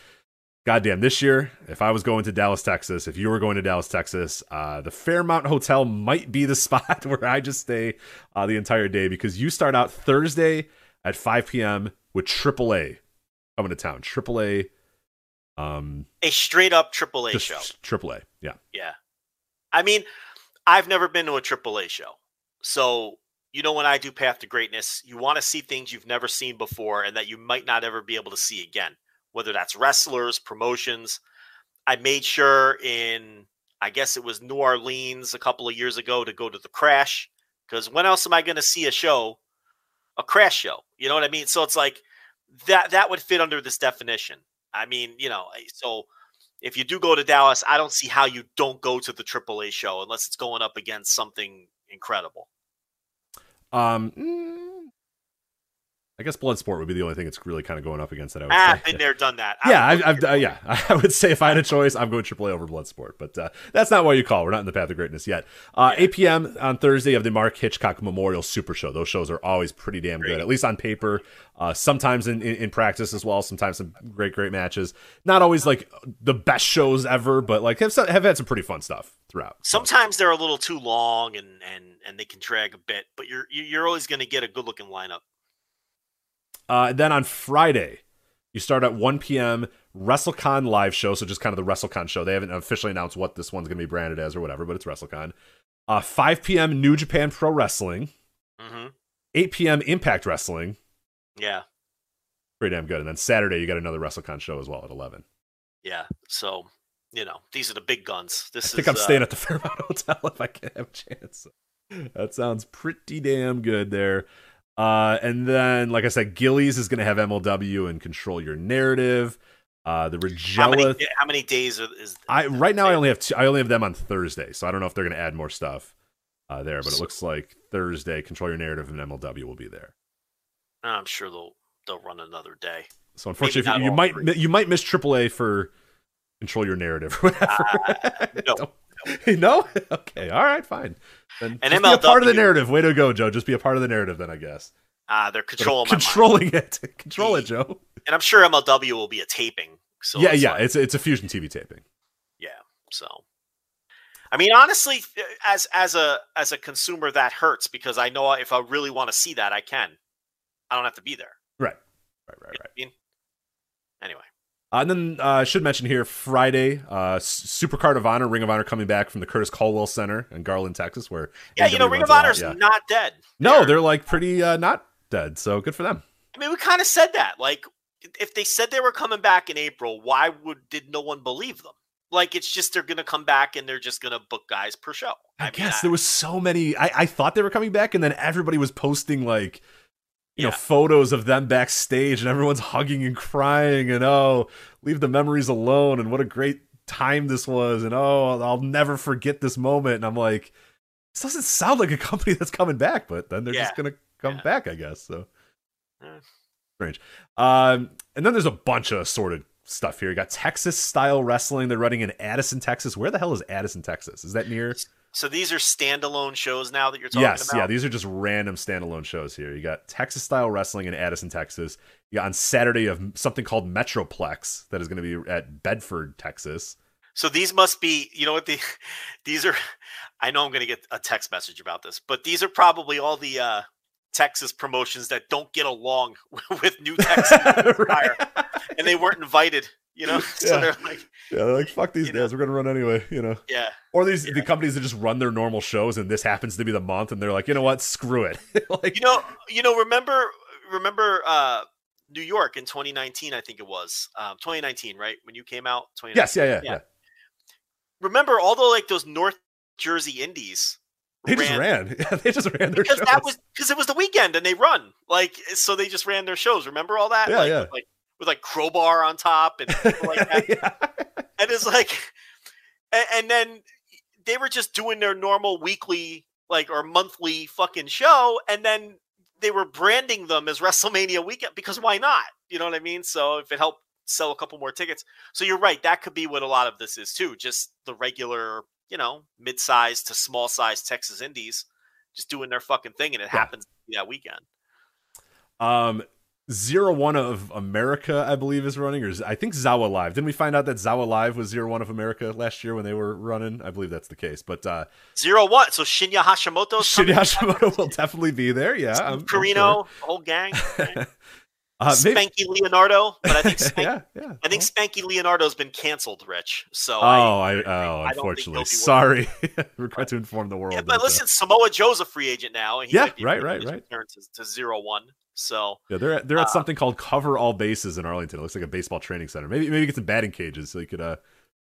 goddamn, this year, if I was going to Dallas, Texas, if you were going to Dallas, Texas, uh, the Fairmont Hotel might be the spot where I just stay uh, the entire day because you start out Thursday at 5 p.m. with AAA coming to town. AAA. Um, a straight up AAA show. AAA. Yeah. Yeah. I mean, I've never been to a AAA show. So, you know, when I do Path to Greatness, you want to see things you've never seen before and that you might not ever be able to see again, whether that's wrestlers, promotions. I made sure in, I guess it was New Orleans a couple of years ago to go to the Crash because when else am I going to see a show, a Crash show? You know what I mean? So it's like that, that would fit under this definition. I mean, you know, so if you do go to Dallas, I don't see how you don't go to the AAA show unless it's going up against something incredible. Um, mm, I guess Bloodsport would be the only thing it's really kind of going up against that. I would Ah, say. been there, done that. I yeah, I've, I've uh, yeah, I would say if I had a choice, I'm going AAA over Bloodsport, but uh, that's not what you call. We're not in the path of greatness yet. Uh, 8 p.m. on Thursday of the Mark Hitchcock Memorial Super Show. Those shows are always pretty damn good, at least on paper. Uh, sometimes in, in, in practice as well. Sometimes some great great matches. Not always like the best shows ever, but like have have had some pretty fun stuff throughout. Sometimes they're a little too long and and and they can drag a bit, but you're you're always going to get a good looking lineup. Uh, then on Friday, you start at 1 p.m. WrestleCon live show. So just kind of the WrestleCon show. They haven't officially announced what this one's going to be branded as or whatever, but it's WrestleCon. Uh, 5 p.m. New Japan Pro Wrestling. hmm 8 p.m. Impact Wrestling. Yeah, Pretty damn good. And then Saturday, you got another WrestleCon show as well at 11. yeah. So you know these are the big guns. This I think is I'm uh, staying at the Fairmont Hotel if I can have a chance. That sounds pretty damn good there. Uh, and then, like I said, Gilley's is going to have MLW and control your narrative. Uh, the how many how many days are, is I right now I only have two, I only have them on Thursday, so I don't know if they're going to add more stuff uh, there. But it looks like Thursday, control your narrative and MLW will be there. I'm sure they'll they'll run another day. So unfortunately, you, you might three. you might miss AAA for control your narrative or whatever. Uh, no. No, okay, all right, fine. Then And just be a part of the narrative. Way to go, Joe. Just be a part of the narrative, then I guess. Uh, they're controlling my mind. controlling it, control it, Joe. and I'm sure MLW will be a taping. So yeah, it's yeah, like- it's it's a fusion TV taping. yeah. So, I mean, honestly, as as a as a consumer, that hurts because I know if I really want to see that, I can. I don't have to be there. Right, right, right, You right. I mean? Anyway, Uh, and then uh, I should mention here Friday, uh, Supercard of Honor, Ring of Honor coming back from the Curtis Culwell Center in Garland, Texas, where yeah, AEW you know, Ring of Honor's yeah. not dead. No, they're like pretty uh, not dead, so good for them. I mean, we kind of said that. Like, if they said they were coming back in April, why would did no one believe them? Like, it's just they're going to come back and they're just going to book guys per show. I, mean, guess there was so many. I, I thought they were coming back, and then everybody was posting like, you know, photos of them backstage, and everyone's hugging and crying, and oh, leave the memories alone, and what a great time this was, and oh, I'll, never forget this moment. And I'm like, this doesn't sound like a company that's coming back, but then they're just gonna come Yeah. back, I guess. So strange. Um, and then there's a bunch of assorted stuff here. You got Texas style wrestling. They're running in Addison, Texas. Where the hell is Addison, Texas? Is that near? So these are standalone shows now that you're talking about? Yes, about. yeah, these are just random standalone shows here. You got Texas style wrestling in Addison, Texas. You got on Saturday of something called Metroplex that is going to be at Bedford, Texas. So these must be, you know what the these are I know I'm going to get a text message about this, but these are probably all the uh Texas promotions that don't get along with New Texas Fire, and they weren't invited, you know. So Yeah. they're like, Yeah, they're like, fuck these You know. we're gonna run anyway, you know. yeah. Or these the companies that just run their normal shows and this happens to be the month and they're like, you know what, screw it. like You know, you know, remember remember uh New York in 2019, I think it was. Um 2019, right? When you came out, 2019. Yes, yeah, yeah, Yeah. yeah. Remember all the like those North Jersey indies They just ran. Yeah, they just ran their because shows. that was because it was the weekend and they run like so they just ran their shows. Remember all that? Yeah, like, yeah. Like with like crowbar on top and like yeah. and it's like, and, and then they were just doing their normal weekly like or monthly fucking show, and then they were branding them as WrestleMania weekend because why not? You know what I mean? So if it helped sell a couple more tickets, so you're right, that could be what a lot of this is too. Just the regular, you know, mid-sized to small-sized Texas Indies just doing their fucking thing, and it Yeah. happens that weekend. Um, Zero One of America, I believe, is running, or I think Zawa Live. Didn't we find out that Zawa Live was Zero One of America last year when they were running? I believe that's the case. But uh, Zero one. So Shinya Hashimoto, Shinya. Hashimoto will definitely be there. Yeah, I'm, I'm Carino, the whole gang. sure. uh, Spanky Leonardo, but I think Spanky, yeah, yeah. I think Spanky Leonardo's been canceled, Rich. So Oh, I, I, oh, I unfortunately, be working. sorry. Regret to inform the world. Yeah, but listen, Samoa Joe's a free agent now, and he Yeah, right, right, right. return To, to zero one. So Yeah, they're at, they're at Uh, something called Cover All Bases in Arlington. It looks like a baseball training center. Maybe maybe get some batting cages so you could uh,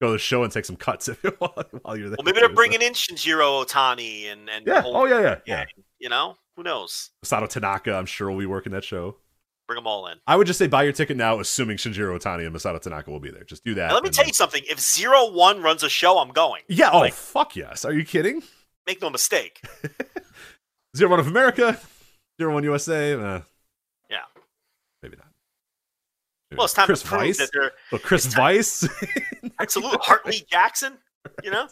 go to the show and take some cuts if you while, while you're there. well, maybe they're so- bringing in Shinjiro Otani and and Yeah. Oh yeah, yeah, yeah. You know, who knows? Sato Tanaka, I'm sure will be working that show. Bring them all in. I would just say buy your ticket now, assuming Shinjiro Otani and Masato Tanaka will be there. Just do that. And let me tell then- you something. If zero one runs a show, I'm going. Yeah. Oh like- fuck yes. Are you kidding? Make no mistake. Zero one of America, zero one USA. Uh, Yeah. Maybe not. Maybe Well, it's time Chris to prove Weiss. that they're Well, Chris it's Weiss. absolute Hartley Jackson. You know,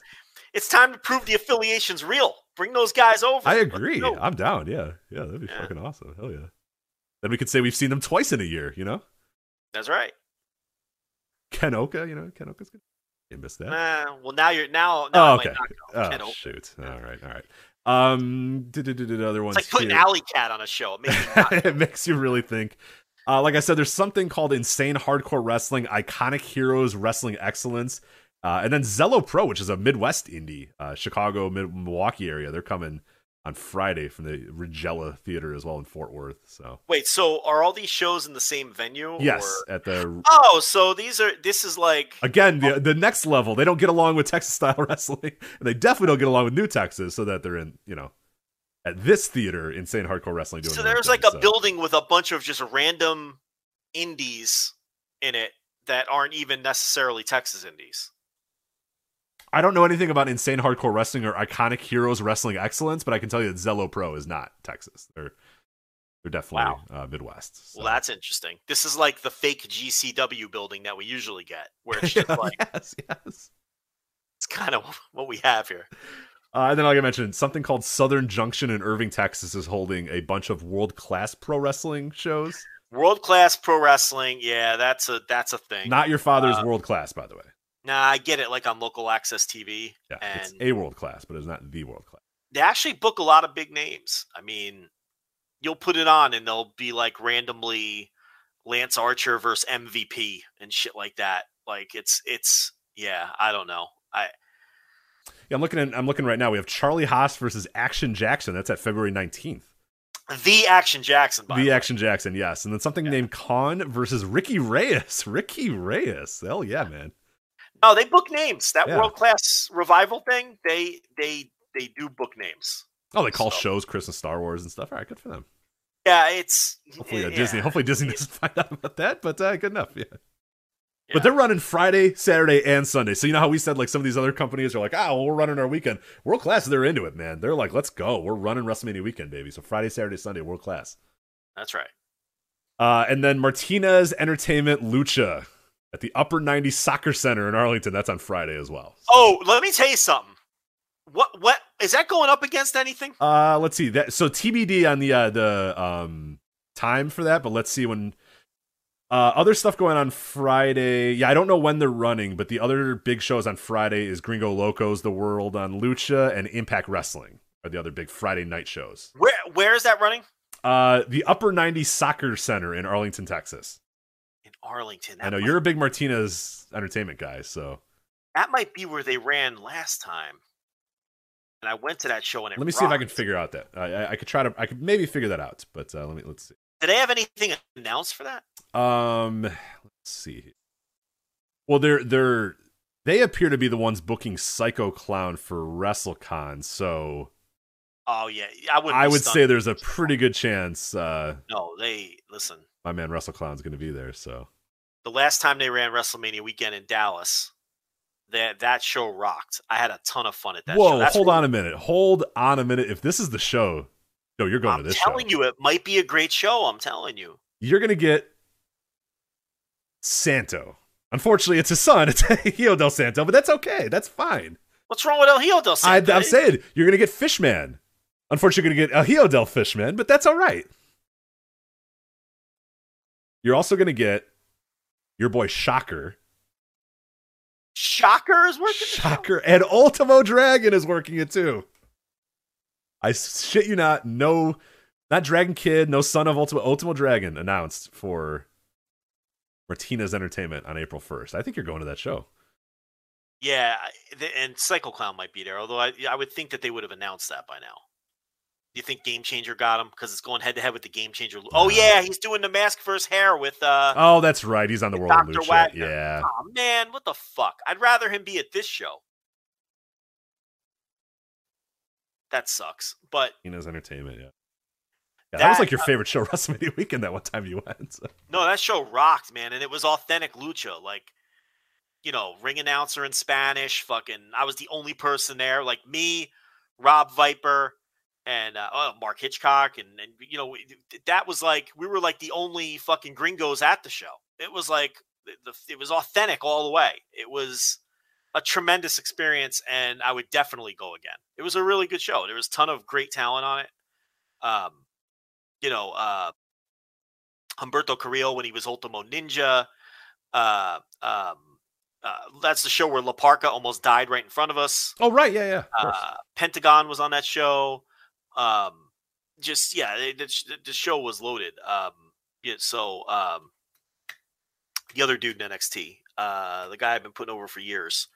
it's time to prove the affiliation's real. Bring those guys over. I agree. I'm down. Yeah. Yeah. That'd be Yeah. fucking awesome. Hell yeah. Then we could say we've seen them twice in a year. You know. That's right. Ken Oka, you know, Ken Oka's good. You missed that. Uh, well, now you're now. now I oh, might okay. Oh, Ken Oka. shoot. All right, all right. Um, did the other It's ones like putting here. Alley Cat on a show. It makes it makes you really think. Uh, like I said, there's something called Insane Hardcore Wrestling, Iconic Heroes Wrestling Excellence, uh, and then Zelo Pro, which is a Midwest indie, uh, Chicago, Mid- Milwaukee area. They're coming on Friday from the Regella Theater as well in Fort Worth. So Wait, so are all these shows in the same venue? yes, Or... at the Oh, so these are. This is like. again the the next level. They don't get along with Texas style wrestling, and they definitely don't get along with New Texas, so that they're in you know at this theater, Insane Hardcore Wrestling. Doing So there's thing, like a so. building with a bunch of just random indies in it that aren't even necessarily Texas indies. I don't know anything about Insane Hardcore Wrestling or Iconic Heroes Wrestling Excellence, but I can tell you that Zelo Pro is not Texas. They're they're definitely uh, Midwest. so. Well, that's interesting. This is like the fake GCW building that we usually get, where it's just like yes, yes. it's kind of what we have here. Uh, and then, like I mentioned, something called Southern Junction in Irving, Texas, is holding a bunch of world class pro wrestling shows. World class pro wrestling, yeah, that's a that's a thing. Not your father's Uh, world class, by the way. nah, I get it. Like on local access TV, Yeah, it's a world class, but it's not the world class. they actually book a lot of big names. I mean, you'll put it on and they'll be like randomly Lance Archer versus MVP and shit like that. Like it's it's yeah, I don't know. I Yeah, I'm looking at I'm looking right now. We have Charlie Haas versus Action Jackson. That's at February 19th. the Action Jackson by the. Action Jackson, yes. And then something named Khan versus Ricky Reyes. Ricky Reyes. Hell yeah, man. No, they book names. That Yeah. world class revival thing, they they they do book names. Oh, they call So- shows Christmas Star Wars and stuff. All right, good for them. Yeah, it's Hopefully, uh, yeah. Disney. Hopefully, Disney doesn't find out about that. But uh, good enough. Yeah. Yeah. But they're running Friday, Saturday, and Sunday. So you know how we said like some of these other companies are like, ah, well, we're running our weekend. World class, they're into it, man. They're like, let's go. We're running WrestleMania weekend, baby. So Friday, Saturday, Sunday, world class. That's right. Uh, and then Martinez Entertainment Lucha at the Upper 90 Soccer Center in Arlington. That's on Friday as well. Oh, let me tell you something. What what is that going up against anything? Uh, let's see that. So TBD on the uh, the um time for that, but let's see when. Uh, other stuff going on Friday. Yeah, I don't know when they're running, but the other big shows on Friday is Gringo Locos, The World on Lucha, and Impact Wrestling are the other big Friday night shows. Where where is that running? Uh, the Upper 90 Soccer Center in Arlington, Texas. In Arlington. I know you're a big Martinez entertainment guy, so That might be where they ran last time. And I went to that show and it let me see if I can figure out that. I, I, I could try to, I could maybe figure that out, but uh, let me let's see. Did they have anything announced for that? Um, let's see. Well, they're they're they appear to be the ones booking Psycho Clown for WrestleCon, so Oh yeah, I would. I would say there's a pretty good chance uh, no. They listen. my man WrestleClown's going to be there. So The last time they ran WrestleMania weekend in Dallas, that that show rocked. I had a ton of fun at that. show. whoa, hold on a minute, hold on a minute. If this is the show, no, you're going I'm to this telling show. you, it might be a great show. I'm telling you. You're going to get Santo. Unfortunately, it's his son. It's Hijo del Santo, but that's okay. That's fine. What's wrong with El Hijo del I, Santo? I'm eh? saying you're going to get Fishman. Unfortunately, you're going to get El Hijo del Fishman, but that's all right. You're also going to get your boy Shocker. Shocker is working. Shocker and Ultimo Dragon is working it too. I shit you not. No, not Dragon Kid. No son of Ultimo. Ultimo Dragon announced for Martinez Entertainment on April 1st. I think you're going to that show. Yeah, and Psycho Clown might be there. Although I, I would think that they would have announced that by now. Do you think Game Changer got him because it's going head to head with the Game Changer? Oh yeah, he's doing the mask for his hair with. uh Oh, that's right. He's on the World Dr. Lucha. Wagner. Yeah. Oh man, what the fuck? I'd rather him be at this show. That sucks. But Tina's Entertainment, yeah. Yeah that, that, was like your uh, favorite show WrestleMania weekend that one time you went. So. No, that show rocked, man, and it was authentic lucha. Like you know, ring announcer in Spanish. Fucking, I was the only person there. Like me, Rob Viper, and uh, oh, Mark Hitchcock, and and you know, that was like we were like the only fucking gringos at the show. It was like the, it was authentic all the way. It was a tremendous experience, and I would definitely go again. It was a really good show. There was a ton of great talent on it. Um, you know, uh, Humberto Carrillo when he was Ultimo Ninja. Uh, um, uh, that's the show where La Parka almost died right in front of us. Oh, right, yeah, yeah. Uh, Pentagon was on that show. Um, just yeah, the, the show was loaded. Um, yeah, so um, the other dude in NXT, uh, the guy I've been putting over for years,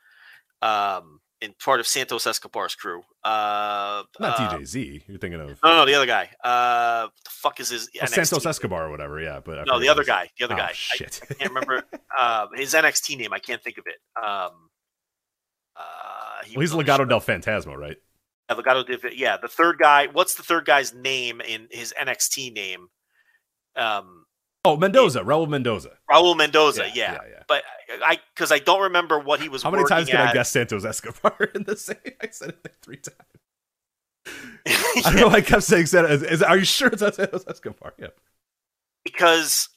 um, in part of Santos Escobar's crew. Uh, Not uh, DJZ. You're thinking of no, no, the other guy. Uh, the fuck is his oh, Santos Escobar or whatever? Yeah, but no, the other guy. The other oh, guy. Shit, I, I can't remember uh, his NXT name. I can't think of it. Um, uh, he well, he's Legado del Fantasma, right? Yeah, Legado del Yeah, the third guy. What's the third guy's name in his NXT name? Um, Oh, Mendoza, Raul Mendoza. Raul Mendoza, yeah. yeah. yeah, yeah. But I because I don't remember what he was. How many times did I guess Santos Escobar in the same? I said it like three times. I don't know. I kept saying Santos. Is, are you sure it's Santos Escobar? Yeah. Because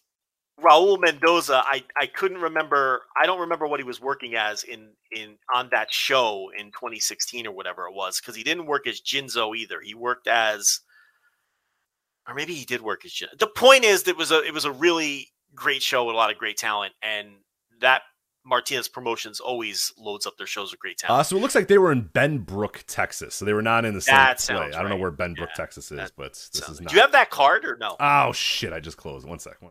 Raul Mendoza, I I couldn't remember. I don't remember what he was working as in in on that show in 2016 or whatever it was. Because he didn't work as Jinzo either. He worked as or maybe he did work as Jin. The point is, that it was a it was a really great show with a lot of great talent, and that Martinez Promotions always loads up their shows with great talent. Uh, so it looks like they were in Benbrook, Texas. So they were not in the same that play. I don't know where Benbrook, yeah, Texas is, but this is not. Do you have that card or no? Oh shit! I just closed. One second.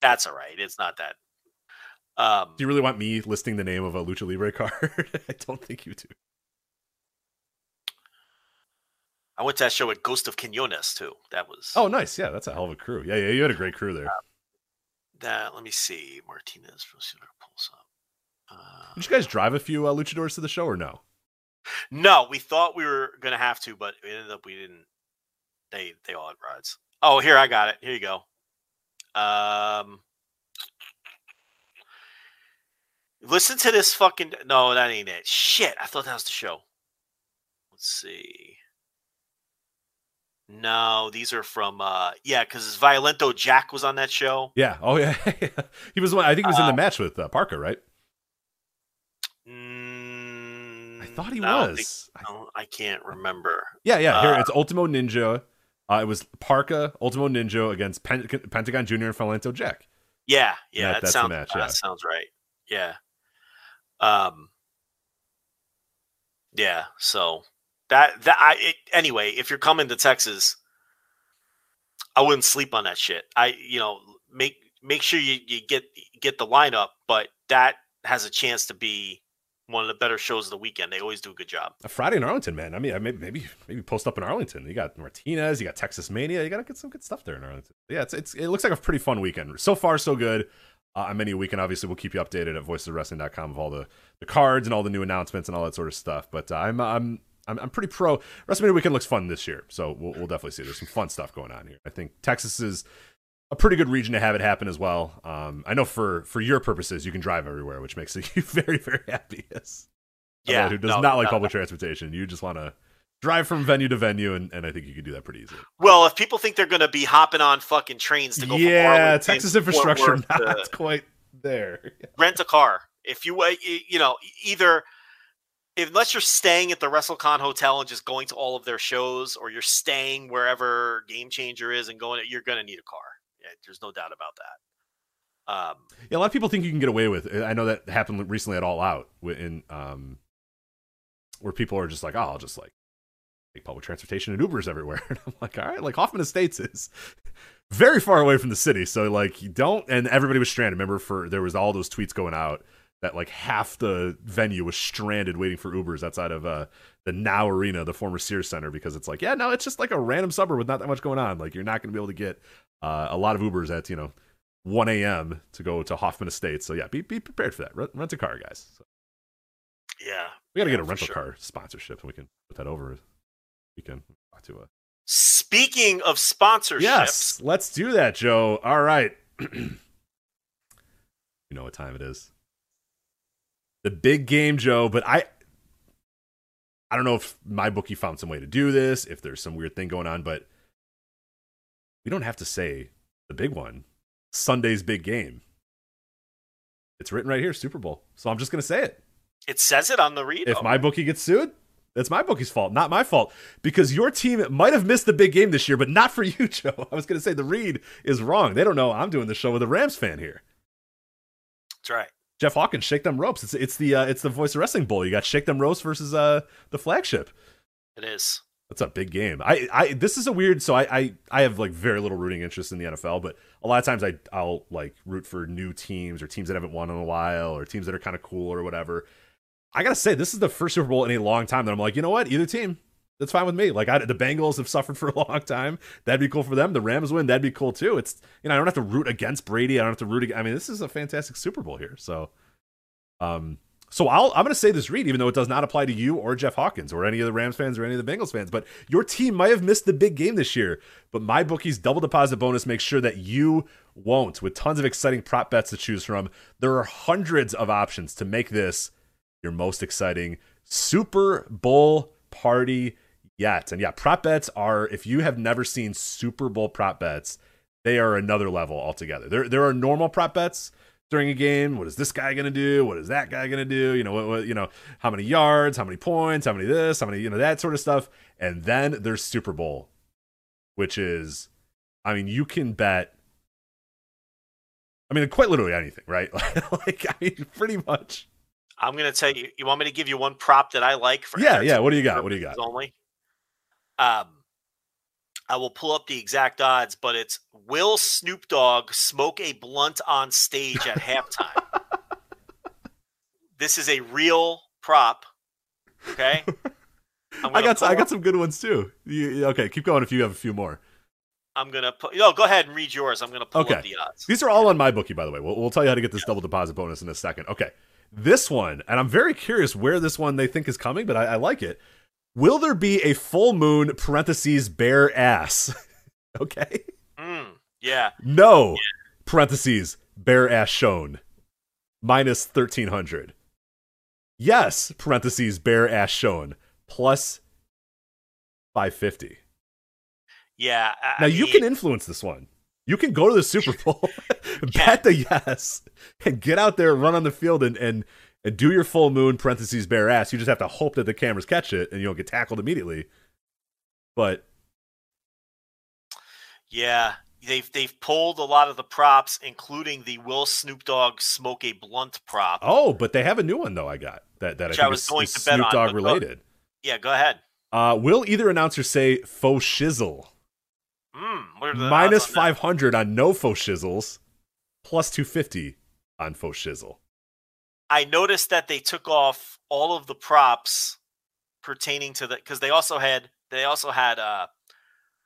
That's all right. It's not that. Um, do you really want me listing the name of a Lucha Libre card? I don't think you do. I went to that show with Ghost of Quinones too. That was oh nice, yeah, that's a hell of a crew. Yeah, yeah, you had a great crew there. Uh, that let me see, Martinez. Let Pulls up. Uh, Did you guys drive a few uh, luchadors to the show or no? No, we thought we were gonna have to, but it ended up we didn't. They they all had rides. Oh, here I got it. Here you go. Um, listen to this fucking. No, that ain't it. Shit, I thought that was the show. Let's see. No, these are from uh yeah, because Violento Jack was on that show. Yeah. Oh yeah. he was one. I think he was in the uh, match with uh, Parka, right? Mm, I thought he was. Think, no, I can't remember. Yeah, yeah. Here uh, it's Ultimo Ninja. Uh, it was Parka Ultimo Ninja against Pen- Pentagon Junior and Violento Jack. Yeah, yeah. That, that that's sounds, the match. Yeah. That sounds right. Yeah. Um. Yeah. So that that I it, anyway, if you're coming to Texas, I wouldn't sleep on that shit. I you know make make sure you, you get get the lineup, but that has a chance to be one of the better shows of the weekend. They always do a good job. A Friday in Arlington, man. I mean, maybe maybe maybe post up in Arlington. You got Martinez, you got Texas Mania. You got to get some good stuff there in Arlington. Yeah, it's, it's it looks like a pretty fun weekend. So far, so good. Uh, on many weekend, obviously, we'll keep you updated at voicesofwrestling.com of all the, the cards and all the new announcements and all that sort of stuff. But uh, I'm I'm I'm, I'm pretty pro. WrestleMania weekend looks fun this year, so we'll, we'll definitely see. There's some fun stuff going on here. I think Texas is a pretty good region to have it happen as well. Um, I know for for your purposes, you can drive everywhere, which makes you very very happy. Yes. Yeah. Who does no, not like no. public transportation? You just want to drive from venue to venue, and, and I think you can do that pretty easily. Well, if people think they're going to be hopping on fucking trains to go, yeah, Texas infrastructure not quite there. Rent a car if you you know either unless you're staying at the WrestleCon hotel and just going to all of their shows, or you're staying wherever Game Changer is and going, you're going to need a car. Yeah, there's no doubt about that. Um, Yeah, a lot of people think you can get away with. it. I know that happened recently at All Out, in um, where people are just like, "Oh, I'll just like take public transportation and Ubers everywhere." And I'm like, "All right." Like Hoffman Estates is very far away from the city, so like you don't. And everybody was stranded. Remember, for there was all those tweets going out that like half the venue was stranded waiting for Ubers outside of uh the Now Arena, the former Sears Center, because it's like, yeah, no, it's just like a random suburb with not that much going on. Like you're not going to be able to get uh, a lot of Ubers at you know 1 a.m. to go to Hoffman Estates. So yeah, be be prepared for that. Rent, rent a car, guys. So yeah. we got to Yeah, get a rental sure. car sponsorship, and we can put that over. We can talk to a Speaking of sponsorships, yes. Let's do that, Joe. All right. you know what time it is. The big game, Joe. But I, I don't know if my bookie found some way to do this. If there's some weird thing going on, but we don't have to say the big one. Sunday's big game. It's written right here, Super Bowl. So I'm just gonna say it. it says it on the read. If my bookie gets sued, that's my bookie's fault, not my fault. Because your team might have missed the big game this year, but not for you, Joe. I was going to say the read is wrong. They don't know I'm doing the show with a Rams fan here. That's right. Jeff Hawkins, shake them ropes. It's it's the uh, it's the Voice of Wrestling Bowl. You got shake them ropes versus uh the flagship. It is. That's a big game. I, I this is a weird. So I, I I have like very little rooting interest in the NFL, but a lot of times I I'll like root for new teams or teams that haven't won in a while or teams that are kind of cool or whatever. I gotta say, this is the first Super Bowl in a long time that I'm like, you know what? Either team, that's fine with me. Like I, the Bengals have suffered for a long time. That'd be cool for them. The Rams win. That'd be cool too. It's you know I don't have to root against Brady. I don't have to root. ag- I mean, this is a fantastic Super Bowl here. So, um, so I'll I'm gonna say this read, even though it does not apply to you or Jeff Hawkins or any of the Rams fans or any of the Bengals fans. But your team might have missed the big game this year. But my bookie's double deposit bonus makes sure that you won't. With tons of exciting prop bets to choose from, there are hundreds of options to make this your most exciting Super Bowl party yet. And yeah, prop bets are if you have never seen Super Bowl prop bets, they are another level altogether. There there are normal prop bets during a game. What is this guy going to do? What is that guy going to do? You know, what, what you know, how many yards, how many points, how many this, how many, you know, that sort of stuff. And then there's Super Bowl, which is I mean, you can bet I mean, quite literally anything, right? like, I mean, pretty much. I'm going to tell you. You want me to give you one prop that I like for? Yeah, yeah. What do you got? What do you got? Only. Um, I will pull up the exact odds, but it's will Snoop Dogg smoke a blunt on stage at halftime? This is a real prop. Okay. I got I got some good ones too. You, okay, keep going if you have a few more. I'm gonna put. No, go ahead and read yours. I'm gonna pull Okay. up the odds. These are all on my bookie, by the way. We'll, we'll tell you how to get this double deposit bonus in a second. Okay, this one, and I'm very curious where this one they think is coming, but I, I like it. Will there be a full moon parentheses bare ass? okay, Mm, yeah. no parentheses bare ass shown minus thirteen hundred. Yes parentheses bare ass shown plus five fifty. Yeah. I- Now you can influence this one. You can go to the Super Bowl, bet the yes, and get out there, run on the field, and and and do your full moon parentheses bare ass. You just have to hope that the cameras catch it and you don't get tackled immediately. But Yeah, they've they've pulled a lot of the props, including the Will Snoop Dogg smoke a blunt prop. oh, but they have a new one though. I got that that Which I I was is, going is to bet Snoop on, Dogg go- related. Yeah, go ahead. Uh, will either announcer say faux shizzle Mm, what are the minus odds on that? five hundred on no faux shizzles, plus two fifty on faux shizzle? I noticed that they took off all of the props pertaining to the because they also had they also had uh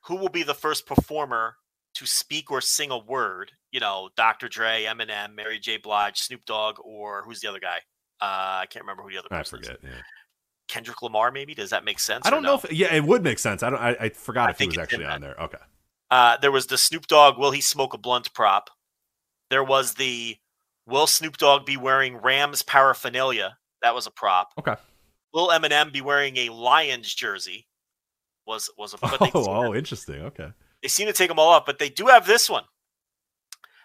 who will be the first performer to speak or sing a word. You know, Dr. Dre, Eminem, Mary J. Blige, Snoop Dogg, or who's the other guy? Uh, I can't remember who the other I person is. forget. Yeah. Kendrick Lamar, maybe. Does that make sense? I don't know no? if yeah, it would make sense. I don't. I, I forgot I if he was actually on there. Okay. Uh, there was the Snoop Dogg, will he smoke a blunt prop? There was the will Snoop Dogg be wearing Rams paraphernalia? That was a prop. Okay. Will Eminem be wearing a Lions jersey? Was was a Oh, oh, interesting. Okay. they seem to take them all up, but they do have this one.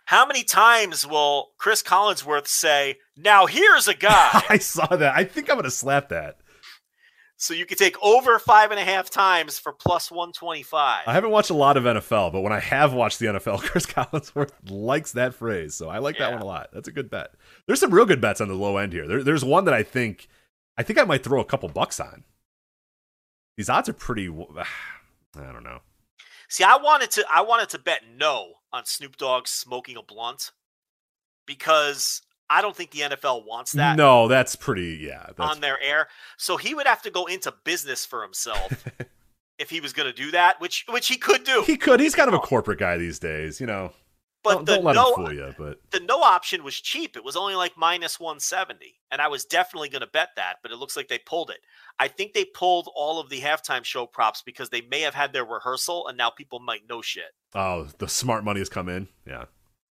How many times will Chris Collinsworth say, "Now here's a guy"? I saw that. I think I'm gonna slap that. So you could take over five and a half times for plus 125. I haven't watched a lot of NFL, but when I have watched the NFL, Chris Collinsworth likes that phrase. So I like that one a lot. That's a good bet. There's some real good bets on the low end here. There, there's one that I think I think I might throw a couple bucks on. These odds are pretty I don't know. See, I wanted to I wanted to bet no on Snoop Dogg smoking a blunt because I don't think the NFL wants that no, that's pretty yeah. That's, on their air. So he would have to go into business for himself if he was going to do that, which which he could do. he could. He's kind of a corporate guy these days, you know. but don't, the don't let no him fool you. But the no option was cheap. It was only like minus 170. And I was definitely going to bet that, but it looks like they pulled it. I think they pulled all of the halftime show props because they may have had their rehearsal and now people might know shit. oh, the smart money has come in. Yeah.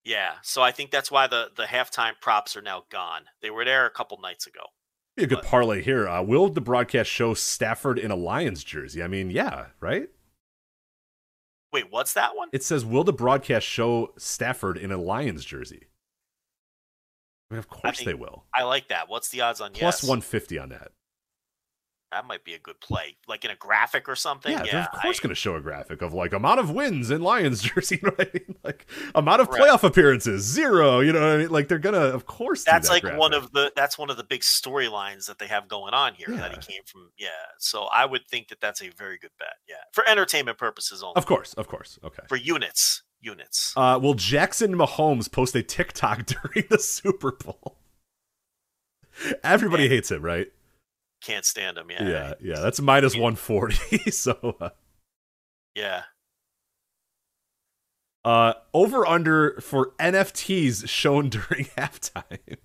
Yeah. So I think that's why the, the halftime props are now gone. They were there a couple nights ago. Be a good But- parlay here. Uh, will the broadcast show Stafford in a Lions jersey? I mean, yeah, right? Wait, what's that one? It says, will the broadcast show Stafford in a Lions jersey? I mean, of course think they will. I like that. What's the odds on Plus yes? 150 on that. That might be a good play. Like in a graphic or something. Yeah, Yeah. they're of course I- going to show a graphic of like amount of wins in Lions jersey, you know what I mean? Like amount of Right. playoff appearances, zero. You know what I mean? Like they're gonna, of course. that's that like one of the that's one of the big storylines that they have going on here that he came from yeah so i would think that that's a very good bet yeah for entertainment purposes only Of course, of course. Okay. for units units Uh, will Jackson Mahomes post a TikTok during the Super Bowl? Everybody Yeah. hates him, right? Can't stand him yeah Yeah, yeah. That's minus 140. so, uh, yeah uh, over under for NFTs shown during halftime.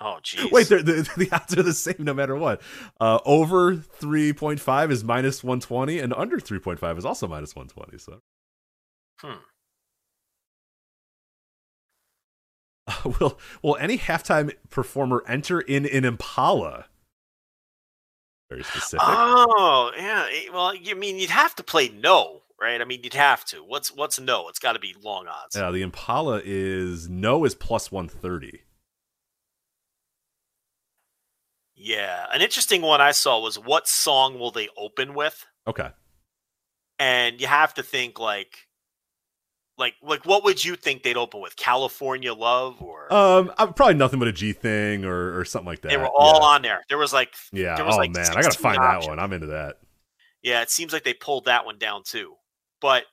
oh geez Wait, they're, the, the odds are the same no matter what. Uh, over 3.5 is minus 120, and under 3.5 is also minus 120. So, Hmm. Uh, will will any halftime performer enter in an Impala? Very specific. oh yeah eh, well you mean you'd have to play no right i mean you'd have to what's what's no it's got to be long odds yeah, the Impala is no is plus 130. yeah an interesting one i saw was what song will they open with Okay. and you have to think like like like what would you think they'd open with california love or Um, uh, probably nothing but a G thing or or something like that. they were all yeah. on there there was like Yeah. there was oh like man, I gotta 16 find that one. I'm into that. yeah it seems like they pulled that one down too but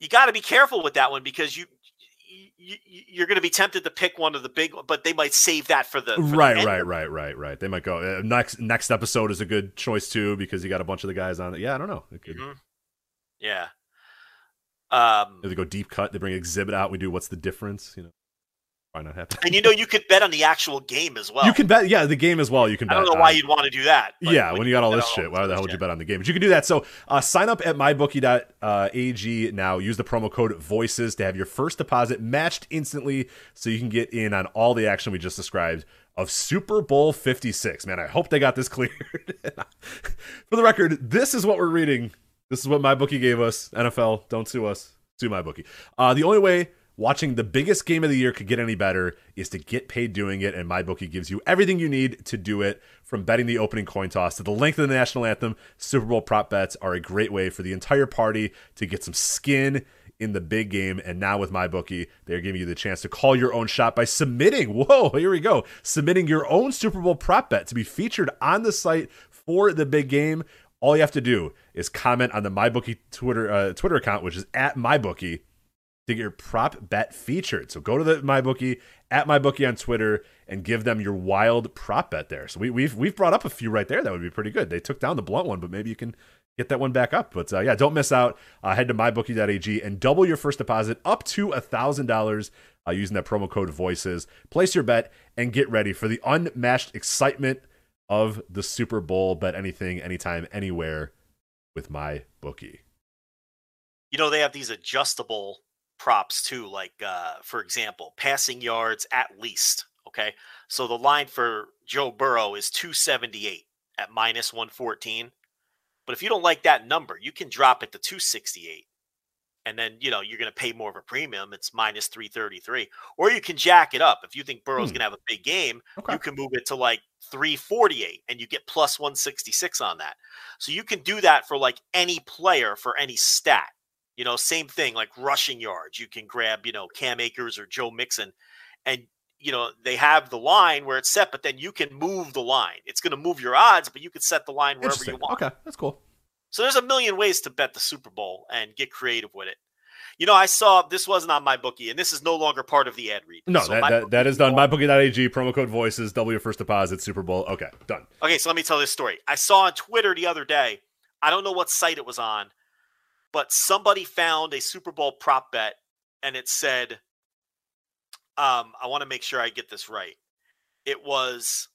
you got to be careful with that one because you, you you're going to be tempted to pick one of the big ones, but they might save that for the for right, end right, right, right, right. They might go uh, next. Next episode is a good choice too because you got a bunch of the guys on it. Yeah, I don't know. It could, Mhm. yeah um they go deep cut, they bring exhibit out. We do what's the difference? You know, why not happen? and you know you could bet on the actual game as well you can bet. Yeah, the game as well. You can i bet. don't know why on- you'd want to do that yeah, when you got all this shit, why the hell would you bet on the game? But you can do that. So uh, sign up at mybookie.ag now. Use the promo code VOICES to have your first deposit matched instantly so you can get in on all the action we just described of Super Bowl 56. Man, I hope they got this cleared. For the record, this is what we're reading. This is what my bookie gave us. NFL, don't sue us. Sue MyBookie. Uh, the only way watching the biggest game of the year could get any better is to get paid doing it, and my bookie gives you everything you need to do it. From betting the opening coin toss to the length of the national anthem, Super Bowl prop bets are a great way for the entire party to get some skin in the big game. And now with my bookie, they're giving you the chance to call your own shot by submitting. Whoa, here we go. Submitting your own Super Bowl prop bet to be featured on the site for the big game. All you have to do is comment on the MyBookie Twitter uh, Twitter account, which is at MyBookie, to get your prop bet featured. So go to the MyBookie at MyBookie on Twitter and give them your wild prop bet there. So we, we've we've brought up a few right there that would be pretty good. They took down the blunt one, but maybe you can get that one back up. But uh, yeah, don't miss out. Uh, head to mybookie.ag and double your first deposit up to a thousand dollars uh, using that promo code Voices. Place your bet and get ready for the unmatched excitement of the Super Bowl. Bet anything, anytime, anywhere with my bookie. you know they have these adjustable props too like uh for example passing yards at least okay so the line for joe burrow is 278 at minus 114 but if you don't like that number you can drop it to 268 and then you know you're going to pay more of a premium. It's minus three thirty three, or you can jack it up if you think Burrow's Hmm. going to have a big game. Okay. You can move it to like three forty eight, and you get plus one sixty six on that. So you can do that for like any player for any stat. You know, same thing like rushing yards. You can grab you know Cam Akers or Joe Mixon, and you know they have the line where it's set, but then you can move the line. It's going to move your odds, but you can set the line wherever you want. Okay, that's cool. So there's a million ways to bet the Super Bowl and get creative with it. You know, I saw this wasn't on my bookie, and this is no longer part of the ad read. No, So that, that, that is done. MyBookie.ag, promo code voices, double your first deposit, Super Bowl. Okay, done. Okay, so let me tell this story. I saw on Twitter the other day. I don't know what site it was on, but somebody found a Super Bowl prop bet, and it said, um, I want to make sure I get this right. It was,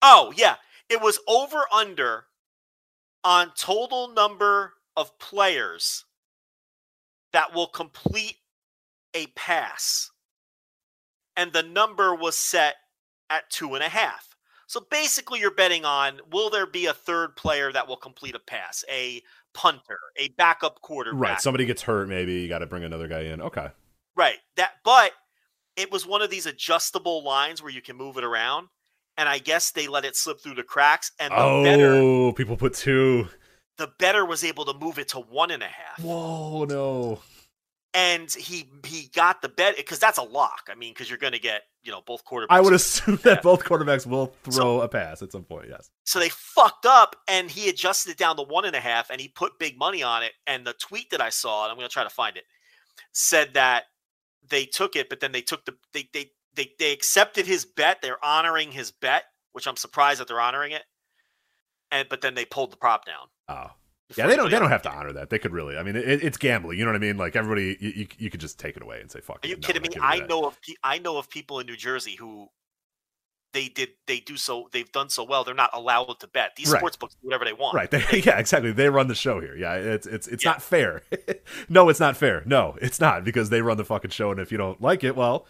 oh yeah, it was over under on total number of players that will complete a pass, and the number was set at two and a half. So basically, you're betting on will there be a third player that will complete a pass, a punter, a backup quarterback, Right. Somebody gets hurt, maybe you got to bring another guy in. Okay. Right. That but it was one of these adjustable lines where you can move it around. And I guess they let it slip through the cracks. And the better Oh, people put two. The better was able to move it to one and a half. Whoa, no. And he he got the bet because that's a lock. I mean, because you're gonna get, you know, both quarterbacks. I would assume that both quarterbacks will throw So- a pass at some point. Yes. so they fucked up and he adjusted it down to one and a half and he put big money on it. And the tweet that I saw, and I'm gonna try to find it, said that they took it, but then they took the they they they, they accepted his bet. They're honoring his bet, which I'm surprised that they're honoring it. And but then they pulled the prop down. Oh. Yeah, they don't. They don't have to honor that. They could really. I mean, it, it's gambling. You know what I mean? Like everybody, you, you, you could just take it away and say, "Fuck." Are you no, kidding me? I that. know of pe- I know of people in New Jersey who they did they do so they've done so well they're not allowed to bet. These Right. sports books do whatever they want. Right. They, yeah, exactly. They run the show here. Yeah, it's it's it's Yeah. not fair. no, it's not fair. No, it's not because they run the fucking show and if you don't like it, well,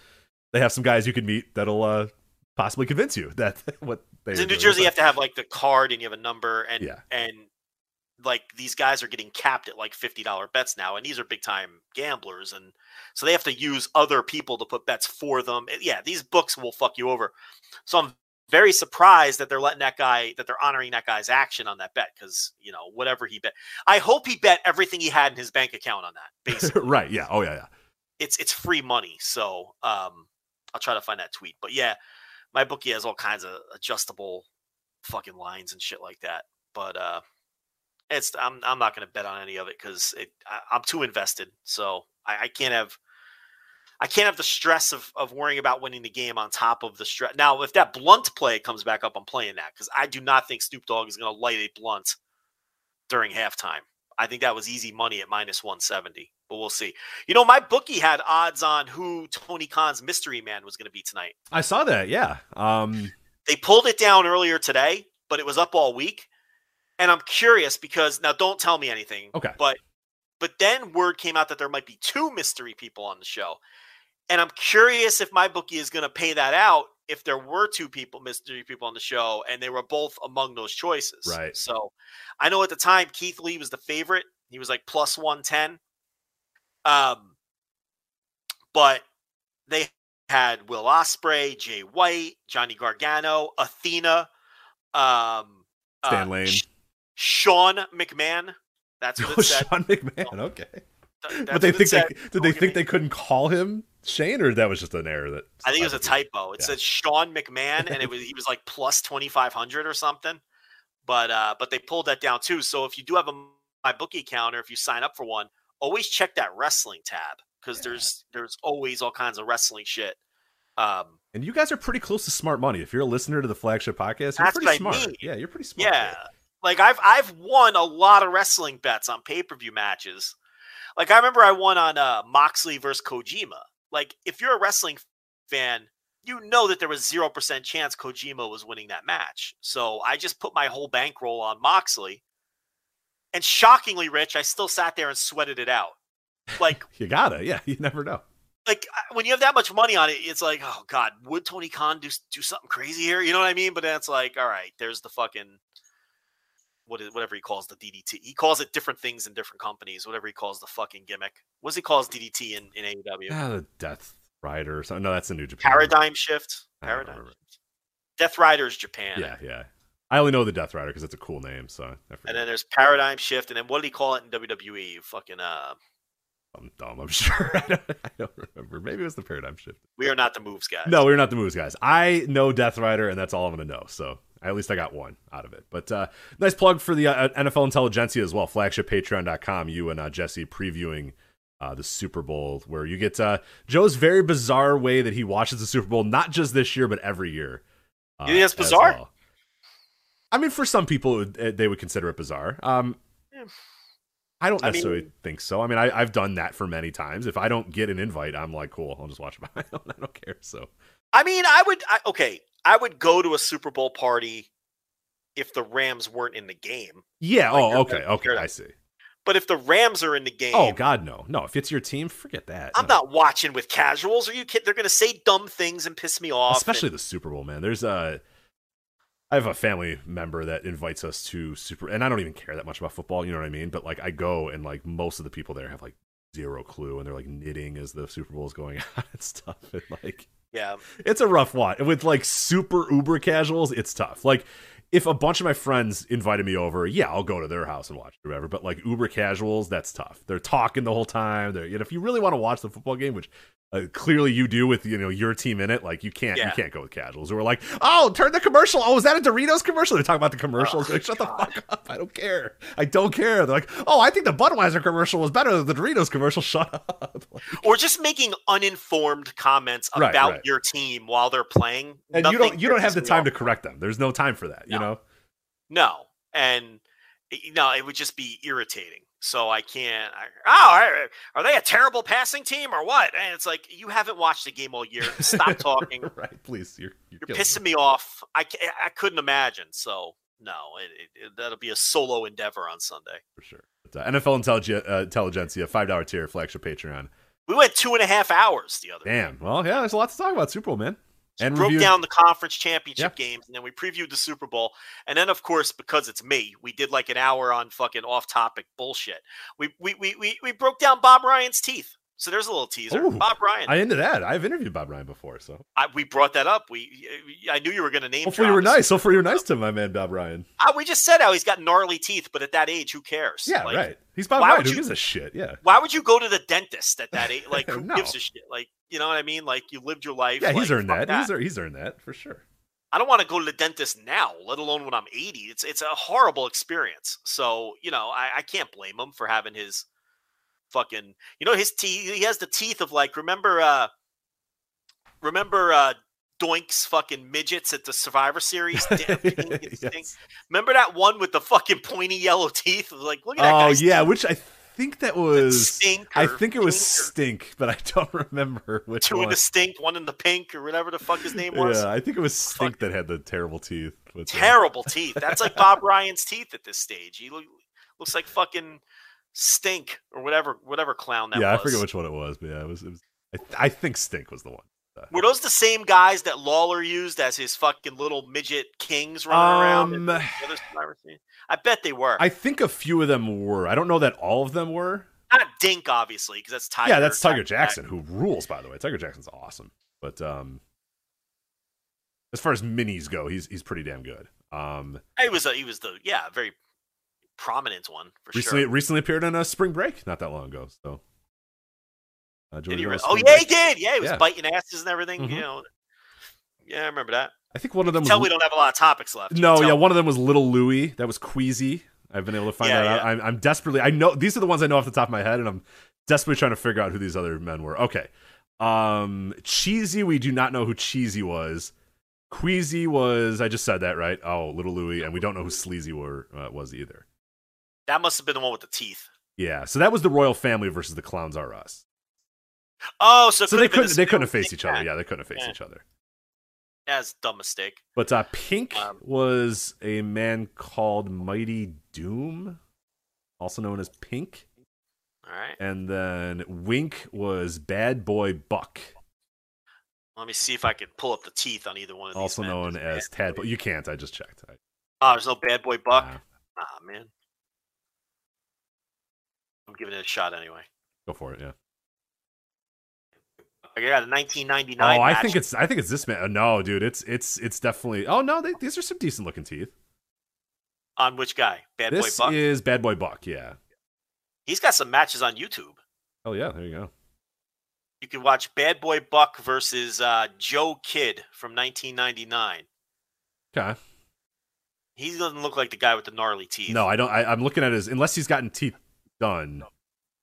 they have some guys you can meet that'll uh possibly convince you that what they in New Jersey, you have to have like the card and you have a number, and Yeah. and like these guys are getting capped at like fifty dollar bets now, and these are big time gamblers, and so they have to use other people to put bets for them. And yeah, these books will fuck you over. So I'm very surprised that they're letting that guy that they're honoring that guy's action on that bet because you know whatever he bet. I hope he bet everything he had in his bank account on that. Basically, right. Yeah. Oh yeah. Yeah. it's it's free money. So um, I'll try to find that tweet. But yeah, my bookie has all kinds of adjustable fucking lines and shit like that. But uh, it's I'm I'm not going to bet on any of it because it I, I'm too invested. So I, I can't have. I can't have the stress of, of worrying about winning the game on top of the stress. Now, if that blunt play comes back up, I'm playing that because I do not think Snoop Dogg is going to light a blunt during halftime. I think that was easy money at minus 170, but we'll see. You know, my bookie had odds on who Tony Khan's mystery man was going to be tonight. I saw that. Yeah. Um. They pulled it down earlier today, but it was up all week. And I'm curious because now don't tell me anything. Okay. But but then word came out that there might be two mystery people on the show. And I'm curious if my bookie is going to pay that out if there were two people, mystery people on the show, and they were both among those choices. Right. So I know at the time Keith Lee was the favorite. He was like plus 110. Um, but they had Will Ospreay, Jay White, Johnny Gargano, Athena, um, Stan uh, Lane. Sh- Sean McMahon. That's what Oh, said. Sean McMahon. Okay. Th- but they think they did they think they couldn't call him Shane, or that was just an error that I think it was a typo. It Yeah. said Sean McMahon, and it was he was like plus twenty five hundred or something. But uh, but they pulled that down too. So if you do have a my bookie account, or if you sign up for one, always check that wrestling tab because there's there's always all kinds of wrestling shit. Um, And you guys are pretty close to smart money. If you're a listener to the flagship podcast, you're pretty I smart. mean. Yeah, you're pretty smart. yeah, like I've I've won a lot of wrestling bets on pay per view matches. Like I remember I won on uh, Moxley versus Kojima. Like if you're a wrestling fan, you know that there was zero percent chance Kojima was winning that match. So I just put my whole bankroll on Moxley, and shockingly, Rich, I still sat there and sweated it out. Like You gotta. Yeah, you never know. like when you have that much money on it, it's like, oh god, would Tony Khan do do something crazy here? You know what I mean? But then it's like, all right, there's the fucking what is whatever he calls the DDT. He calls it different things in different companies. Whatever he calls the fucking gimmick. What does he calls DDT in in AEW? Ah, the Death Rider. Or something. No, that's a New Japan. Paradigm Shift. Paradigm. Shift. Death Rider's Japan. Yeah, yeah. I only know the Death Rider because it's a cool name. So And then there's Paradigm Shift, and then what did he call it in WWE? Fucking uh, I'm dumb. I'm sure. I don't, I don't remember. Maybe it was the Paradigm Shift. we are not the moves guys. No, we're not the moves guys. I know Death Rider, and that's all I'm going to know. So at least I got one out of it. But uh, nice plug for the uh, NFL Intelligentsia as well. Flagshippatreon.com. You and uh, Jesse previewing uh, the Super Bowl, where you get uh, Joe's very bizarre way that he watches the Super Bowl, not just this year, but every year. Uh, You think that's bizarre? well. I mean, for some people, would- they would consider it bizarre. Um, Yeah. I don't I necessarily mean- think so. I mean, I, I've done that for many times. If I don't get an invite, I'm like, cool, I'll just watch it my—I don't care. So I mean, I would. I, okay, I would go to a Super Bowl party if the Rams weren't in the game. yeah. Like, oh, okay, okay. I see. But if the Rams are in the oh, game, Oh God, no, no. If it's your team, forget that. I'm No. not watching with casuals. Are you kidding? They're going to say dumb things and piss me off. especially and- the Super Bowl, man. There's a, I have a family member that invites us to Super, and I don't even care that much about football. You know what I mean? But like, I go and like most of the people there have like zero clue, and they're like knitting as the Super Bowl is going on and stuff. And like, yeah, it's a rough one. with like super uber casuals. It's tough. Like. If a bunch of my friends invited me over, yeah, I'll go to their house and watch whatever. But like uber casuals, that's tough. They're talking the whole time. They're, you know, if you really want to watch the football game, which uh, clearly you do with you know your team in it. Like you can't you can't go with casuals who are like, oh, turn the commercial. Oh, is that a Doritos commercial? They're talking about the commercials. Oh, like, shut the fuck up. I don't care. I don't care. They're like, oh, I think the Budweiser commercial was better than the Doritos commercial. Shut up. Like, or just making uninformed comments about right. your team while they're playing. and you don't you don't have the time to correct them. There's no time for that. You know. No, and it- no, it would just be irritating. So I can't. I, oh, are- are they a terrible passing team or what? And it's like you haven't watched the game all year. Stop talking. right. Please. You're you're, You're pissing me off. I, I couldn't imagine. So no, it, it, that'll be a solo endeavor on Sunday. for sure. But, uh, NFL Intellig- uh, Intelligentsia, five dollar tier, flagship Patreon. We went two and a half hours the other. Damn. Well, yeah, there's a lot to talk about Super Bowl, man. And broke reviewed- down the conference championship Yeah. games, and then we previewed the Super Bowl. And then, of course, because it's me, we did like an hour on fucking off-topic bullshit. We we we we, we broke down Bob Ryan's teeth. So there's a little teaser. Ooh, Bob Ryan. I into that. I've interviewed Bob Ryan before, so I, we brought that up. We I knew you were going to name. hopefully you were nice. Hopefully you were nice to my man Bob Ryan. Uh, we just said how he's got gnarly teeth, but at that age, who cares? Yeah, Like, right. He's Bob Ryan. Who you- gives a shit? Yeah. Why would you go to the dentist at that age? Like, who No. gives a shit? Like, you know what I mean? Like, you lived your life. Yeah, he's earned fuck that. He's, ear- he's earned that for sure. I don't want to go to the dentist now, let alone when I'm 80. It's it's a horrible experience. So you know, I, I can't blame him for having his fucking. You know, his teeth. He has the teeth of like remember. uh Remember uh Doink's fucking midgets at the Survivor Series. Dan- Pink and Stink? Yes. Remember that one with the fucking pointy yellow teeth? Like, look at that Oh yeah, teeth. which I think that was. Stink I think it was Pink or- Stink, but I don't remember which two one. in the stink, one in the pink, or whatever the fuck his name was. Yeah, I think it was Stink that had the terrible teeth. terrible teeth. That's like Bob Ryan's teeth at this stage. He look, looks like fucking stink or whatever whatever clown that yeah, was. I forget which one it was, but yeah, it was. It was I, th- I think Stink was the one. Were those the same guys that Lawler used as his fucking little midget kings running around? Um, the other Survivor Series? I bet they were. I think a few of them were. I don't know that all of them were. Not Dink, obviously, because that's Tiger. yeah, that's Tiger Tiger Jackson, who rules, by the way. Tiger Jackson's awesome. But um as far as minis go, he's he's pretty damn good. Um He was a, he was the yeah very prominent one for recently sure. recently appeared on a spring break not that long ago. So uh, Did he really? Oh yeah, Break. he did. Yeah, he was Yeah. biting asses and everything. Mhm. You know. Yeah, I remember that. I think one of them was Tell we don't have a lot of topics left. No, yeah, one of them was Little Louie. That was Queasy. I've been able to find Yeah, that out. I'm, I'm desperately. I know these are the ones I know off the top of my head, and I'm desperately trying to figure out who these other men were. Okay, um, Cheesy. We do not know who Cheesy was. Queasy was. I just said that right. Oh, Little Louie, and we don't know who Sleazy were uh, was either. That must have been the one with the teeth. Yeah, so that was the royal family versus the clowns are us. Oh, so, So could they couldn't they couldn't faced each other. Yeah, they couldn't faced Yeah. each other. That's a dumb mistake. But uh, Pink Um, was a man called Mighty Doom, also known as Pink. All right. And then Wink was Bad Boy Buck, Let me see if I can pull up the teeth on either one of these. also known as Tadpole. Boy- You can't. I just checked. I, Oh, there's no bad boy buck. nah. Ah, man. I'm giving it a shot anyway. Go for it. Yeah. I got a 1999. Oh, I match. think it's I think it's this man. uh, No, dude, it's it's it's definitely. Oh no, they, these are some decent looking teeth. on which guy? Bad this Boy Buck. is Bad Boy Buck. Yeah. He's got some matches on YouTube. Oh yeah, there you go. You can watch Bad Boy Buck versus uh, Joe Kidd from 1999. Okay. He doesn't look like the guy with the gnarly teeth. No, I don't. I, I'm looking at his. Unless he's gotten teeth done,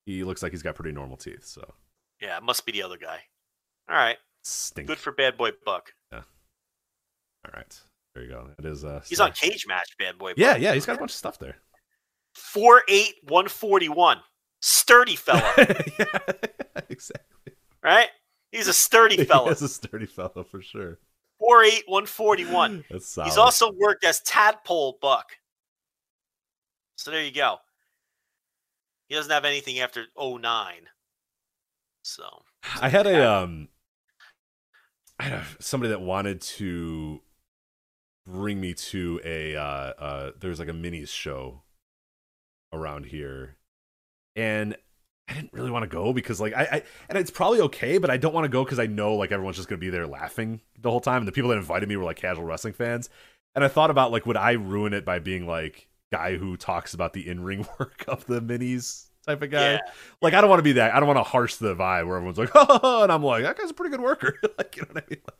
he looks like he's got pretty normal teeth. So Yeah, it must be the other guy. All right. stink. Good for Bad Boy Buck. Yeah. All right, there you go. It is. Uh, He's on Cage Match, Bad Boy Buck. Yeah, yeah, he's got a bunch of stuff there. Four eight one forty one, Sturdy fella, yeah, exactly. right? He's a sturdy fella. He's a sturdy fellow for sure. Four eight one forty one. That's solid. He's also worked as Tadpole Buck. So there you go. He doesn't have anything after 09. So I had a um, I had a, somebody that wanted to bring me to a uh, uh, there's like a minis show around here, and I didn't really want to go because like I, I and it's probably okay, but I don't want to go because I know like everyone's just gonna be there laughing the whole time, and the people that invited me were like casual wrestling fans, and I thought about like would I ruin it by being like guy who talks about the in ring work of the minis type of guy. Yeah. Like I don't want to be that. I don't want to harsh the vibe where everyone's like, oh, and I'm like, that guy's a pretty good worker. like you know what I mean? Like,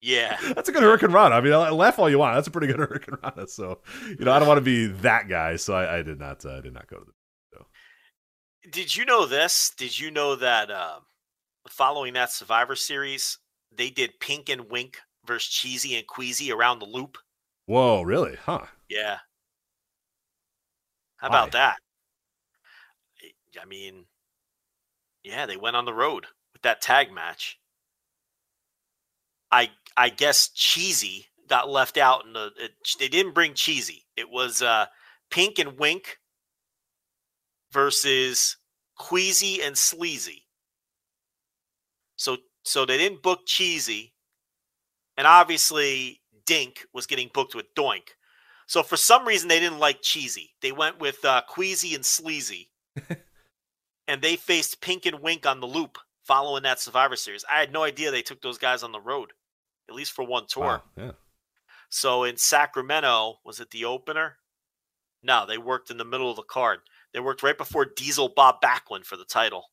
yeah. That's a good Hurricane Rana. I mean, I laugh all you want. That's a pretty good Hurricane Rana. So you know, I don't want to be that guy. So I, I did not. Uh, I did not go to the. Did you know this? Did you know that uh, following that Survivor Series, they did Pink and Wink versus Cheesy and Queasy around the loop? Whoa, really? Huh? Yeah. How Why? about that? I- mean, yeah, they went on the road with that tag match. I I guess Cheesy got left out and the. It, they didn't bring Cheesy. It was uh, Pink and Wink versus Queasy and Sleazy. So so they didn't book Cheesy, and obviously Dink was getting booked with Doink. So for some reason they didn't like Cheesy. They went with uh, Queasy and Sleazy, and they faced Pink and Wink on the loop following that Survivor Series. I had no idea they took those guys on the road, at least for one tour. Wow, Yeah. So in Sacramento, was it the opener? No, they worked in the middle of the card. They worked right before Diesel Bob Backlund for the title.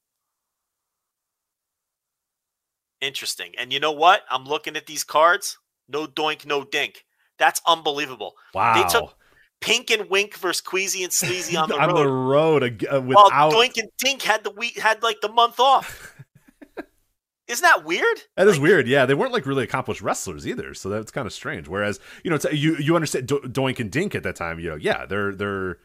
Interesting. And you know what? I'm looking at these cards. No doink, no dink. That's unbelievable. Wow. They took Pink and Wink versus Queasy and Sleazy on the on road. the road uh, while. Doink and Dink had the week had like the month off. Isn't that weird? That is Like, weird. Yeah, they weren't like really accomplished wrestlers either, so that's kind of strange. Whereas, you know, it's, you you understand Do- Doink and Dink at that time. You know, yeah, they're they're,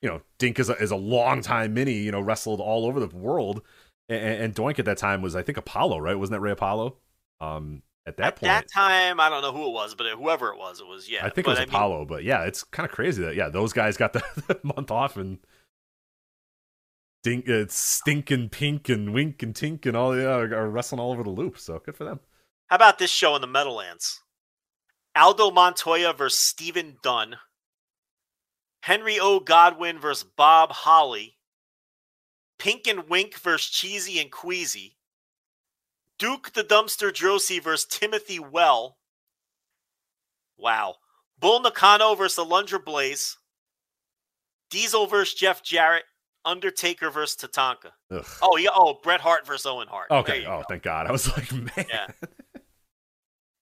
you know, Dink is a, is a long time mini. You know, wrestled all over the world, and, and Doink at that time was I think Apollo, right? Wasn't that Ray Apollo? Um, at that At point, that time, I don't know who it was, but whoever it was, it was yeah. I think it was I mean, Apollo. but yeah, it's kind of crazy that yeah, those guys got the, the month off and. Dink, uh, stink and pink and wink and tink and all yeah are, are wrestling all over the loop. So good for them. How about this show in the Meadowlands? Aldo Montoya versus Steven Dunn. Henry O. Godwinn versus Bob Holly. Pink and Wink versus Cheesy and Queasy. Duke the Dumpster Droese versus Timothy Well. Wow. Bull Nakano versus Alundra Blaze. Diesel versus Jeff Jarrett. Undertaker versus Tatanka. Ugh. Oh, yeah. Oh, Bret Hart versus Owen Hart. Okay. Oh, go. thank God. I was like, man. Yeah.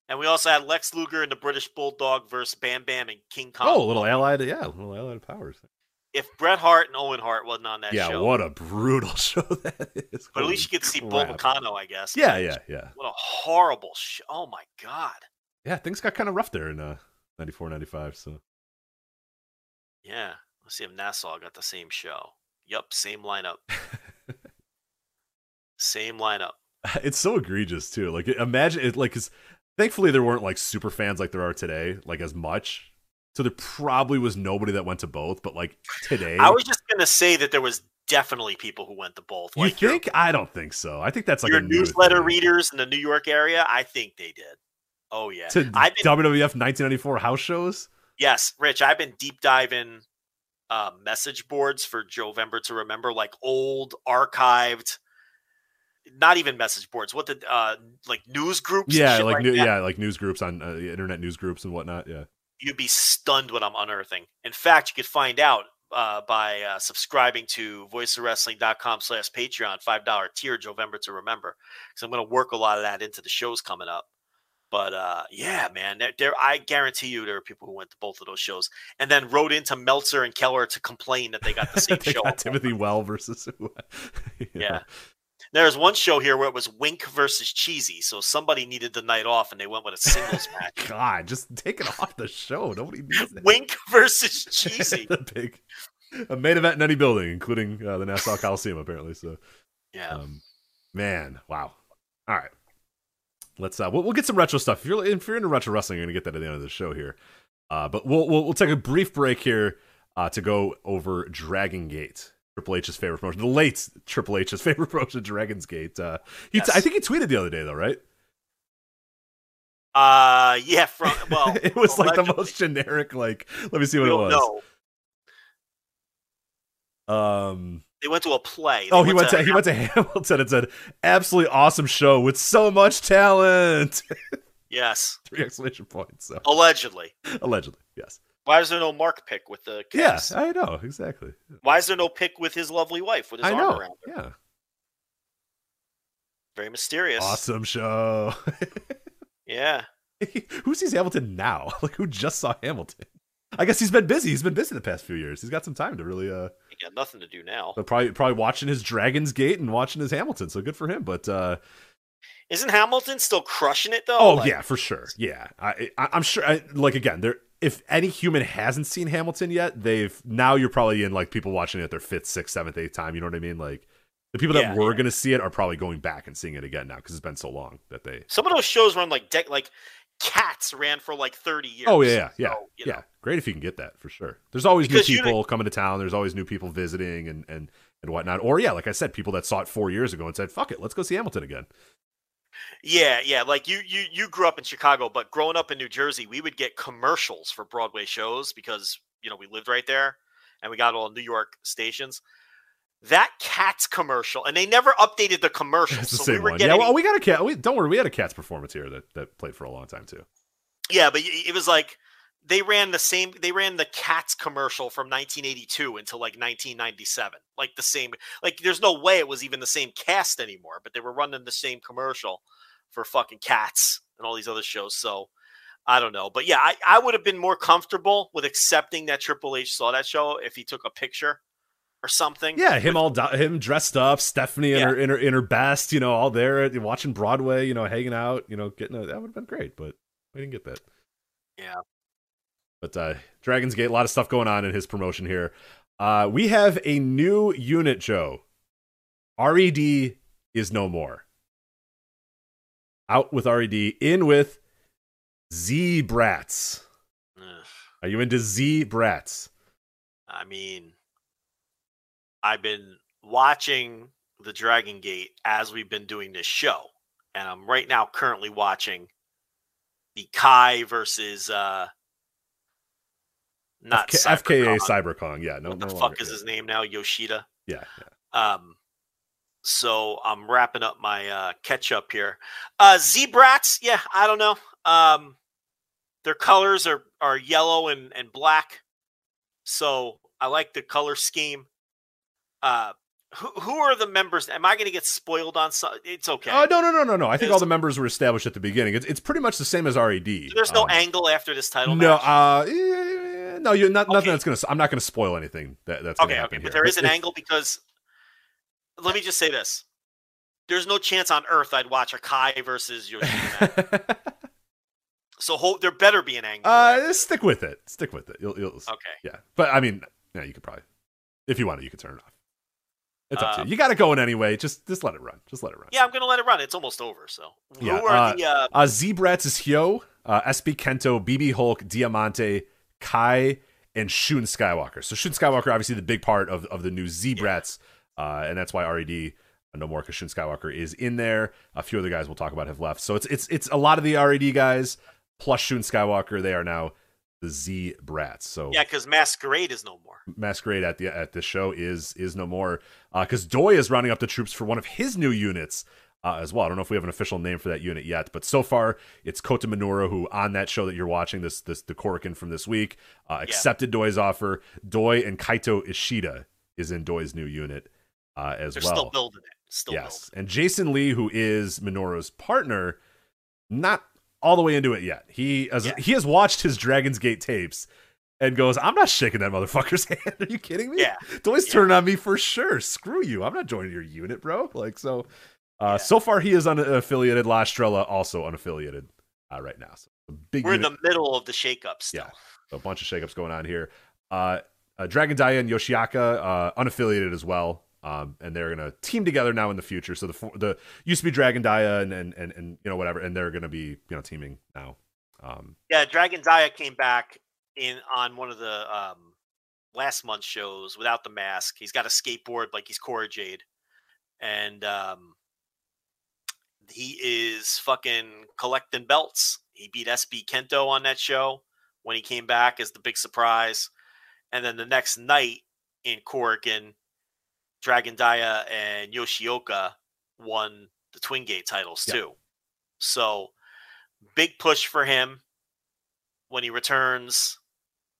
And we also had Lex Luger and the British Bulldog versus Bam Bam and King Kong. Oh, a little allied. Yeah, a little allied powers. If Bret Hart and Owen Hart wasn't on that show. yeah, show, what a brutal show that is. but at least you Holy could see Bull. Nakano, I guess. Yeah, yeah, yeah. What a horrible show. Oh my god. Yeah, things got kind of rough there in uh, 94, 95. So Yeah. Let's see if Nassau got the same show. Yup, same lineup. same lineup. it's so egregious too. Like imagine it. like cuz thankfully there weren't like super fans like there are today, like as much. So there probably was nobody that went to both. But like today, I was just gonna say that there was definitely people who went to both. you Like think? I don't think so. I think that's like your newsletter readers in the New York area, I think they did. Oh yeah. to I've been WWF 1994 house shows. Yes, Rich, I've been deep diving uh, message boards for Joe Vember to remember, like old archived, not even message boards. What the uh, like news groups? Yeah, like, like new, yeah, like news groups on uh, internet news groups and whatnot. Yeah. You'd be stunned what I'm unearthing. In fact, you could find out uh, by uh, subscribing to voiceofwrestling.com slash Patreon, $5 tier, November to remember. Because I'm going to work a lot of that into the shows coming up. But uh, yeah, man, there, there, I guarantee you there are people who went to both of those shows and then wrote into Meltzer and Keller to complain that they got the same show. Timothy Well versus who? Yeah. There's one show here where it was Wink versus Cheesy. So somebody needed the night off and they went with a singles match. God, just take it off the show. Nobody needs it. Wink versus Cheesy. the big a main event in any building, including uh, the Nassau Coliseum, apparently. So, Yeah. um, man, wow. All right, let's uh, we'll, we'll get some retro stuff. If you're if you're into retro wrestling, you're gonna get that at the end of the show here. Uh, but we'll, we'll we'll take a brief break here uh, to go over Dragon Gate. Triple H's favorite promotion, the late Triple H's favorite promotion, Dragon's Gate. Uh, he, Yes. I think he tweeted the other day, though, right? Uh, yeah. From well, it was like the most generic. Like, let me see what it was. know. Um, They went to a play. oh, he went to he went to Hamilton and said, "Absolutely awesome show with so much talent." Yes, Three exclamation points. So allegedly. allegedly, yes. Why is there no Mark pick with the Yeah, cast? I know exactly. Why is there no pick with his lovely wife with his I arm know. around her? Yeah, Very mysterious. awesome show. Yeah. who sees Hamilton now? Like who just saw Hamilton? I guess he's been busy. He's been busy the past few years. He's got some time to really uh He got nothing to do now. but probably probably watching his Dragon's Gate and watching his Hamilton. So good for him. But uh Isn't Hamilton still crushing it though? Oh Like, yeah, for sure. Yeah, I, I I'm sure. I, like again, there. If any human hasn't seen Hamilton yet, they've now you're probably in like people watching it their fifth, sixth, seventh, eighth time. You know what I mean? Like the people that Yeah, were yeah. gonna see it are probably going back and seeing it again now because it's been so long that they. Some of those shows run like dec- like Cats ran for like thirty years. Oh yeah, yeah, yeah, So, you yeah. know, Great if you can get that for sure. There's always Because new people coming to town. There's always new people visiting and and and whatnot. Or yeah, like I said, people that saw it four years ago and said, "Fuck it, let's go see Hamilton again." Yeah, yeah. Like you, you, you grew up in Chicago, but growing up in New Jersey, we would get commercials for Broadway shows because you know we lived right there, and we got all New York stations. That Cats commercial, and they never updated the commercials. It's the so same we were one. getting, Yeah, well, we got a cat. We, don't worry, we had a Cats performance here that that played for a long time too. yeah, but it was like they ran the same. They ran the Cats commercial from 1982 until like 1997, like the same. Like there's no way it was even the same cast anymore, but they were running the same commercial for fucking Cats and all these other shows. So I don't know, but yeah, I, I would have been more comfortable with accepting that Triple H saw that show if he took a picture or something. Yeah, him all do- him dressed up, Stephanie in Yeah. her in her in her best, you know, all there watching Broadway, you know, hanging out, you know, getting a, that would have been great, but we didn't get that. Yeah. But uh Dragon's Gate, a lot of stuff going on in his promotion here. Uh we have a new unit, Joe. RED is no more. Out with RED, in with Z Brats. Ugh. Are you into Z Brats? I mean, I've been watching the Dragon Gate as we've been doing this show, and I'm right now currently watching the Kai versus uh not FK- FKA. Cyberkong. Yeah, no, what no the longer- fuck is his name now? Yoshida. Yeah, yeah. Um, so I'm wrapping up my uh, catch up here. Uh, Z-Brats, yeah, I don't know. Um, their colors are are yellow and and black, so I like the color scheme. Uh, who who are the members? Am I going to get spoiled on some? It's okay. Oh no no no no no! I think all the members were established at the beginning. It's it's pretty much the same as RED. There's no Um, angle after this title No, match. uh, eh, no, you're not. Nothing that's gonna. I'm not gonna spoil anything that, that's gonna okay, okay, here. but there is an angle because let me just say this: there's no chance on earth I'd watch a Kai versus Yoshida. so hope there better be an angle. uh, stick with it. Stick with it. You'll, you'll, okay. yeah. But I mean, yeah, you could probably, if you want to, you could turn it off. It's up to Um, you. You got it going anyway. Just just let it run. Just let it run. Yeah, I'm gonna let it run. It's almost over. So Yeah, who are uh, the? Uh, Uh, Z-Brats is Hyo, uh, SB Kento, BB Hulk, Diamante, Kai, and Shun Skywalker. So Shun Skywalker, obviously the big part of, of the new Z-Brats, uh, and that's why RED uh, no more because Shun Skywalker is in there. A few other guys we'll talk about have left. So it's it's it's a lot of the RED guys plus Shun Skywalker. They are now the Z Brats. So Yeah, because Masquerade is no more. Masquerade at the at the show is is no more because uh, Doi is rounding up the troops for one of his new units uh, as well. I don't know if we have an official name for that unit yet, but so far it's Kota Minoura who on that show that you're watching this this the Korakuen from this week uh, accepted yeah. Doi's offer. Doi and Kaito Ishida is in Doi's new unit uh, as They're well. Still building it. Still yes, building. and Jason Lee, who is Minoura's partner, not all the way into it yet. He has, yeah. he has watched his Dragon's Gate tapes and goes, I'm not shaking that motherfucker's hand. Are you kidding me? Yeah. Doi's yeah. turning on me for sure. Screw you. I'm not joining your unit, bro. Like, so uh, yeah. so far he is unaffiliated. La Estrella also unaffiliated uh, right now. So big We're unit. in the middle of the shakeups. Still. Yeah. So a bunch of shakeups going on here. Uh, uh, Dragon Dia and Yoshioka, uh, unaffiliated as well. Um, and they're gonna team together now in the future. So the the used to be Dragon Dia and and and, and you know whatever, and they're gonna be you know teaming now. Um, yeah, Dragon Dia came back in on one of the um, last month's shows without the mask. He's got a skateboard like he's Cora Jade, and um, he is fucking collecting belts. He beat SB Kento on that show when he came back as the big surprise, and then the next night in Korakuen Dragon Dia and Yoshioka won the Twin Gate titles yep. too. So big push for him when he returns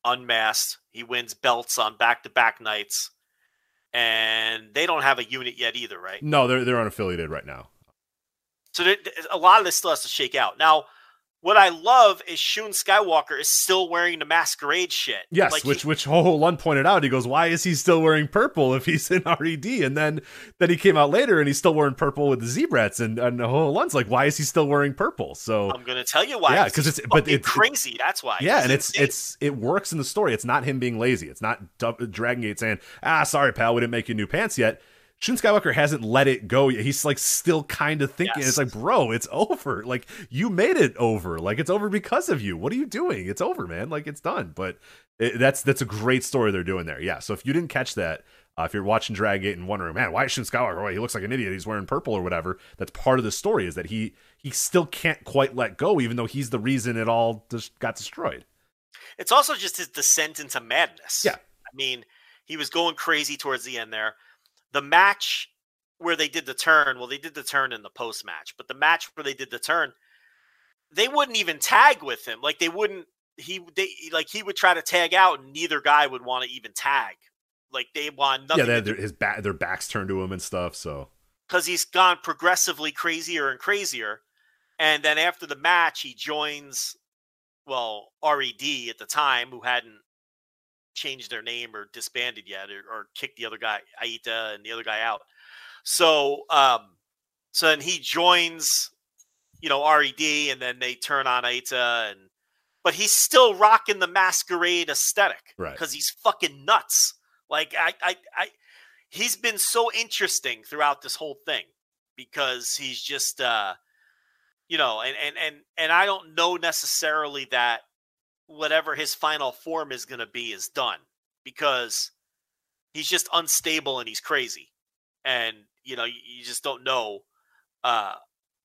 unmasked. He wins belts on back to back nights. And they don't have a unit yet either, right? No, they're they're unaffiliated right now. So a lot of this still has to shake out. Now, what I love is Shun Skywalker is still wearing the masquerade shit. Yes, like which he, which Ho Ho Lun pointed out. He goes, "Why is he still wearing purple if he's in Red?" And then then he came out later and he's still wearing purple with the Z-Brats. And and Ho Ho Lun's like, "Why is he still wearing purple?" So I'm gonna tell you why. Yeah, because it's but it's crazy. That's why. Yeah, and it's it's it works in the story. It's not him being lazy. It's not Dragon Gate saying, "Ah, sorry, pal, we didn't make you new pants yet." Shun Skywalker hasn't let it go yet. He's like still kind of thinking. Yes. It's like, bro, it's over. Like you made it over. Like it's over because of you. What are you doing? It's over, man. Like it's done. But it, that's that's a great story they're doing there. Yeah. So if you didn't catch that, uh, if you're watching Dragon Gate and wondering, man, why is Shun Skywalker? Why he looks like an idiot. He's wearing purple or whatever. That's part of the story is that he he still can't quite let go, even though he's the reason it all just got destroyed. It's also just his descent into madness. Yeah. I mean, he was going crazy towards the end there the match where they did the turn, well, they did the turn in the post match, but the match where they did the turn, they wouldn't even tag with him. Like they wouldn't. He they like he would try to tag out, and neither guy would want to even tag. Like they want nothing. Yeah, they had their, his back, their backs turned to him and stuff. So because he's gone progressively crazier and crazier, and then after the match, he joins well Red at the time, who hadn't changed their name or disbanded yet or, or kicked the other guy Eita and the other guy out. So um so then he joins you know RED and then they turn on Eita and but he's still rocking the masquerade aesthetic right because he's fucking nuts. Like I I I he's been so interesting throughout this whole thing because he's just uh you know and and and and I don't know necessarily that whatever his final form is going to be is done because he's just unstable and he's crazy. And, you know, you, you just don't know uh,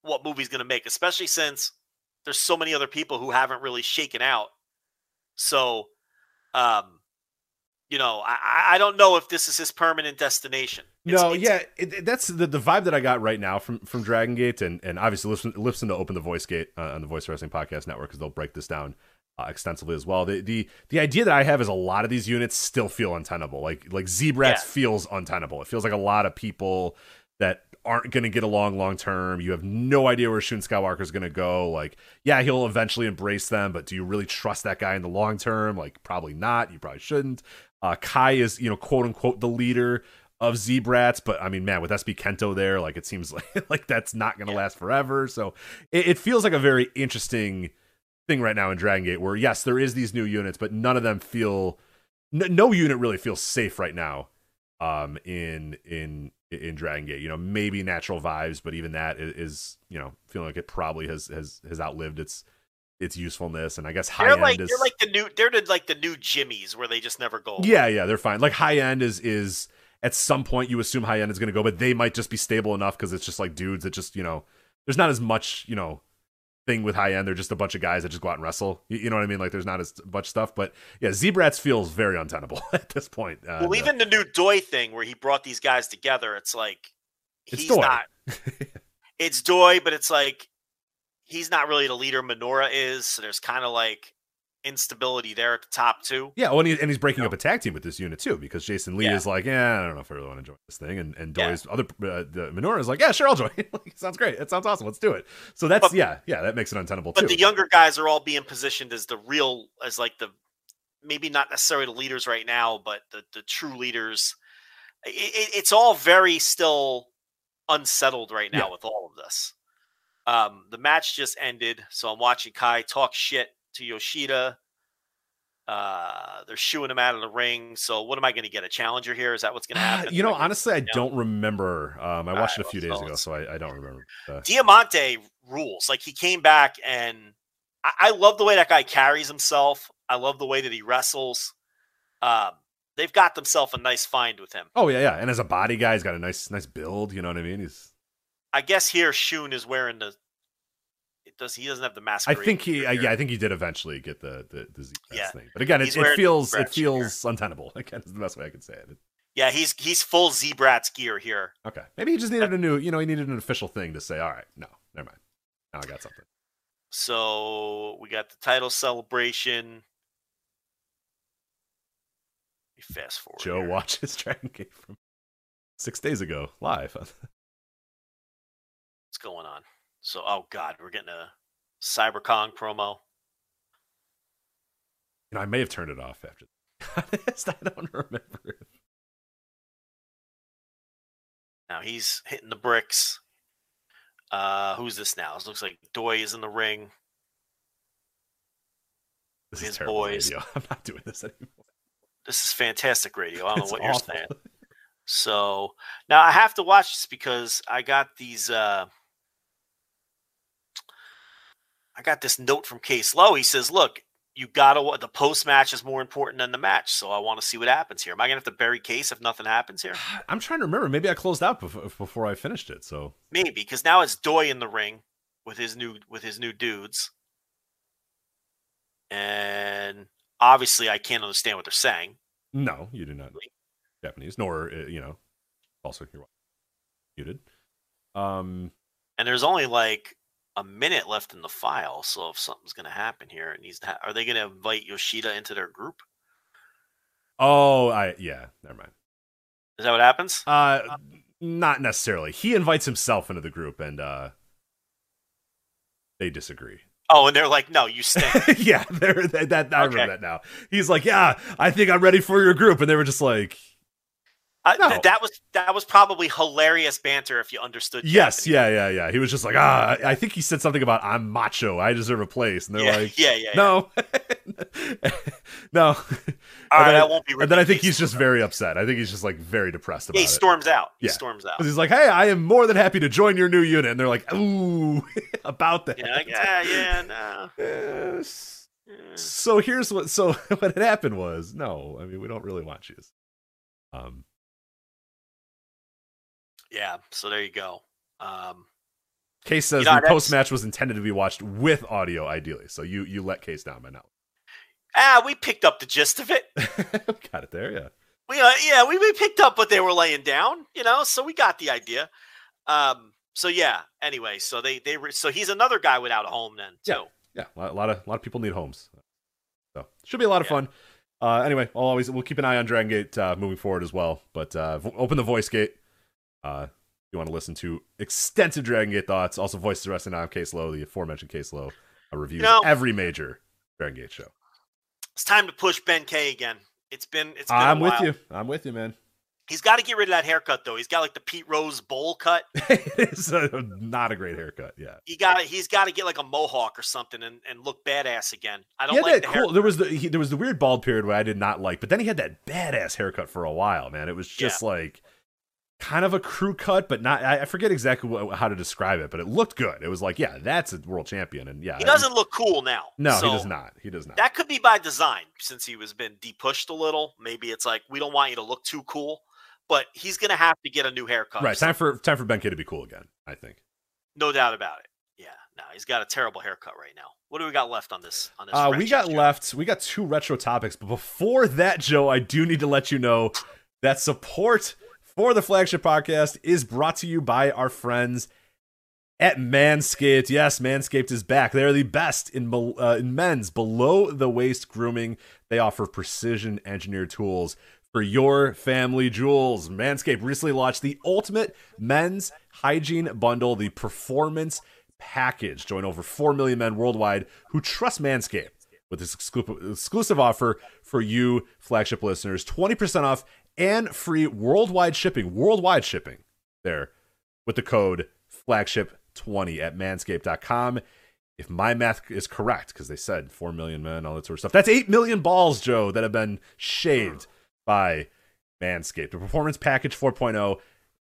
what movie's going to make, especially since there's so many other people who haven't really shaken out. So, um, you know, I, I don't know if this is his permanent destination. It's, no, it's, yeah, it, it, that's the, the vibe that I got right now from from Dragon Gate, and and obviously listen listen to Open the Voice Gate uh, on the Voice Wrestling Podcast Network because they'll break this down uh, extensively as well. The, the the idea that I have is a lot of these units still feel untenable. Like like Z-Brats yeah. feels untenable. It feels like a lot of people that aren't going to get along long term. You have no idea where Shun Skywalker is going to go. Like, yeah, he'll eventually embrace them, but do you really trust that guy in the long term? Like, probably not. You probably shouldn't. Uh, Kai is, you know, quote unquote, the leader of Z-Brats, but I mean, man, with SB Kento there, like it seems like like that's not going to yeah. last forever. So it, it feels like a very interesting thing right now in Dragon Gate where yes, there is these new units, but none of them feel n- no unit really feels safe right now um in in in Dragon Gate. You know, maybe natural vibes, but even that is, is you know, feeling like it probably has has has outlived its its usefulness and I guess high they're end like, is they're like the new they're the, like the new Jimmyz where they just never go. Away. Yeah, yeah, they're fine. Like high end is is at some point you assume high end is going to go, but they might just be stable enough because it's just like dudes that just you know there's not as much you know thing with high end. They're just a bunch of guys that just go out and wrestle. You, you know what I mean? Like there's not as much stuff, but yeah, Z-Brats feels very untenable at this point. Uh, well, the- even the new Doi thing where he brought these guys together, it's like It's he's Doi. not. it's Doi, but it's like he's not really the leader. Minoura is, so there's kind of like instability there at the top too. Yeah, well, and, he, and he's breaking You up a tag team with this unit too because Jason Lee Yeah. is like, yeah, I don't know if I really want to join this thing, and and Yeah. Doi's other uh, the Minoura is like, yeah, sure, I'll join. like, sounds great. It sounds awesome. Let's do it. So that's But- yeah, yeah, that makes it untenable But too. the younger guys are all being positioned as the real, as like the maybe not necessarily the leaders right now, but the the true leaders. It, it, it's all very still unsettled right now Yeah. with all of this. Um, the match just ended, so I'm watching Kai talk shit to Yoshida. Uh, they're shooing him out of the ring. So what am I going to get? A challenger here? Is that what's going to happen? you know, honestly, I don't remember. Um, I watched Alright, it a few well, days ago, so I, I don't remember. Uh, Diamante rules. Like he came back and I, I love the way that guy carries himself. I love the way that he wrestles. Um, they've got themselves a nice find with him. oh yeah, yeah, and as a body guy, he's got a nice, nice build. You know what I mean? He's. I guess here Shun is wearing the. It does he doesn't have the mask? I think he, uh, yeah, I think he did eventually get the the, the Z Yeah. thing, but again, it, it feels it feels untenable. Again, is the best way I could say it. Yeah, he's he's full Z-Brat's gear here. Okay, maybe he just needed a new, you know, he needed an official thing to say. All right, no, never mind. Now I got something. So we got the title celebration. Let me Fast forward. Joe here. watches Dragon Gate from six days ago live. What's going on? So, oh god, we're getting a Cyberkong promo. You know, I may have turned it off after. Honest, I don't remember. Now he's hitting the bricks. Uh, who's this now? It looks like Doi is in the ring. This His boys. radio. I'm not doing this anymore. This is fantastic radio. I don't know what awful. you're saying. So now I have to watch this because I got these. Uh, I got this note from Case Lowe. He says, "Look, you gotta. The post match is more important than the match. So I want to see what happens here. Am I gonna have to bury Case if nothing happens here? I'm trying to remember. Maybe I closed out before, before I finished it. So Maybe because now it's Doi in the ring with his new with his new dudes, and obviously I can't understand what they're saying. no, you do not Japanese, nor uh, you know. Also, you're muted. Um, And there's only like a minute left in the file, so if something's going to happen here, it needs to. Ha- are they going to invite Yoshida into their group? oh, I yeah, never mind. Is that what happens? Uh, not necessarily. He invites himself into the group, and uh, they disagree. Oh, and they're like, "No, you stay." yeah, they're, that, that I Okay. remember that now. He's like, "Yeah, I think I'm ready for your group," and they were just like, Uh, th- that was that was probably hilarious banter if you understood. "Yes, Japanese. yeah, yeah, yeah." He was just like, "Ah, I I think he said something about I'm macho. I deserve a place," and they're yeah, like, yeah, yeah, yeah. "No, no." All right, then, that won't be. and then I think he's just very upset. I think he's just like very depressed about Yeah, he it. storms out. He Yeah. storms out. Because he's like, "Hey, I am more than happy to join your new unit," and they're like, "Ooh, about that." Yeah, like, yeah, yeah, no. Yes. So here's what. So what had happened was, no, I mean, we don't really want you. Um, Yeah, so there you go. Um, Case says You know, the post match was intended to be watched with audio, ideally. So you you let Case down by now. ah, we picked up the gist of it. Got it there, yeah. We uh, yeah, we, we picked up what they were laying down, you know, so we got the idea. Um, so yeah. Anyway, so they they were so he's another guy without a home then too. Yeah. Yeah, a lot, a lot of a lot of people need homes, so should be a lot of Yeah. fun. Uh, anyway, I'll always we'll keep an eye on Dragon Gate uh, moving forward as well. But uh, open the voice gate. Uh, if you want to listen to extensive Dragon Gate thoughts, also voices the rest of on Case Lowe, the aforementioned Case Lowe, uh, reviews know- every major Dragon Gate show. It's time to push Ben K again. It's been it's been. a I'm with you. I'm with you, man. He's got to get rid of that haircut though. He's got like the Pete Rose bowl cut. it's a, not a great haircut. Yeah. He got he's got to get like a mohawk or something and, and look badass again. I don't like that the cool. haircut. There was the he, there was the weird bald period where I did not like, but then he had that badass haircut for a while, man. It was just like kind of a crew cut, but not. I, forget exactly what, how to describe it, but it looked good. It was like, yeah, that's a world champion, and yeah, He doesn't look cool now. No, so he does not. He does not. That could be by design since he was been depushed a little. Maybe it's like we don't want you to look too cool, but he's gonna have to get a new haircut. right. Time for time for Ben K to be cool again. I think. no doubt about it. Yeah, No, he's got a terrible haircut right now. What do we got left on this? On this, Uh, we got show? left. We got two retro topics, but before that, Joe, I do need to let you know that support for the flagship podcast is brought to you by our friends at Manscaped. Yes, Manscaped is back. They are the best in, uh, in men's below the waist grooming. They offer precision engineered tools for your family jewels. Manscaped recently launched the ultimate men's hygiene bundle, the Performance Package. Join over 4 million men worldwide who trust Manscaped with this exclusive offer for you, flagship listeners 20% off and free worldwide shipping. Worldwide shipping there with the code flagship20 at manscaped.com. If my math is correct, because they said 4 million men, all that sort of stuff, that's 8 million balls, Joe, that have been shaved by Manscaped. The Performance Package 4.0,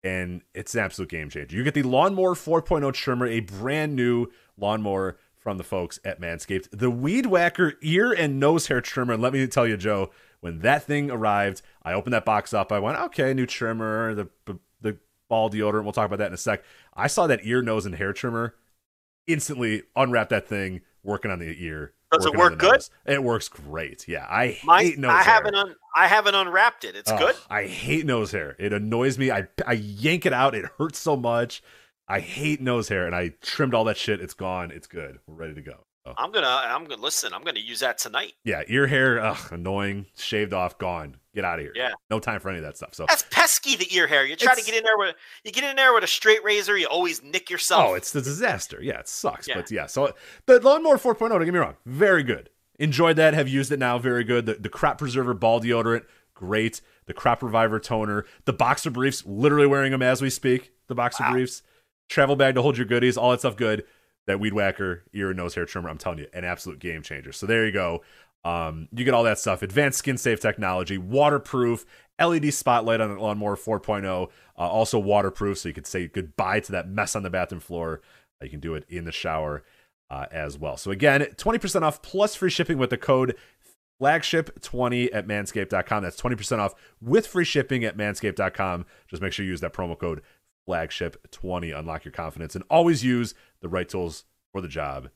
and it's an absolute game changer. You get the Lawnmower 4.0 trimmer, a brand new lawnmower from the folks at Manscaped. The Weed Whacker ear and nose hair trimmer. And let me tell you, Joe, when that thing arrived, I opened that box up. I went, okay, new trimmer, the the ball deodorant. We'll talk about that in a sec. I saw that ear, nose, and hair trimmer. Instantly unwrap that thing, working on the ear. Does it work good? nose. It works great. Yeah, I My, hate nose I hair. haven't un, I haven't unwrapped it. It's good. I hate nose hair. It annoys me. I I yank it out. It hurts so much. I hate nose hair, and I trimmed all that shit. It's gone. It's good. We're ready to go. So, I'm gonna I'm gonna listen. I'm gonna use that tonight. yeah, ear hair, ugh, annoying. Shaved off, gone. Get out of here. Yeah. no time for any of that stuff. So, That's pesky. The ear hair. You try to get in there with you get in there with a straight razor. You always nick yourself. oh, it's the disaster. Yeah, it sucks. Yeah. But yeah, so the lawnmower 4.0. Don't get me wrong, very good. Enjoyed that. Have used it now. Very good. The the crop preserver ball deodorant, great. The crop reviver toner. The boxer briefs, literally wearing them as we speak. The boxer Wow. briefs. Travel bag to hold your goodies. All that stuff good. That weed whacker ear and nose hair trimmer. I'm telling you, an absolute game changer. So there you go. Um, you get all that stuff. Advanced skin safe technology, waterproof, LED spotlight on the lawnmower 4.0. Uh, also waterproof, so you could say goodbye to that mess on the bathroom floor. Uh, you can do it in the shower uh, as well. So again, 20% off plus free shipping with the code flagship20 at manscaped.com. That's 20% off with free shipping at manscaped.com. Just make sure you use that promo code flagship20. Unlock your confidence and always use the right tools for the job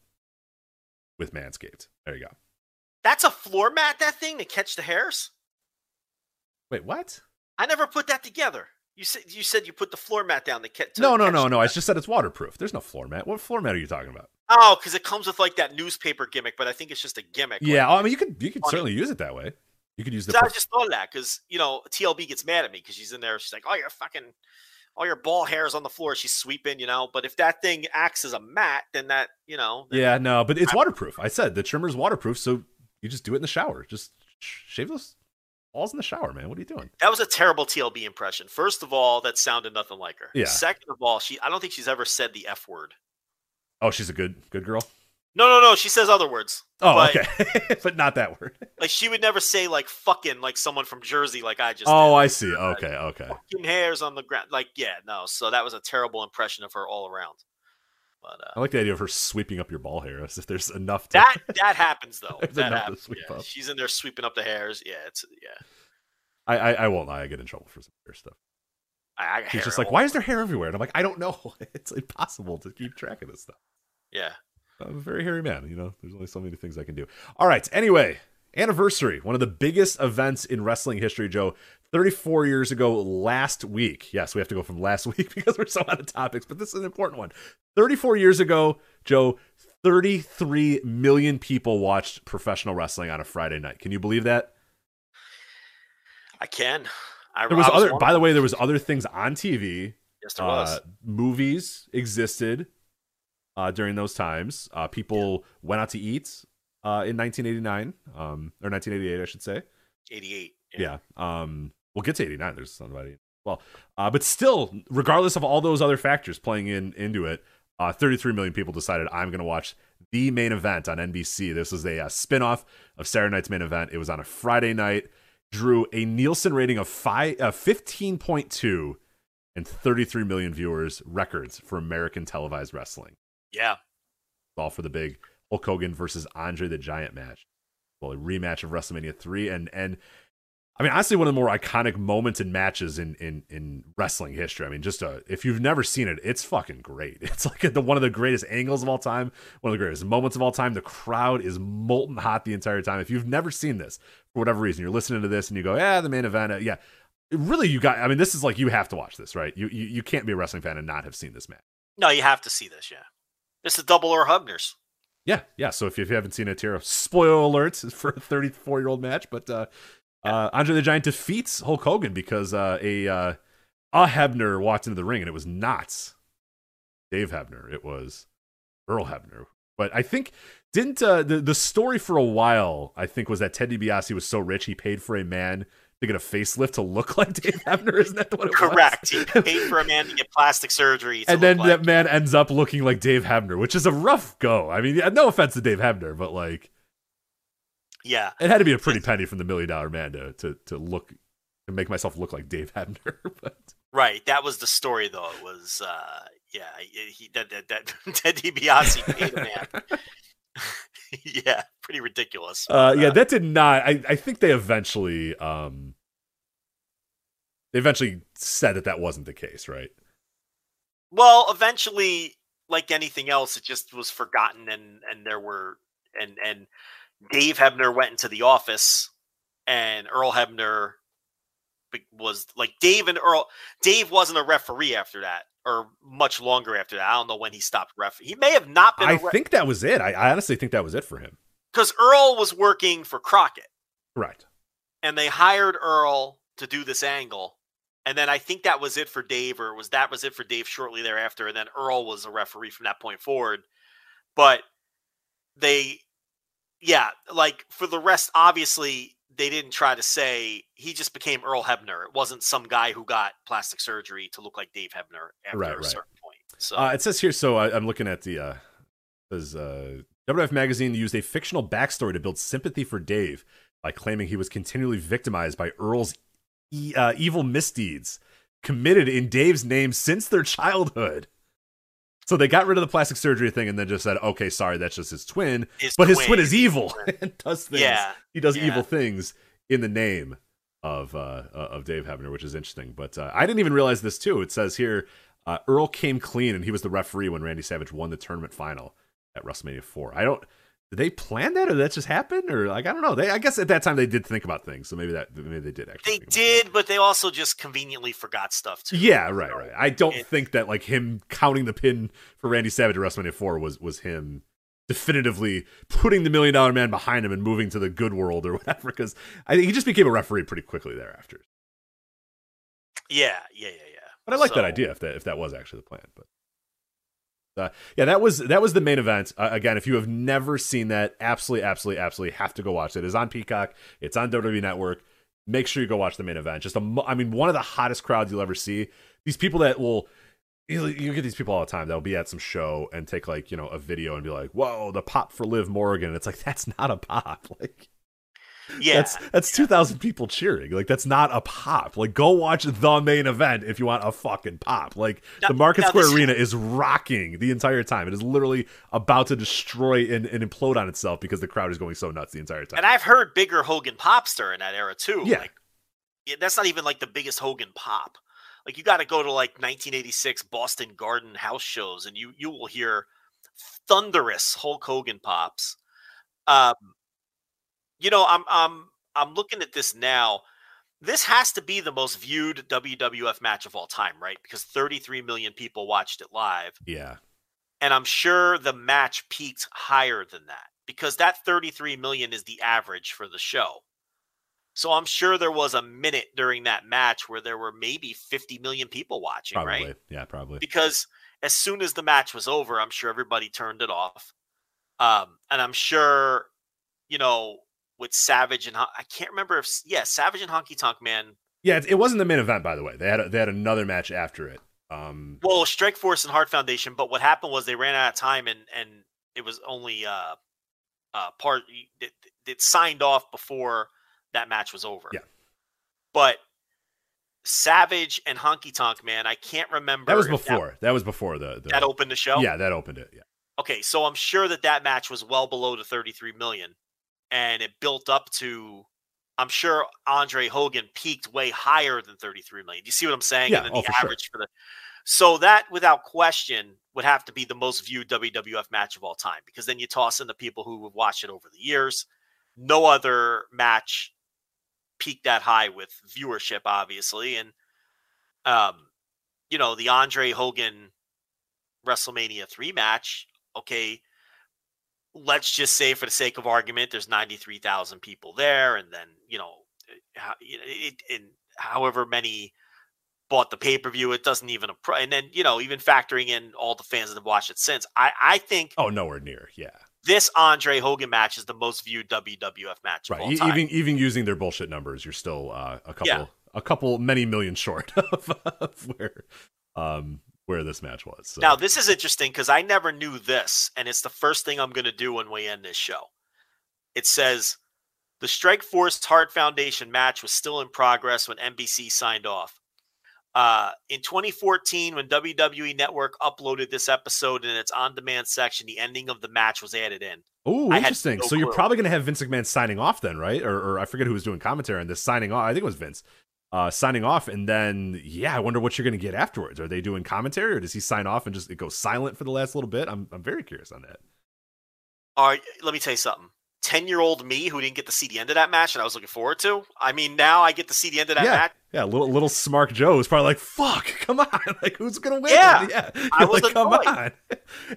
with Manscaped. There you go. That's a floor mat. That thing to catch the hairs. Wait, what? I never put that together. You said you said you put the floor mat down to, ca- to No, no, catch no, no. I just said it's waterproof. There's no floor mat. What floor mat are you talking about? Oh, because it comes with like that newspaper gimmick, but I think it's just a gimmick. Yeah, Like, I mean, you could you could Funny. certainly use it that way. You could use the I just thought of that because you know TLB gets mad at me because she's in there. She's like, "Oh, you're fucking, all your ball hairs on the floor." She's sweeping, you know. But if that thing acts as a mat, then that you know, Yeah, no, but it's waterproof. I said the trimmer's waterproof, so you just do it in the shower. Just sh- shave those balls in the shower, man. What are you doing? that was a terrible TLB impression. First of all, that sounded nothing like her. Yeah. Second of all, she I don't think she's ever said the f word. Oh, she's a good good girl. No, no, no. She says other words. Oh, But- okay, but not that word. Like she would never say like fucking like someone from Jersey, like I just. Oh, did. I see. Okay, okay. fucking hairs on the ground. Like, yeah, no. So that was a terrible impression of her all around. But uh, I like the idea of her sweeping up your ball hair as if there's enough to. that that happens though. That happens. sweep yeah. up. She's in there sweeping up the hairs. Yeah, it's yeah. I, I I won't lie. I get in trouble for some hair stuff. I, I got She's just like, why is there hair everywhere? And I'm like, I don't know. It's impossible to keep track of this stuff. Yeah. I'm a very hairy man. You know, there's only so many things I can do. All right. Anyway, anniversary, one of the biggest events in wrestling history, Joe. 34 years ago, last week. Yes, we have to go from last week because we're so out of topics, but this is an important one. 34 years ago, Joe, 33 million people watched professional wrestling on a Friday night. Can you believe that? I can. I, There was I other. one By the way, there was other things on TV. yes, there was. Uh, movies existed uh, during those times. Uh, people went out to eat uh, in 1989 um, or 1988, I should say. 88. Yeah. Um, we'll get to 89. There's somebody. Well, uh, but still, regardless of all those other factors playing in into it, uh, 33 million people decided I'm going to watch the main event on NBC. This was a, uh spin-off of Saturday Night's main event. It was on a Friday night. Drew a Nielsen rating of five, uh, 15.2 and 33 million viewers records for American televised wrestling. Yeah. All for the big Hulk Hogan versus Andre the Giant match. Well, a rematch of WrestleMania 3 and and I mean, honestly, one of the more iconic moments and matches in in in wrestling history. I mean, just uh, if you've never seen it, it's fucking great. It's like the one of the greatest angles of all time, one of the greatest moments of all time. The crowd is molten hot the entire time. If you've never seen this for whatever reason, you're listening to this and you go, "Yeah, the main event." Uh, yeah, really, you got. I mean, this is like you have to watch this, right? You you, you can't be a wrestling fan and not have seen this match. No, you have to see this. Yeah, this is double or Hebners. Yeah, yeah. So if you, if you haven't seen it here, spoiler alerts for a 34 year old match, but uh, uh, Andre the Giant defeats Hulk Hogan because uh, a uh, a Hebner walked into the ring and it was not Dave Hebner, it was Earl Hebner. But I think didn't uh, the the story for a while I think was that Ted DiBiase was so rich he paid for a man to get a facelift to look like Dave Hebner. Isn't that what it Correct. was? He paid for a man to get plastic surgery, and then like. that man ends up looking like Dave Hebner, which is a rough go. I mean, no offense to Dave Hebner, but like, yeah, it had to be a pretty penny from the Million Dollar Man to to to look to make myself look like Dave Hebner. but right, that was the story, though. It was, uh, yeah, he that that, that Ted DiBiase paid a man. yeah, pretty ridiculous. Uh, yeah, that did not. I, I think they eventually, um, they eventually said that that wasn't the case, right? Well, eventually, like anything else, it just was forgotten, and and there were and and Dave Hebner went into the office, and Earl Hebner was like Dave and Earl. Dave wasn't a referee after that or much longer after that. I don't know when he stopped ref. He may have not been. I re- think that was it. I, I, honestly think that was it for him. Because Earl was working for Crockett, right? And they hired Earl to do this angle, and then I think that was it for Dave, or was that was it for Dave shortly thereafter, and then Earl was a referee from that point forward. But they, yeah, like for the rest, obviously they didn't try to say he just became Earl Hebner. It wasn't some guy who got plastic surgery to look like Dave Hebner after right, a right. certain point. So uh, it says here. So I, am looking at the. Uh, says uh, WWF magazine used a fictional backstory to build sympathy for Dave by claiming he was continually victimized by Earl's e- uh, evil misdeeds committed in Dave's name since their childhood. So they got rid of the plastic surgery thing and then just said, "Okay, sorry, that's just his twin." His but twin. his twin is evil and does things. Yeah, he does yeah. evil things in the name of uh, of Dave Hebner, which is interesting. But uh, I didn't even realize this too. It says here uh, Earl came clean and he was the referee when Randy Savage won the tournament final at WrestleMania four. I don't. Did they plan that, or that just happened or like I don't know. They, I guess at that time they did think about things, so maybe that maybe they did actually. They did, but they also just conveniently forgot stuff too. Yeah, right, right. I don't It- think that like him counting the pin for Randy Savage at WrestleMania four was was him definitively putting the Million Dollar Man behind him and moving to the good world or whatever. Because I think he just became a referee pretty quickly thereafter. Yeah, yeah, yeah, yeah. But I like that idea if that if that was actually the plan. But uh, yeah, that was that was the main event. Uh, again, if you have never seen that, absolutely, absolutely, absolutely have to go watch it. It is on Peacock. It's on WWE Network. Make sure you go watch the main event. Just a, I mean, one of the hottest crowds you'll ever see. These people that will. You, you get these people all the time that'll be at some show and take like you know a video and be like, "Whoa, the pop for Liv Morgan." It's like that's not a pop. Like Yeah, that's that's two thousand people cheering. Like that's not a pop. Like go watch the main event if you want a fucking pop. Like the Market Square this- Arena is rocking the entire time. It is literally about to destroy and, and implode on itself because the crowd is going so nuts the entire time. and I've heard bigger Hogan pops during that era too. Yeah. like yeah, that's not even like the biggest Hogan pop. Like you got to go to like 1986 Boston Garden house shows, and you you will hear thunderous Hulk Hogan pops. Um, you know, I'm I'm I'm looking at this now. This has to be the most viewed WWF match of all time, right? Because 33 million people watched it live. yeah, and I'm sure the match peaked higher than that because that 33 million is the average for the show. So I'm sure there was a minute during that match where there were maybe 50 million people watching, probably. right? Yeah, probably. Because as soon as the match was over, I'm sure everybody turned it off. Um, and I'm sure, you know, with Savage and I can't remember if yeah, Savage and Honky Tonk Man. Yeah, it, it wasn't the main event by the way. They had a, they had another match after it. Um, Well, Strike Force and Heart Foundation, but what happened was they ran out of time and and it was only uh uh part it, it signed off before that match was over. Yeah. But Savage and Honky Tonk Man, I can't remember. that was before. That, was before the, the that, opened the show. Yeah, that opened it. Yeah. Okay, so I'm sure that that match was well below the 33 million, and it built up to I'm sure Andre Hogan peaked way higher than 33 million. Do you see what I'm saying? Yeah, and then oh, the for sure. for the so that without question would have to be the most viewed WWF match of all time because then you toss in the people who have watched it over the years. No other match peaked that high with viewership, obviously, and um, you know the Andre Hogan WrestleMania three match. Okay, let's just say for the sake of argument, there's ninety three thousand people there, and then you know, how, it, it, however many bought the pay per view, it doesn't even appro- and then you know even factoring in all the fans that have watched it since. I I think Oh, nowhere near. Yeah. this Andre Hogan match is the most viewed WWF match of Right. E-. Even even using their bullshit numbers, you're still uh, a couple Yeah. a couple many million short of, of where um where this match was. So. Now, this is interesting because I never knew this, and it's the first thing I'm going to do when we end this show. It says the Strike Force Heart Foundation match was still in progress when NBC signed off. Uh, in 2014, when WWE Network uploaded this episode in its on demand section, the ending of the match was added in. Oh, interesting. no so you're probably going to have Vince McMahon signing off then, right? Or, or I forget who was doing commentary on this signing off. I think it was Vince uh, signing off, and then yeah, I wonder what you're going to get afterwards. Are they doing commentary, or does he sign off and just it goes silent for the last little bit? I'm I'm very curious on that. All right, let me tell you something. 10 year old me who didn't get to see the end of that match and I was looking forward to. I mean, now I get to see the end of that yeah, match. yeah. Little little Smark Joe is probably like, "Fuck, come on! Like, who's gonna win?" Yeah, yeah. I was like, come on.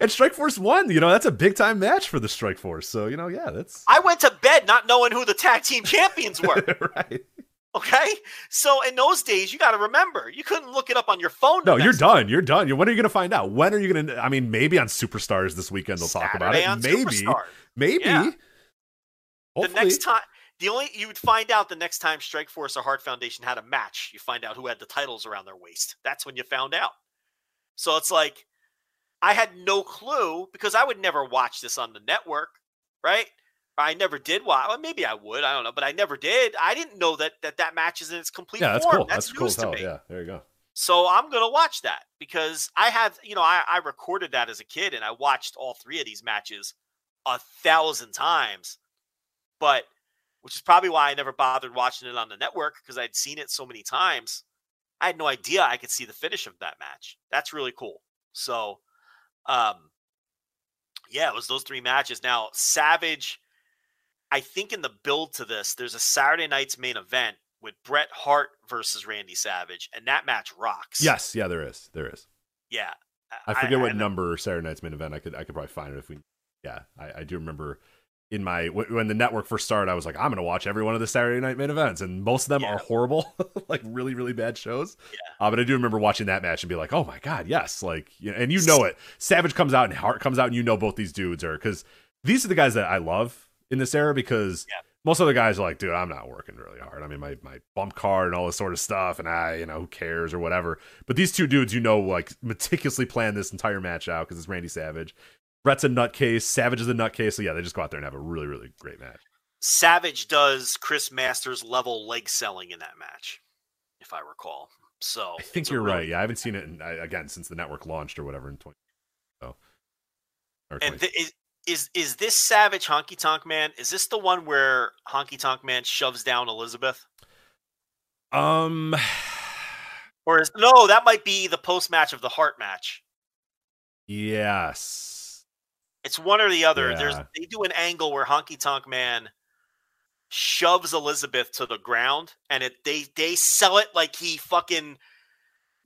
And Strike Force won. You know, that's a big time match for the Strike Force. So you know, yeah, that's I went to bed not knowing who the tag team champions were. right. Okay. So in those days, you got to remember, you couldn't look it up on your phone. No, you're done. You're done. You- When are you going to find out? When are you going to? I mean, maybe on Superstars this weekend they'll talk about it. Maybe, Superstar. maybe. Yeah. The next time, the only you would find out the next time Strike Force or Heart Foundation had a match, you find out who had the titles around their waist. That's when you found out. So it's like I had no clue because I would never watch this on the network, right? I never did watch. Well, maybe I would. I don't know, but I never did. I didn't know that that, that match is in its complete yeah, that's form. cool. That's, That's, cool news to hell. me. Yeah, there you go. So I'm gonna watch that because I have, you know, I, I recorded that as a kid and I watched all three of these matches a thousand times. But which is probably why I never bothered watching it on the network because I'd seen it so many times. I had no idea I could see the finish of that match. That's really cool. So um yeah, it was those three matches. Now, Savage, I think in the build to this, there's a Saturday night's main event with Bret Hart versus Randy Savage, and that match rocks. Yes, yeah, there is. There is. Yeah. I forget what and- number Saturday Night's main event. I could I could probably find it if we. Yeah, I, I do remember in my when the network first started, I was like, I'm gonna watch every one of the Saturday Night main events, and most of them Yeah. are horrible, like really really bad shows. Yeah. Uh, but I do remember watching that match and be like, oh my god, yes, like you know, and you know it. Savage comes out and Hart comes out, and you know both these dudes are because these are the guys that I love in this era because. Yeah. Most other guys are like, dude, I'm not working really hard. I mean, my, my bump card and all this sort of stuff, and I, you know, who cares or whatever. But these two dudes, you know, like meticulously plan this entire match out because it's Randy Savage. Bret's a nutcase. Savage is a nutcase. So yeah, they just go out there and have a really, really great match. Savage does Chris Masters level leg selling in that match, if I recall. So I think you're really- right. Yeah, I haven't seen it in, again since the network launched or whatever in 20. So, And th- is is is this Savage Honky Tonk Man? Is this the one where Honky Tonk Man shoves down Elizabeth? um, Or is no? That might be the post match of the Heart match. yes. It's one or the other. There's they do an angle where Honky Tonk Man shoves Elizabeth to the ground, and it they they sell it like he fucking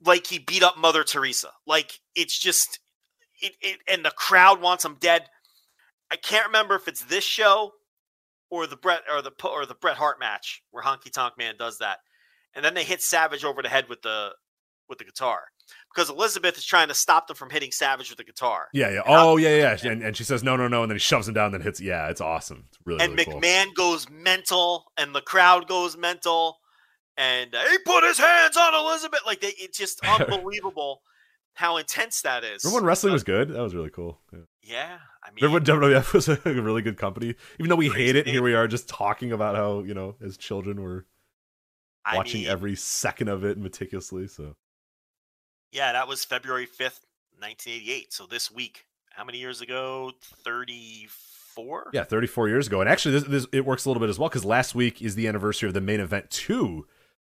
like he beat up Mother Teresa. Like it's just it, it and the crowd wants him dead. I can't remember if it's this show or the Bret or the or the Bret Hart match where Honky Tonk Man does that, and then they hit Savage over the head with the with the guitar because Elizabeth is trying to stop them from hitting Savage with the guitar. Yeah, yeah. And Oh, yeah, yeah. And, and she says no, no, no, and then he shoves him down, and then hits. Yeah, it's awesome. It's really, and really cool. McMahon goes mental, and the crowd goes mental, and uh, he put his hands on Elizabeth. Like they, it's just unbelievable how intense that is. Remember when wrestling was good? That was really cool. Yeah. Yeah, I mean, Remember when WWF was a really good company? Even though we hate it, here we are just talking about how, you know, as children we're I watching mean, every second of it meticulously. So Yeah, that was February fifth, nineteen eighty-eight. So this week, how many years ago? 34. Yeah, 34 years ago. And actually, this, this it works a little bit as well because last week is the anniversary of the main event two,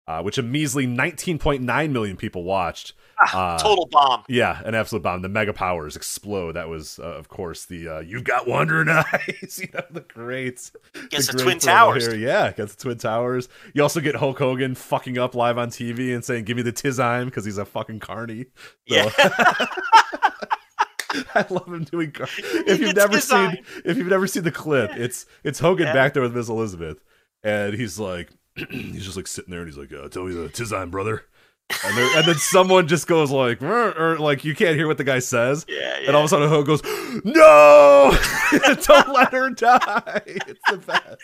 uh, which a measly 19.9 million people watched. Ah, Uh, Total bomb. Yeah, an absolute bomb. The mega powers explode. That was, uh, of course, the uh, "You've Got Wandering Eyes." you know, the great Against the great Twin Towers. here. Yeah, against the Twin Towers. You also get Hulk Hogan fucking up live on TV and saying, "Give me the Tizime" because he's a fucking carny. So- Yeah. I love him doing. Car- if you've never seen, if you've never seen the clip, it's it's Hogan Yeah. back there with Miss Elizabeth, and he's like, he's just like sitting there, and he's like, uh, "Tell me the Tizime, brother." And, there, and then someone just goes like, or like you can't hear what the guy says, Yeah, and all of a sudden Hogan goes, "No, don't let her die." It's the best.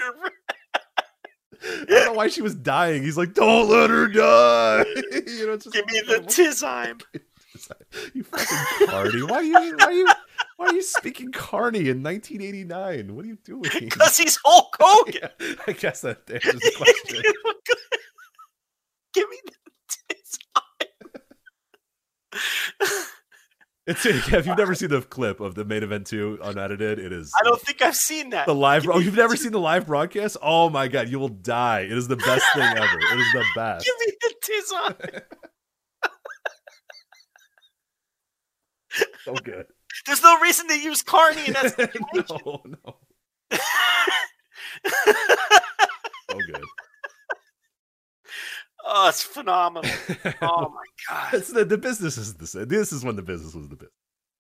I don't know why she was dying. He's like, "Don't let her die." you know, just Give me the Tizime. you fucking carny. Why are you why are you why are you speaking carny in 1989? What are you doing? Because he's Hulk Hogan. Yeah, I guess that answers the question. Give me the. It's yeah, if you've never seen the clip of the main event two unedited, it is I don't think I've seen that. the live. Oh, you've never seen the live broadcast? Oh my god, you will die! It is the best thing ever. It is the best. Give me the Tizime. So good. There's no reason to use Carney in that situation. no, no, so good. oh, it's phenomenal. Oh my god. It's the, the business is the same. This is when the business was the business.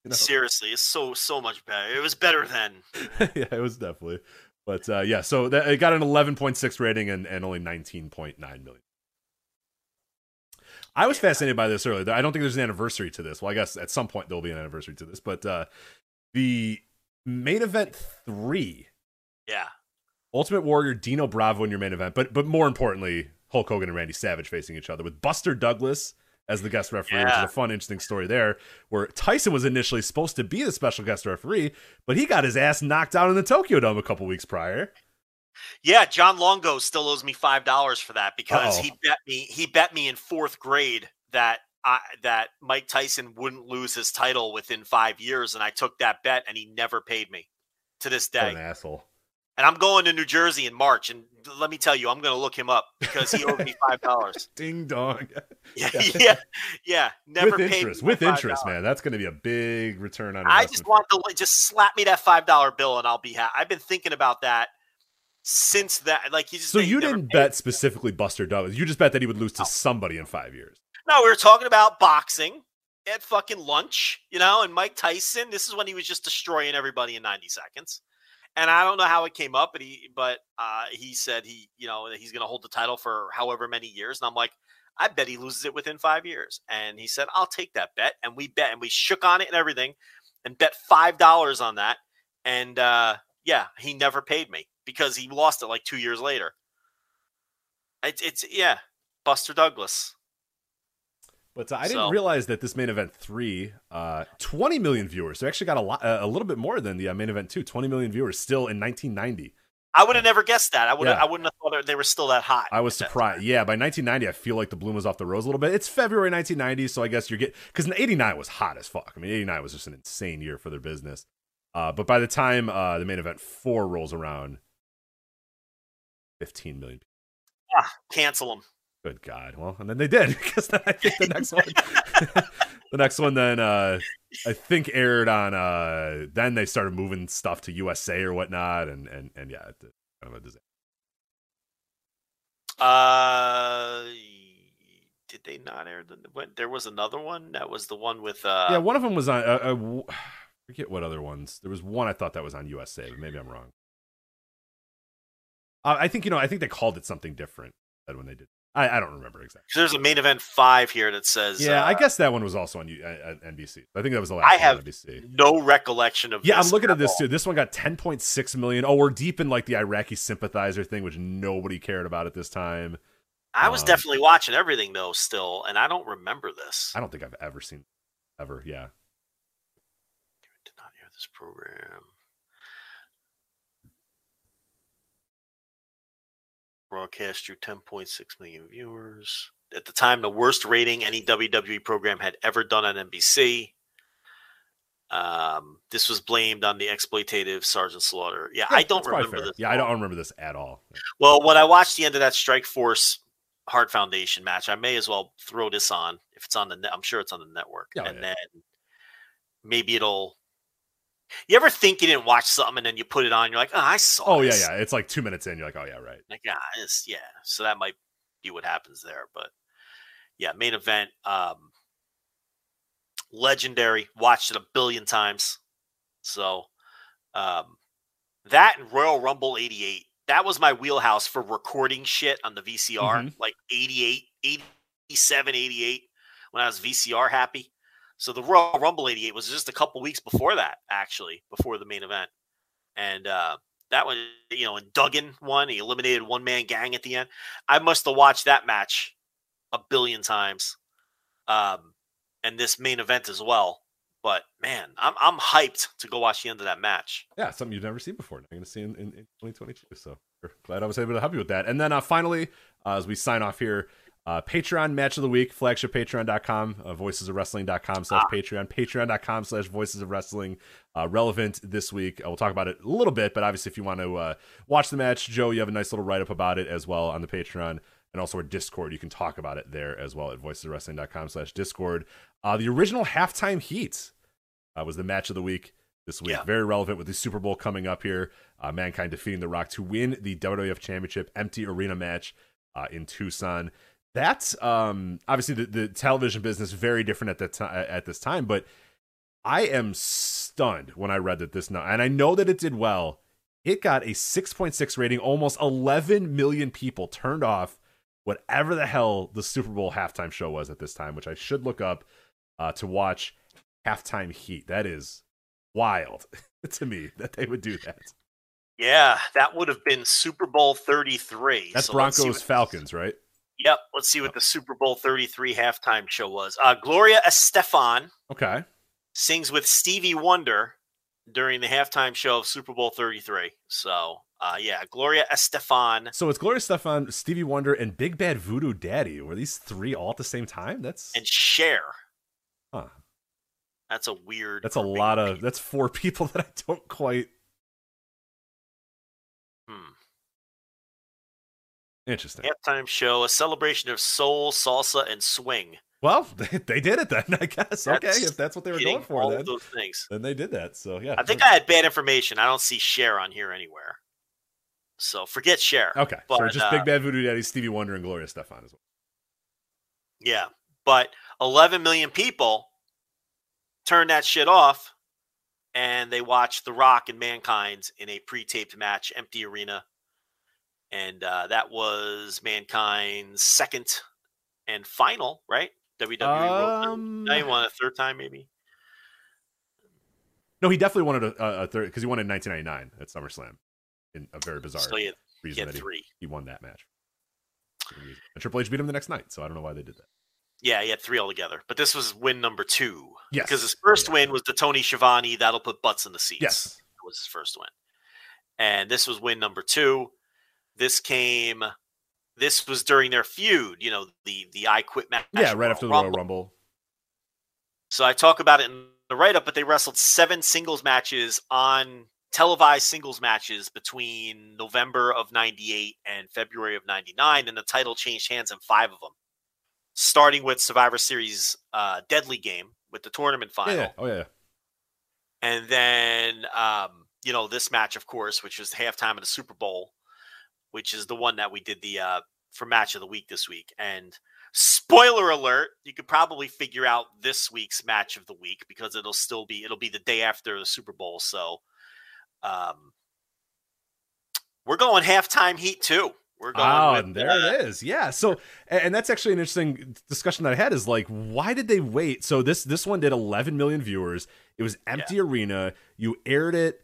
You know? Seriously, it's so so much better. It was better then. yeah, it was definitely. But uh, yeah, so that, it got an 11.6 rating and, and only 19.9 million. I was fascinated by this earlier. I don't think there's an anniversary to this. Well, I guess at some point there'll be an anniversary to this. But uh, the main event three, Yeah. Ultimate Warrior, Dino Bravo in your main event, but but more importantly, Hulk Hogan and Randy Savage facing each other with Buster Douglas as the guest referee, which is a fun, interesting story there. Where Tyson was initially supposed to be the special guest referee, but he got his ass knocked out in the Tokyo Dome a couple weeks prior. Yeah, John Longo still owes me five dollars for that because Uh-oh. he bet me he bet me in fourth grade that I, that Mike Tyson wouldn't lose his title within five years, and I took that bet, and he never paid me to this What day. an asshole. And I'm going to New Jersey in March, and let me tell you, I'm going to look him up because he owed me five dollars. Ding dong. Yeah, yeah, yeah. Never with paid interest, me with interest, $5. man. That's going to be a big return on I just want to just slap me that five dollar bill, and I'll be happy. I've been thinking about that since that. Like you just so you didn't bet specifically Buster Douglas. You just bet that he would lose to No. somebody in five years. No, we were talking about boxing at fucking lunch, you know, and Mike Tyson. This is when he was just destroying everybody in 90 seconds. And I don't know how it came up, but he but uh, he said he, you know, that he's going to hold the title for however many years. And I'm like, I bet he loses it within five years. And he said, I'll take that bet. And we bet, and we shook on it and everything, and bet five dollars on that. And uh, yeah, he never paid me because he lost it like two years later. It's, it's yeah, Buster Douglas. But uh, I didn't So- realize that this main event three, uh, 20 million viewers. So actually got a lot, uh, a little bit more than the uh, main event two. 20 million viewers still in 1990. I would have never guessed that. I would. Yeah. I wouldn't have thought they were still that hot. I was surprised. Yeah, by 1990, I feel like the bloom was off the rose a little bit. It's February 1990, so I guess you're getting because 89 was hot as fuck. I mean, 89 was just an insane year for their business. Uh, but by the time uh, the main event four rolls around, 15 million. Yeah, Cancel them. Good God. Well, and then they did because then I think the next one, the next one then uh, I think aired on. Uh, then they started moving stuff to USA or whatnot, and and and yeah, it, kind of a disaster. Uh, did they not air the? When, there was another one. That was the one with. Uh, yeah, one of them was on. Uh, uh, w- forget what other ones. There was one I thought that was on USA, but maybe I'm wrong. Uh, I think you know. I think they called it something different than when they did. I, I don't remember exactly. there's a main event five here that says. Yeah, I uh, guess that one was also on uh, uh, NBC. I think that was the last I one have on NBC. no recollection of. Yeah, I'm looking at this all. too. This one got 10.6 million. Oh, we're deep in like the Iraqi sympathizer thing, which nobody cared about at this time. I was um, definitely watching everything though, still, and I don't remember this. I don't think I've ever seen ever. Yeah. did not hear this program. Broadcast drew 10.6 million viewers. At the time, the worst rating any WWE program had ever done on NBC. Um, this was blamed on the exploitative Sergeant Slaughter. Yeah, I don't remember this. Yeah, I don't remember this at all. Well, when I watched the end of that Strike Force Heart Foundation match, I may as well throw this on if it's on the net. I'm sure it's on the network, Yeah, and yeah. then maybe it'll. You ever think you didn't watch something and then you put it on? You're like, oh, I saw. Oh yeah, this." yeah. It's like two minutes in. You're like, oh yeah, right. Like, yeah, it's, yeah. So that might be what happens there, but yeah, main event. Um, legendary. Watched it a billion times. So um, that and Royal Rumble '88. That was my wheelhouse for recording shit on the VCR, Mhm. like 88, 87, 88, when I was VCR happy. So the Royal Rumble 88 was just a couple weeks before that, actually, before the main event. And uh, that one, you know, and Duggan won. He eliminated one man gang at the end. I must have watched that match a billion times. Um, and this main event as well. But man, I'm I'm hyped to go watch the end of that match. Yeah, something you've never seen before. You're going to see in, in, in 2022. So glad I was able to help you with that. And then uh, finally, uh, as we sign off here, uh, Patreon match of the week, flagship patreon.com, uh, voicesofwrestling.com slash Patreon, patreon.com slash voices of wrestling. Uh, relevant this week. Uh, we'll talk about it a little bit, but obviously, if you want to uh, watch the match, Joe, you have a nice little write up about it as well on the Patreon. And also our Discord. You can talk about it there as well at voicesofwrestling.com slash Discord. Uh, the original halftime heat uh, was the match of the week this week. Yeah. Very relevant with the Super Bowl coming up here. Uh, Mankind defeating The Rock to win the WWF Championship empty arena match uh, in Tucson. That's um, obviously the, the television business very different at that time at this time, but I am stunned when I read that this now, and I know that it did well. It got a 6.6 rating. Almost 11 million people turned off whatever the hell the Super Bowl halftime show was at this time, which I should look up uh, to watch halftime heat. That is wild to me that they would do that. Yeah, that would have been Super Bowl 33. That's So Broncos Falcons, right? Yep. Let's see what the Super Bowl 33 halftime show was. Uh, Gloria Estefan Okay. sings with Stevie Wonder during the halftime show of Super Bowl 33. So, uh, yeah, Gloria Estefan. So it's Gloria Estefan, Stevie Wonder, and Big Bad Voodoo Daddy. Were these three all at the same time? That's and Cher. huh. That's a weird. That's a lot of people. that's four people that I don't quite interesting. halftime show, a celebration of soul, salsa, and swing. Well, they, they did it then, I guess. okay, if that's what they were going for, all then those things. then they did that. So yeah, I think I had bad information. I don't see Cher on here anywhere. So forget Cher. okay. so just uh, Big Bad Voodoo Daddy, Stevie Wonder, and Gloria Stefan as well. Yeah, but 11 million people turned that shit off, and they watched The Rock and Mankind in a pre-taped match, empty arena, and uh, that was Mankind's second and final, right? WWE World Um, Now you won a third time, maybe. No, he definitely wanted a, a, third because he won in 1999 at SummerSlam in a very bizarre So he had, he reason had that he, three. he won that match. And Triple H beat him the next night, so I don't know why they did that. Yeah, he had three altogether. But this was win number two. Yes. Because his first Yeah. win was the Tony Schiavone, that'll put butts in the seats. Yes. That was his first win. And this was win number two. This came this was during their feud, you know, the the I quit match. Yeah, right Royal after the Royal Rumble. Rumble. So I talk about it in the write up, but they wrestled seven singles matches on televised singles matches between November of 98 and February of 99, and the title changed hands in five of them. Starting with Survivor Series uh, Deadly Game with the tournament final. yeah. Oh yeah. And then, um, you know, this match, of course, which was the halftime of the Super Bowl, which is the one that we did the uh, for match of the week this week. And spoiler alert, you could probably figure out this week's match of the week because it'll still be it'll be the day after the Super Bowl. So, um, we're going halftime heat too. We're going. Oh, with, and there uh, it is. Yeah. So, and and that's actually an interesting discussion that I had is like, why did they wait? So this this one did 11 million viewers. It was empty arena. You aired it.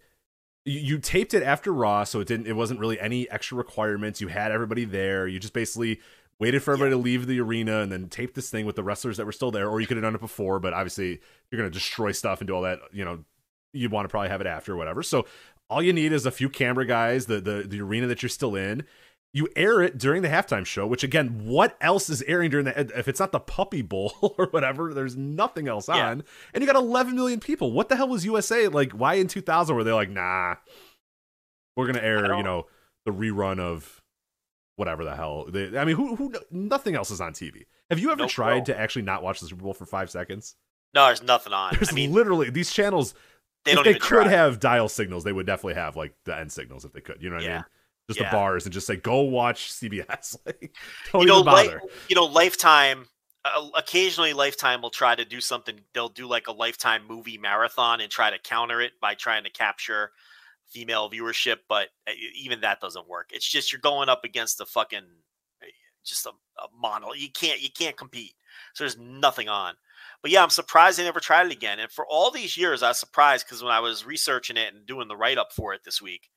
You, you taped it after Raw, so it didn't. It wasn't really any extra requirements. You had everybody there. You just basically waited for everybody to leave the arena and then taped this thing with the wrestlers that were still there. Or you could have done it before, but obviously you're going to destroy stuff and do all that. You know, you'd want to probably have it after or whatever. So all you need is a few camera guys, the the the arena that you're still in You air it during the halftime show, which again, what else is airing during the if it's not the Puppy Bowl or whatever? There's nothing else Yeah. on, and you got 11 million people. What the hell was USA like? Why in 2000 were they like, nah, we're gonna air, you know, the rerun of whatever the hell? They, I mean, who who? Nothing else is on TV. Have you ever No tried pro. to actually not watch the Super Bowl for five seconds? No, there's nothing on. There's I mean, literally these channels. they they even could try. have dial signals, they would definitely have like the end signals if they could. You know what I Yeah. mean? Just Yeah. the bars and just say, go watch CBS. like, don't you know, even bother. Li- you know, Lifetime. Uh, occasionally, Lifetime will try to do something. They'll do like a Lifetime movie marathon and try to counter it by trying to capture female viewership. But uh, even that doesn't work. It's just you're going up against a fucking uh, just a, a model. You can't you can't compete. So there's nothing on. But yeah, I'm surprised they never tried it again. And for all these years, I was surprised because when I was researching it and doing the write up for it this week,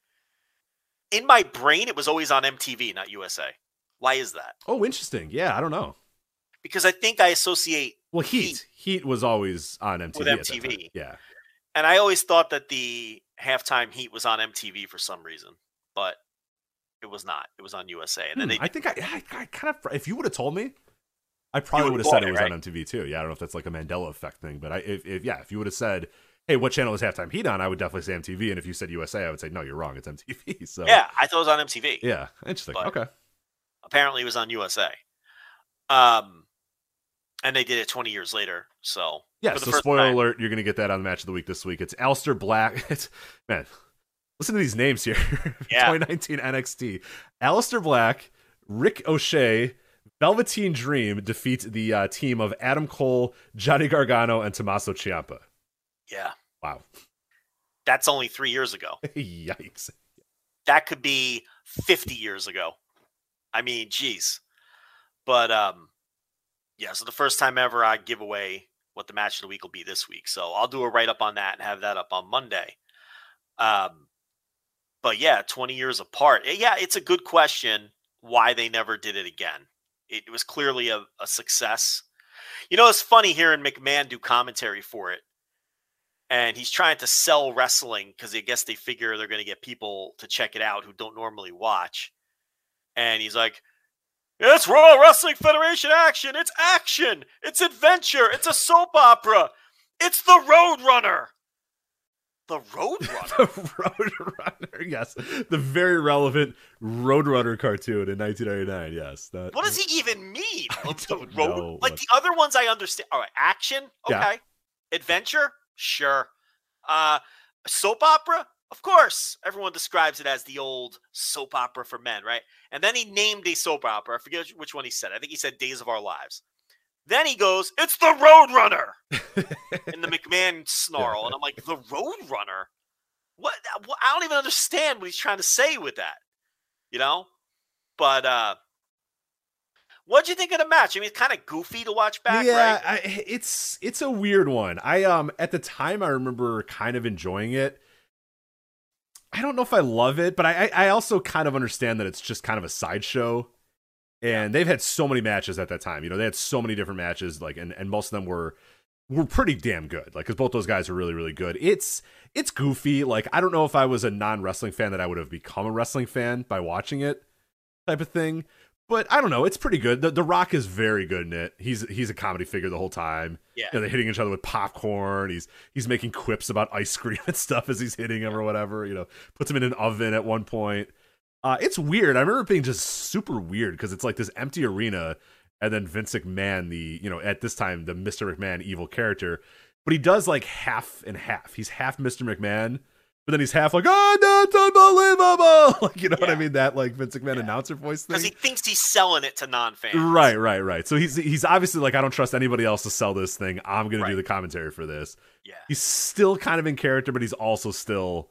in my brain it was always on MTV, not USA. Why is that? oh, interesting. Yeah, I don't know. because I think I associate, Well, Heat. Heat, was always on MTV. With MTV. Yeah. and I always thought that the halftime heat was on MTV for some reason, but it was not. It was on USA, and then Hmm, they I think I, I, I kind of. If you would have told me, I probably would would've said it it, was right? on MTV too. Yeah, I don't know if that's like a Mandela effect thing, but I, if, if yeah, if you would have said, "Hey, what channel is halftime Heat on?" I would definitely say MTV, and if you said USA, I would say, "No, you're wrong. It's MTV." So yeah, I thought it was on MTV. yeah, interesting. But- okay. Apparently, it was on USA. Um, and they did it 20 years later. So Yeah, so spoiler time- alert, you're going to get that on the match of the week this week. It's Aleister Black. It's, man, listen to these names here. Yeah. 2019 NXT. Aleister Black, Ricochet, Velveteen Dream defeat the uh, team of Adam Cole, Johnny Gargano, and Tommaso Ciampa. Yeah, Wow. that's only three years ago. Yikes. That could be 50 years ago. I mean, geez. But um, yeah. So the first time ever I give away what the match of the week will be this week. So I'll do a write up on that and have that up on Monday. Um, but yeah, 20 years apart. Eh, Yeah, it's a good question why they never did it again. It was clearly a, a success. You know, it's funny hearing McMahon do commentary for it. And he's trying to sell wrestling because I guess they figure they're going to get people to check it out who don't normally watch. And he's like, it's Royal Wrestling Federation action. It's action. It's adventure. It's a soap opera. It's the Roadrunner. The Roadrunner. the Roadrunner. Yes. The very relevant Roadrunner cartoon in 1999. Yes. That, what does he even mean? I The road- Like the other ones, I understand. All right, action. Okay. Yeah. Adventure. Sure. Uh, soap opera. Of course, everyone describes it as the old soap opera for men, right? And then he named a soap opera. I forget which one he said. I think he said Days of Our Lives. Then he goes, "It's the Roadrunner," in the McMahon snarl, and I'm like, "The Roadrunner? What? what? I don't even understand what he's trying to say with that." You know? But uh what'd you think of the match? I mean, it's kind of goofy to watch back, yeah, right? I, it's it's a weird one. I um at the time I remember kind of enjoying it. I don't know if I love it, but I I also kind of understand that it's just kind of a sideshow. And they've had so many matches at that time. You know, they had so many different matches, like, and, and most of them were were pretty damn good. Like, because both those guys are really, really good. It's it's goofy. Like, I don't know if I was a non wrestling fan that I would have become a wrestling fan by watching it, type of thing. But I don't know. It's pretty good. The, the Rock is very good in it. He's he's a comedy figure the whole time. Yeah. You know, they're hitting each other with popcorn. He's he's making quips about ice cream and stuff as he's hitting him or whatever. You know, puts him in an oven at one point. Uh, it's weird. I remember it being just super weird because it's like this empty arena, and then Vince McMahon, the you know at this time the Mr. McMahon evil character, but he does like half and half. He's half Mr. McMahon, but then he's half like oh that's unbelievable, like you know what I mean? That like Vince McMahon Yeah. announcer voice thing. Because he thinks he's selling it to non-fans. Right, right, right. So he's he's obviously like, I don't trust anybody else to sell this thing. I'm gonna do the commentary for this. Yeah. He's still kind of in character, but he's also still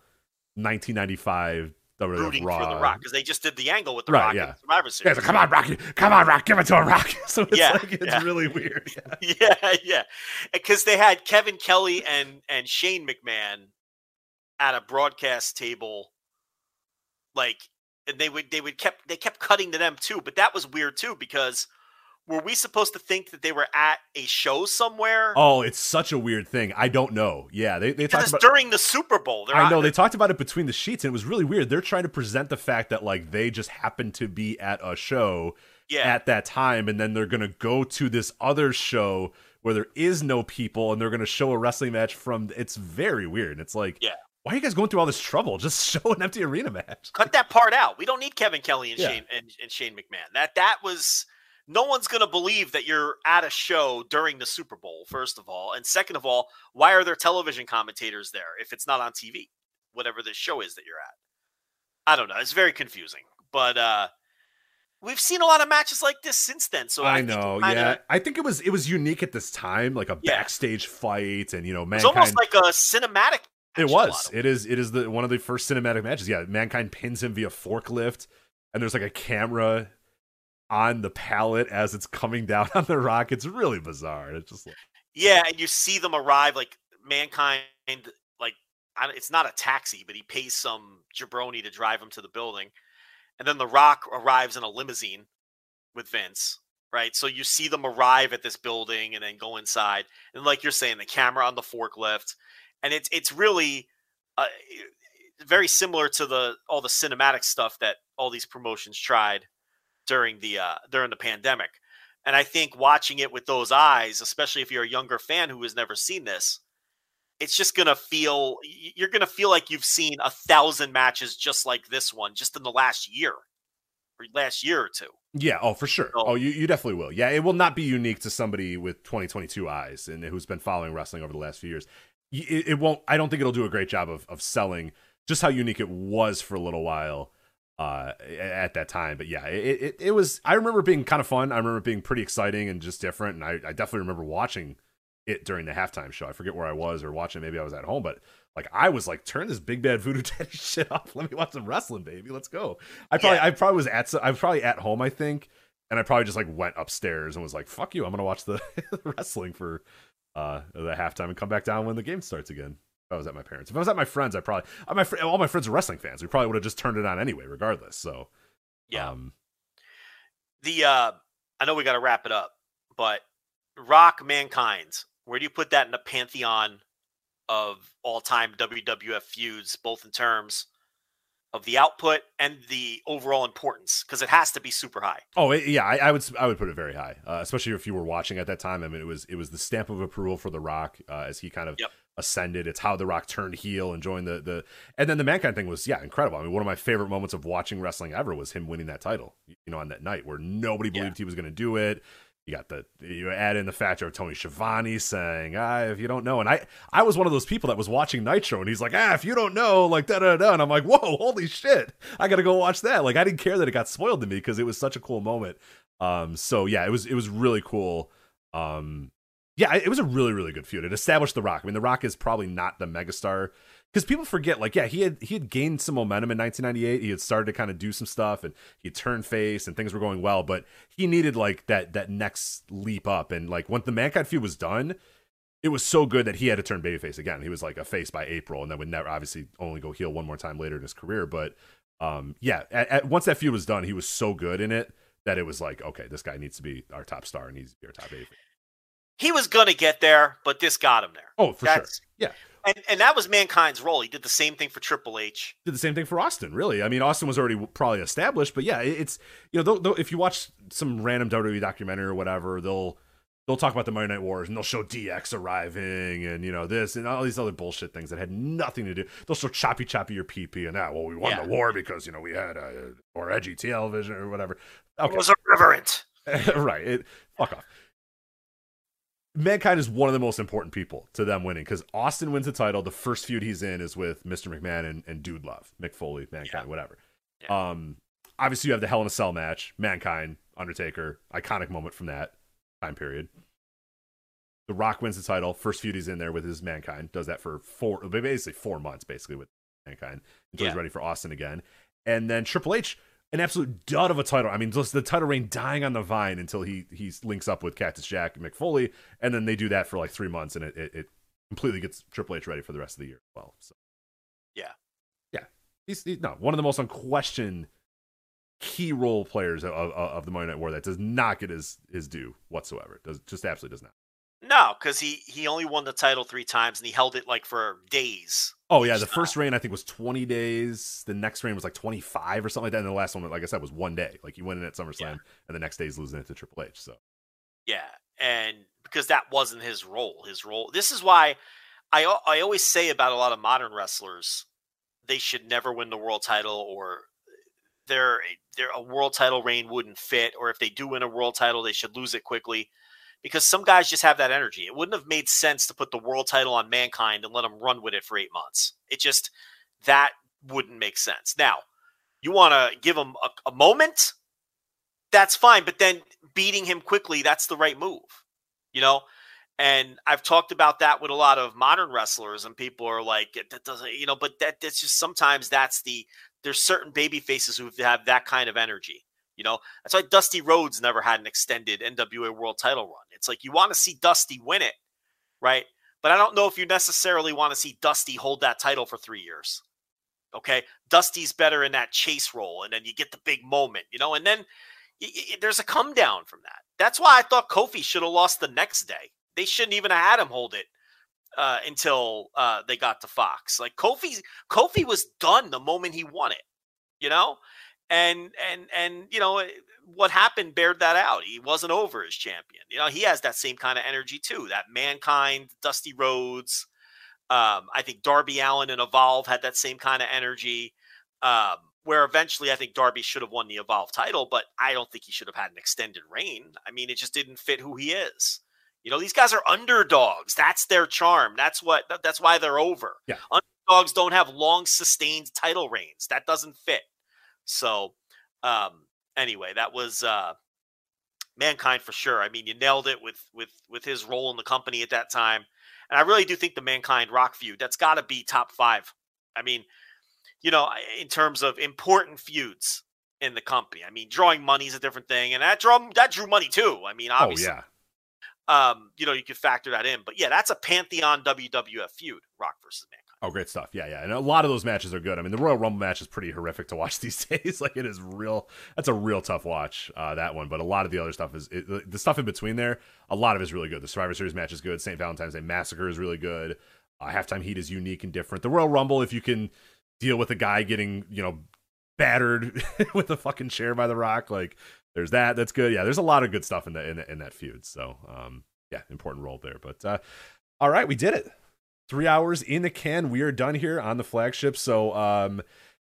1995 WWF Rooting Raw. for the Rock because they just did the angle with the Right, Rock yeah. Survivor Series. it's like, come on, Rocky, come on, Rock, give it to a Rock. So it's Yeah, like it's yeah. really weird. Yeah. yeah, yeah. Because they had Kevin Kelly and and Shane McMahon at a broadcast table, like, and they would they would kept they kept cutting to them too. But that was weird too because were we supposed to think that they were at a show somewhere? Oh, it's such a weird thing. I don't know. Yeah, they they talked about. during the Super Bowl. I know they talked about it between the sheets, and it was really weird. They're trying to present the fact that like they just happened to be at a show yeah. at that time, and then they're gonna go to this other show where there is no people, and they're gonna show a wrestling match from. It's very weird. It's like, Yeah. Why are you guys going through all this trouble? Just show an empty arena match. Cut that part out. We don't need Kevin Kelly and Yeah. Shane and, and Shane McMahon. That that was no one's gonna believe that you're at a show during the Super Bowl, first of all. And second of all, why are there television commentators there if it's not on TV? Whatever this show is that you're at. I don't know. It's very confusing. But uh we've seen a lot of matches like this since then. So I, I know, kinda- yeah. I think it was it was unique at this time, like a Yeah. backstage fight, and you know, It was almost like a cinematic It match in a was. It is. It is the one of the first cinematic matches. Yeah, mankind pins him via forklift, and there's like a camera on the pallet as it's coming down on the rock. It's really bizarre. It's just like, Yeah, and you see them arrive like mankind. Like I, it's not a taxi, but he pays some jabroni to drive him to the building, and then The Rock arrives in a limousine with Vince. Right, so you see them arrive at this building and then go inside, and like you're saying, the camera on the forklift, and it's it's really uh, very similar to the all the cinematic stuff that all these promotions tried during the uh, during the pandemic. And I think watching it with those eyes, especially if you're a younger fan who has never seen this, it's just gonna feel you're gonna feel like you've seen a thousand matches just like this one, just in the last year or last year or two. yeah, oh for sure. So- Oh, you, you definitely will. Yeah, it will not be unique to somebody with 2022 eyes and who's been following wrestling over the last few years. It, it won't. I don't think it'll do a great job of of selling just how unique it was for a little while uh at that time. But yeah it, it it was i remember being kind of fun. I remember being pretty exciting and just different. And i, I definitely remember watching it during the halftime show. I forget where i was or watching maybe i was at home but like i was like turn this big bad voodoo daddy shit off. Let me watch some wrestling baby. Let's go. I probably Yeah. i probably was at i was probably at home i think and i probably just like went upstairs and was like fuck you. I'm gonna watch the wrestling for uh the halftime and come back down when the game starts again if I was at my parents. If I was at my friends, I probably uh, my fr- all my friends are wrestling fans. We probably would have just turned it on anyway, regardless. So Yeah. um, The uh I know we gotta wrap it up, but Rock Mankind, where do you put that in the pantheon of all time WWF feuds, both in terms of the output and the overall importance? Because it has to be super high. oh yeah, I, I would I would put it very high, uh, especially if you were watching at that time. I mean, it was it was the stamp of approval for The Rock uh, as he kind of Yep. ascended. It's how The Rock turned heel and joined the the and then the mankind thing was yeah incredible. I mean, one of my favorite moments of watching wrestling ever was him winning that title. You know, on that night where nobody Yeah. believed he was going to do it. You got the you add in the factor of Tony Schiavone saying, "Ah, if you don't know," and I I was one of those people that was watching Nitro, and he's like, "Ah, if you don't know," like da da da, and I'm like, "Whoa, holy shit! I got to go watch that." Like I didn't care that it got spoiled to me because it was such a cool moment. Um, so yeah, it was it was really cool. Um, yeah, it was a really really good feud. It established The Rock. I mean, The Rock is probably not the megastar because people forget. Like, yeah, he had he had gained some momentum in 1998. He had started to kind of do some stuff, and he turned face, and things were going well. But he needed like that that next leap up. And like when the Mankind feud was done, it was so good that he had to turn babyface again. He was like a face by April, and then would never obviously only go heel one more time later in his career. But um, yeah, at, at, once that feud was done, he was so good in it that it was like, okay, this guy needs to be our top star and needs to be our top babyface. He was gonna get there, but this got him there. Oh, for That's- sure. Yeah. And and that was Mankind's role. He did the same thing for Triple H. did the same thing for Austin. Really, I mean, Austin was already probably established, but yeah, it's you know, if you watch some random WWE documentary or whatever, they'll they'll talk about the Monday Night Wars and they'll show DX arriving and you know this and all these other bullshit things that had nothing to do. They'll show choppy choppy your PP and that. Well, we won Yeah. the war because you know we had uh, or edgy television or whatever. Okay, It was irreverent. right. It, fuck off. Mankind is one of the most important people to them winning because Austin wins the title. The first feud he's in is with Mr. McMahon and, and Dude Love, Mick Foley, Mankind, Yeah. whatever. Yeah. Um, obviously you have the Hell in a Cell match, Mankind, Undertaker, iconic moment from that time period. The Rock wins the title. First feud he's in there with his Mankind. Does that for four, basically four months, basically with Mankind until he's ready for Austin again. And then Triple H, an absolute dud of a title. I mean, just the title reign dying on the vine until he he links up with Cactus Jack and Mick Foley, and then they do that for like three months, and it it, it completely gets Triple H ready for the rest of the year. as Well, so Yeah. yeah, he's, he's no one of the most unquestioned key role players of, of, of the Monday Night War that does not get his his due whatsoever. Does just absolutely does not. No, because he he only won the title three times and he held it like for days. Oh yeah, the first reign I think was 20 days. The next reign was like 25 or something like that. And the last one, like I said, was one day. Like he went in at SummerSlam, yeah. and the next day he's losing it to Triple H. So yeah, and because that wasn't his role. His role. This is why I I always say about a lot of modern wrestlers, they should never win the world title, or their their a world title reign wouldn't fit, or if they do win a world title, they should lose it quickly because some guys just have that energy. It wouldn't have made sense to put the world title on Mankind and let him run with it for eight months. It just, that wouldn't make sense. Now, you want to give him a, a, moment, that's fine, but then beating him quickly, that's the right move, you know? And I've talked about that with a lot of modern wrestlers, and people are like, that doesn't, you know, but that that's just sometimes that's the, there's certain baby faces who have that kind of energy you know, that's why Dusty Rhodes never had an extended NWA World Title run. It's like you want to see Dusty win it, right? But I don't know if you necessarily want to see Dusty hold that title for three years. Okay, Dusty's better in that chase role, and then you get the big moment, you know, and then y- y- there's a come down from that. That's why I thought Kofi should have lost the next day. They shouldn't even have had him hold it uh, until uh, they got to Fox. Like Kofi, Kofi was done the moment he won it, you know and and and you know what happened bared that out. He wasn't over as champion. You know, he has that same kind of energy too. That mankind, Dusty Rhodes. Um, I think Darby Allin and Evolve had that same kind of energy. Um, where eventually I think Darby should have won the Evolve title, but I don't think he should have had an extended reign. I mean, it just didn't fit who he is. You know, these guys are underdogs. That's their charm. That's what. That's why they're over. Yeah. Underdogs don't have long sustained title reigns. That doesn't fit. So, um, anyway, that was uh, mankind for sure. I mean, you nailed it with with with his role in the company at that time, and I really do think the mankind rock feud that's got to be top five. I mean, you know, in terms of important feuds in the company. I mean, drawing money is a different thing, and that drew that drew money too. I mean, oh, obviously. Oh, yeah. Um, you know, you could factor that in, but yeah, that's a pantheon WWF feud, Rock versus Mankind. Oh, great stuff. Yeah, yeah. And a lot of those matches are good. I mean, the Royal Rumble match is pretty horrific to watch these days. like, it is real. That's a real tough watch, uh, that one. But a lot of the other stuff is, it, the stuff in between there, a lot of it is really good. The Survivor Series match is good. St. Valentine's Day Massacre is really good. Uh, halftime Heat is unique and different. The Royal Rumble, if you can deal with a guy getting, you know, battered with a fucking chair by The Rock, like, there's that. That's good. Yeah, there's a lot of good stuff in, the, in, the, in that feud. So, um, yeah, important role there. But, uh, all right, we did it three hours in the can. We are done here on the flagship. So, um,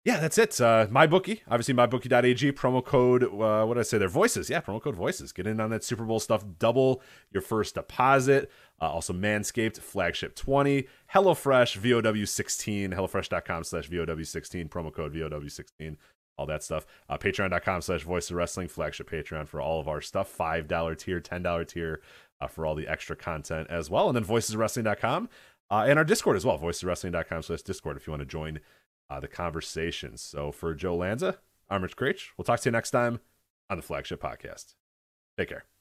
yeah, that's it. Uh, my bookie, obviously, mybookie.ag, promo code, uh, what did I say there? Voices. Yeah, promo code voices. Get in on that Super Bowl stuff. Double your first deposit. Uh, also, Manscaped, flagship 20, HelloFresh, VOW16, HelloFresh.com slash VOW16, promo code VOW16 all that stuff. Uh, Patreon.com slash voice of wrestling, flagship Patreon for all of our stuff. $5 tier, $10 tier uh, for all the extra content as well. And then voiceswrestling.com uh, and our Discord as well, voiceswrestling.com slash Discord if you want to join uh, the conversation. So for Joe Lanza, I'm Rich Kraetsch. We'll talk to you next time on the Flagship Podcast. Take care.